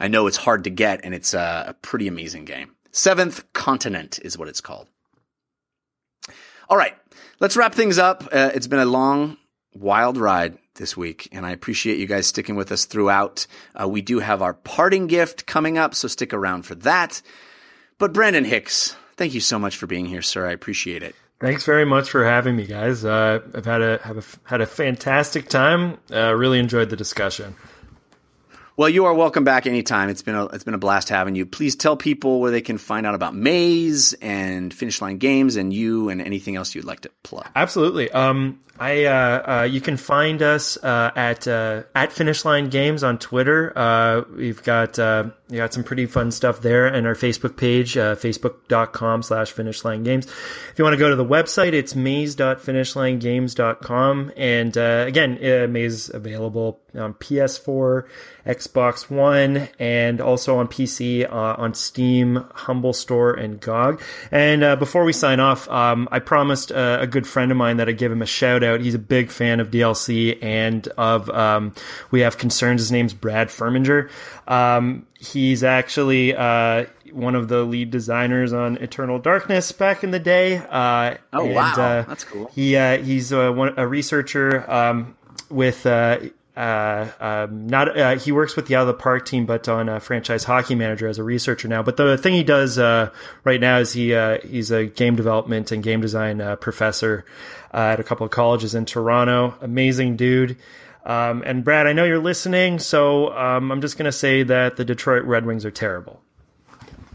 I know it's hard to get and it's a, a pretty amazing game. Seventh Continent is what it's called. All right, let's wrap things up. Uh, it's been a long, wild ride this week, and I appreciate you guys sticking with us throughout. Uh, we do have our parting gift coming up, so stick around for that. But Brandon Hicks, thank you so much for being here, sir. I appreciate it. Thanks very much for having me, guys. Uh, I've had a have a, had a fantastic time. Uh, really enjoyed the discussion. Well, you are welcome back anytime. It's been a it's been a blast having you. Please tell people where they can find out about Maize and Finish Line Games and you and anything else you'd like to plug. Absolutely. Um, I uh, uh, you can find us uh, at uh, at Finish Line Games on Twitter. Uh, we've got uh, we got some pretty fun stuff there, and our Facebook page, facebook.com slash Finish Line Games. If you want to go to the website, it's maize.finishlinegames.com. And uh, again, Maize available on PS4, Xbox One, and also on PC uh, on Steam, Humble Store, and GOG. And uh, before we sign off, um, I promised uh, a good friend of mine that I'd give him a shout out. He's a big fan of DLC and of um, We Have Concerns. His name's Brad Furminger. Um, he's actually uh, one of the lead designers on Eternal Darkness back in the day. Uh, Oh, and, wow. uh, That's cool. He uh, he's one, a researcher um, with. Uh, uh, um, not uh, he works with the Out of the Park team, but on uh, franchise hockey manager as a researcher now. But the thing he does uh, right now is he uh, he's a game development and game design uh, professor uh, at a couple of colleges in Toronto. Amazing dude. Um, and Brad, I know you're listening, so um, I'm just gonna say that the Detroit Red Wings are terrible.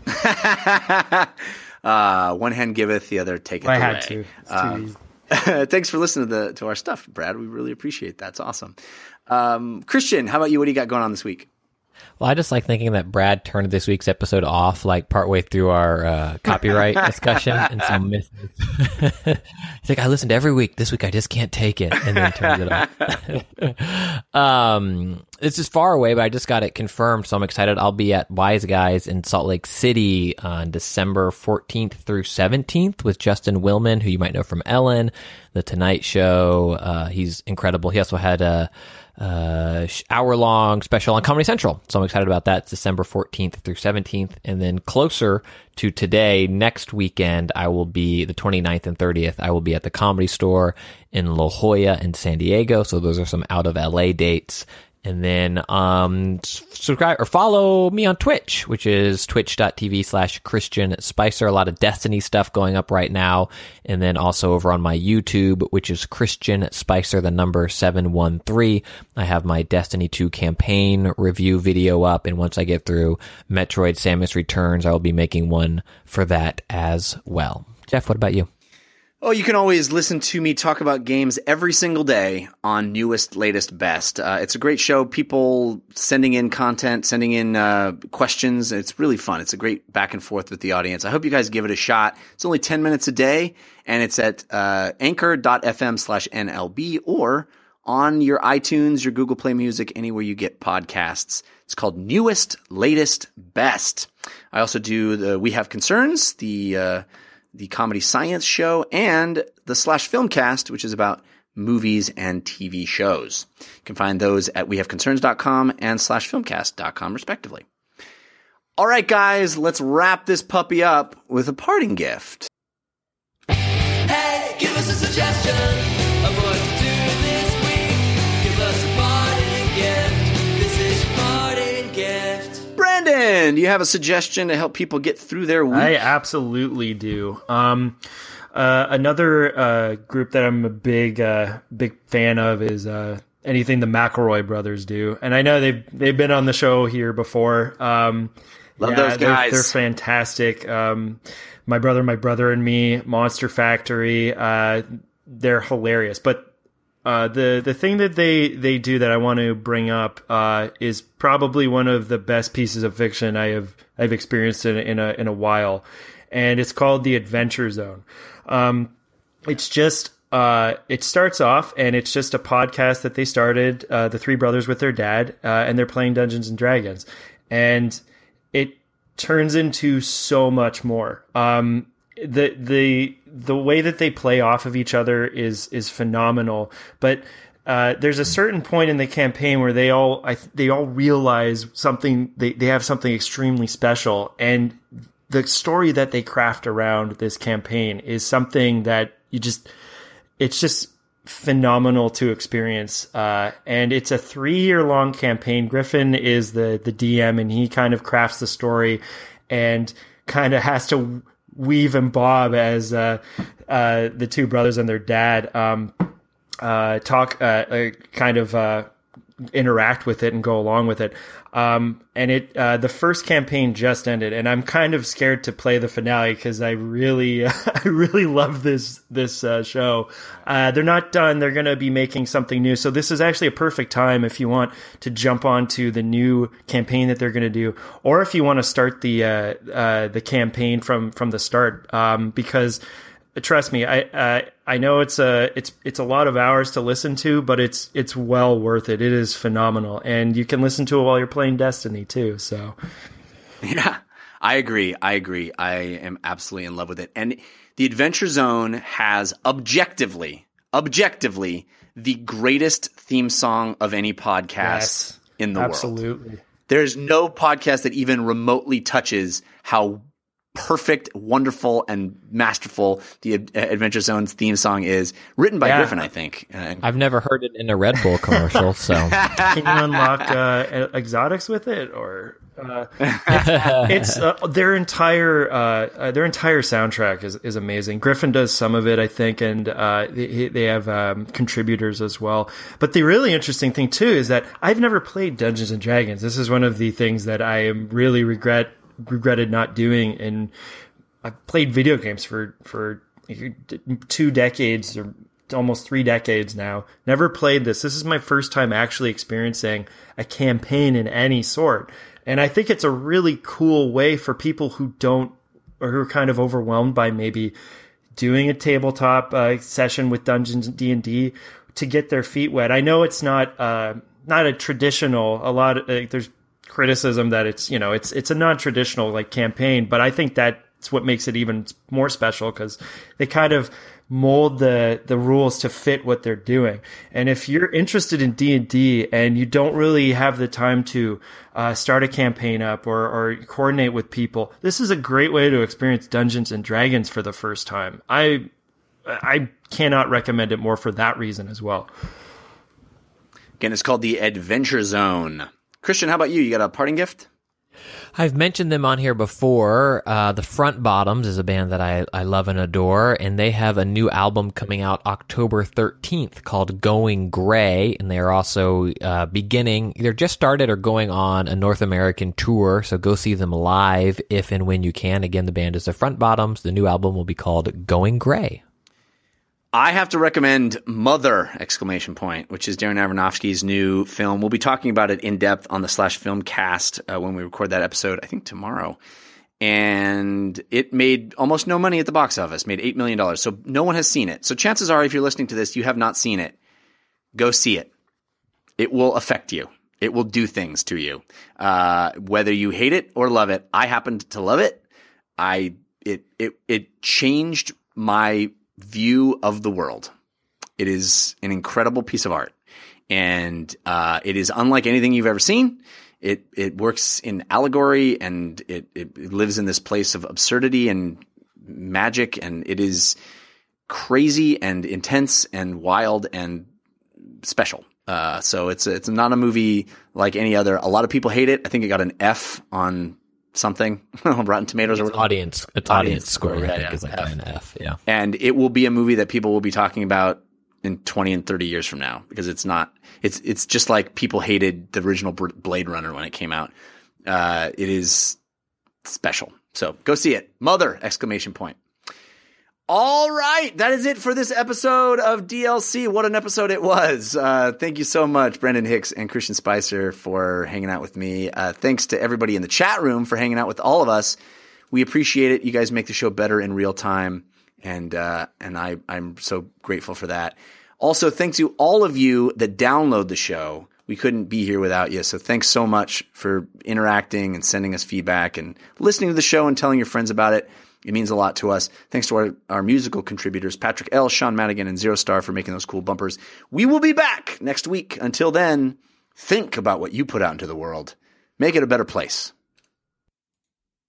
uh, one hand giveth, the other taketh I away. had to. Um. Thanks for listening to the to our stuff, Brad. We really appreciate that. It's awesome. Um, Christian, how about you? What do you got going on this week? Well, I just like thinking that Brad turned this week's episode off like partway through our uh, copyright discussion, and so. He's like, I listened every week. This week, I just can't take it, and then turns it off. um, this is far away, but I just got it confirmed, so I'm excited. I'll be at Wise Guys in Salt Lake City on December 14th through 17th with Justin Willman, who you might know from Ellen, The Tonight Show. Uh, he's incredible. He also had a uh, Uh, hour long special on Comedy Central. So I'm excited about that. It's December 14th through 17th. And then closer to today, next weekend, I will be the 29th and 30th. I will be at the Comedy Store in La Jolla in San Diego. So those are some out of LA dates. And then um, subscribe or follow me on Twitch, which is twitch.tv slash Christian Spicer. A lot of Destiny stuff going up right now. And then also over on my YouTube, which is Christian Spicer, the number 713. I have my Destiny 2 campaign review video up. And once I get through Metroid Samus Returns, I will be making one for that as well. Jeff, what about you? Oh, you can always listen to me talk about games every single day on Newest, Latest, Best. Uh, it's a great show. People sending in content, sending in uh, questions. It's really fun. It's a great back and forth with the audience. I hope you guys give it a shot. It's only 10 minutes a day, and it's at uh, anchor.fm slash NLB or on your iTunes, your Google Play Music, anywhere you get podcasts. It's called Newest, Latest, Best. I also do the We Have Concerns, the uh, the comedy science show, and the slash filmcast, which is about movies and TV shows. You can find those at wehaveconcerns.com and slash filmcast.com respectively. All right, guys, let's wrap this puppy up with a parting gift. Hey, give us a suggestion Do you have a suggestion to help people get through their week? I absolutely do. Um, uh, another uh, group that I'm a big uh, big fan of is uh, anything the McElroy brothers do, and I know they've they've been on the show here before. Um, Love Yeah, those they're- guys. They're, fantastic. Um, my brother, my brother and me, Monster Factory. Uh, they're hilarious. But uh, the the thing that they they do that I want to bring up uh, is probably one of the best pieces of fiction I have I've experienced in, in a in a while, and it's called the Adventure Zone. Um, it's just uh, it starts off and it's just a podcast that they started uh, the three brothers with their dad uh, and they're playing dungeons and dragons. And it turns into so much more. Um, the the the way that they play off of each other is is phenomenal. But uh, there's a certain point in the campaign where they all I, they all realize something they, they have something extremely special. And the story that they craft around this campaign is something that you just it's just phenomenal to experience. Uh, and it's a three year long campaign. Griffin is the the dm and he kind of crafts the story and kind of has to weave and bob as uh, uh, the two brothers and their dad um, uh, talk uh, uh, kind of uh, interact with it and go along with it. Um, and it uh, the first campaign just ended, and I'm kind of scared to play the finale because I really I really love this this uh, show. Uh, they're not done; they're going to be making something new. So this is actually a perfect time if you want to jump onto the new campaign that they're going to do, or if you want to start the uh, uh, the campaign from from the start, um, because trust me, I uh, I know it's a it's it's a lot of hours to listen to, but it's it's well worth it. It is phenomenal, and you can listen to it while you're playing Destiny 2. So Yeah, I agree. I agree. I am absolutely in love with it. And the Adventure Zone has objectively, objectively, the greatest theme song of any podcast Yes, in the world. absolutely. There's no podcast that even remotely touches how perfect, wonderful, and masterful the Ad- Adventure Zone's theme song is. Written by Yeah. Griffin, I think. Uh, I've never heard it in a Red Bull commercial, so Can you unlock uh, exotics with it, or uh, it's uh, their entire uh, uh, their entire soundtrack is, is amazing. Griffin does some of it, I think, and uh, they, they have um, contributors as well. But the really interesting thing too is that I've never played Dungeons and Dragons. This is one of the things that I am really regret regretted not doing. And I've played video games for for two decades or almost three decades now. Never played this. This is my first time actually experiencing a campaign in any sort. And I think it's a really cool way for people who don't or who are kind of overwhelmed by maybe doing a tabletop uh, session with Dungeons D and D to get their feet wet. I know it's not uh, not a traditional. A lot of uh, there's criticism that it's you know it's it's a non traditional like campaign, but I think that's what makes it even more special because they kind of mold the the rules to fit what they're doing. And if you're interested in D and D and you don't really have the time to uh, start a campaign up or or coordinate with people, this is a great way to experience Dungeons and Dragons for the first time. I I cannot recommend it more for that reason as well. again, it's called the Adventure Zone. Christian, how about you? You got a parting gift? I've mentioned them on here before. Uh, the Front Bottoms is a band that I, I love and adore, and they have a new album coming out October 13th called Going Gray, and they are also uh, beginning, either just started or going on a North American tour, so go see them live if and when you can. Again, the band is the Front Bottoms. The new album will be called Going Gray. I have to recommend Mother! Exclamation point, which is Darren Aronofsky's new film. We'll be talking about it in depth on the Slash Film Cast uh, when we record that episode. I think tomorrow. And it made almost no money at the box office. Made eight million dollars. So no one has seen it. So chances are, if you're listening to this, you have not seen it. Go see it. It will affect you. It will do things to you, uh, whether you hate it or love it. I happened to love it. I it it it changed my view of the world. It is an incredible piece of art, and uh, it is unlike anything you've ever seen. It it works in allegory, and it, it lives in this place of absurdity and magic, and it is crazy and intense and wild and special. Uh, so it's it's not a movie like any other. A lot of people hate it. I think it got an F on something Rotten Tomatoes or audience, it's Audience audience score, score, I yeah, think yeah. is like F. an F. Yeah. and it will be a movie that people will be talking about in 20 and 30 years from now because it's not it's it's just like people hated the original Blade Runner when it came out. Uh, it is special. So go see it. Mother! Exclamation point. All right, that is it for this episode of DLC. What an episode it was! Uh, thank you so much, Brandon Hicks and Christian Spicer, for hanging out with me. Uh, thanks to everybody in the chat room for hanging out with all of us. We appreciate it. You guys make the show better in real time, and uh, and I I'm so grateful for that. Also, thanks to all of you that download the show. We couldn't be here without you. So thanks so much for interacting and sending us feedback and listening to the show and telling your friends about it. It means a lot to us. Thanks to our, our musical contributors, Patrick L., Sean Madigan, and Zero Star for making those cool bumpers. We will be back next week. Until then, think about what you put out into the world. Make it a better place.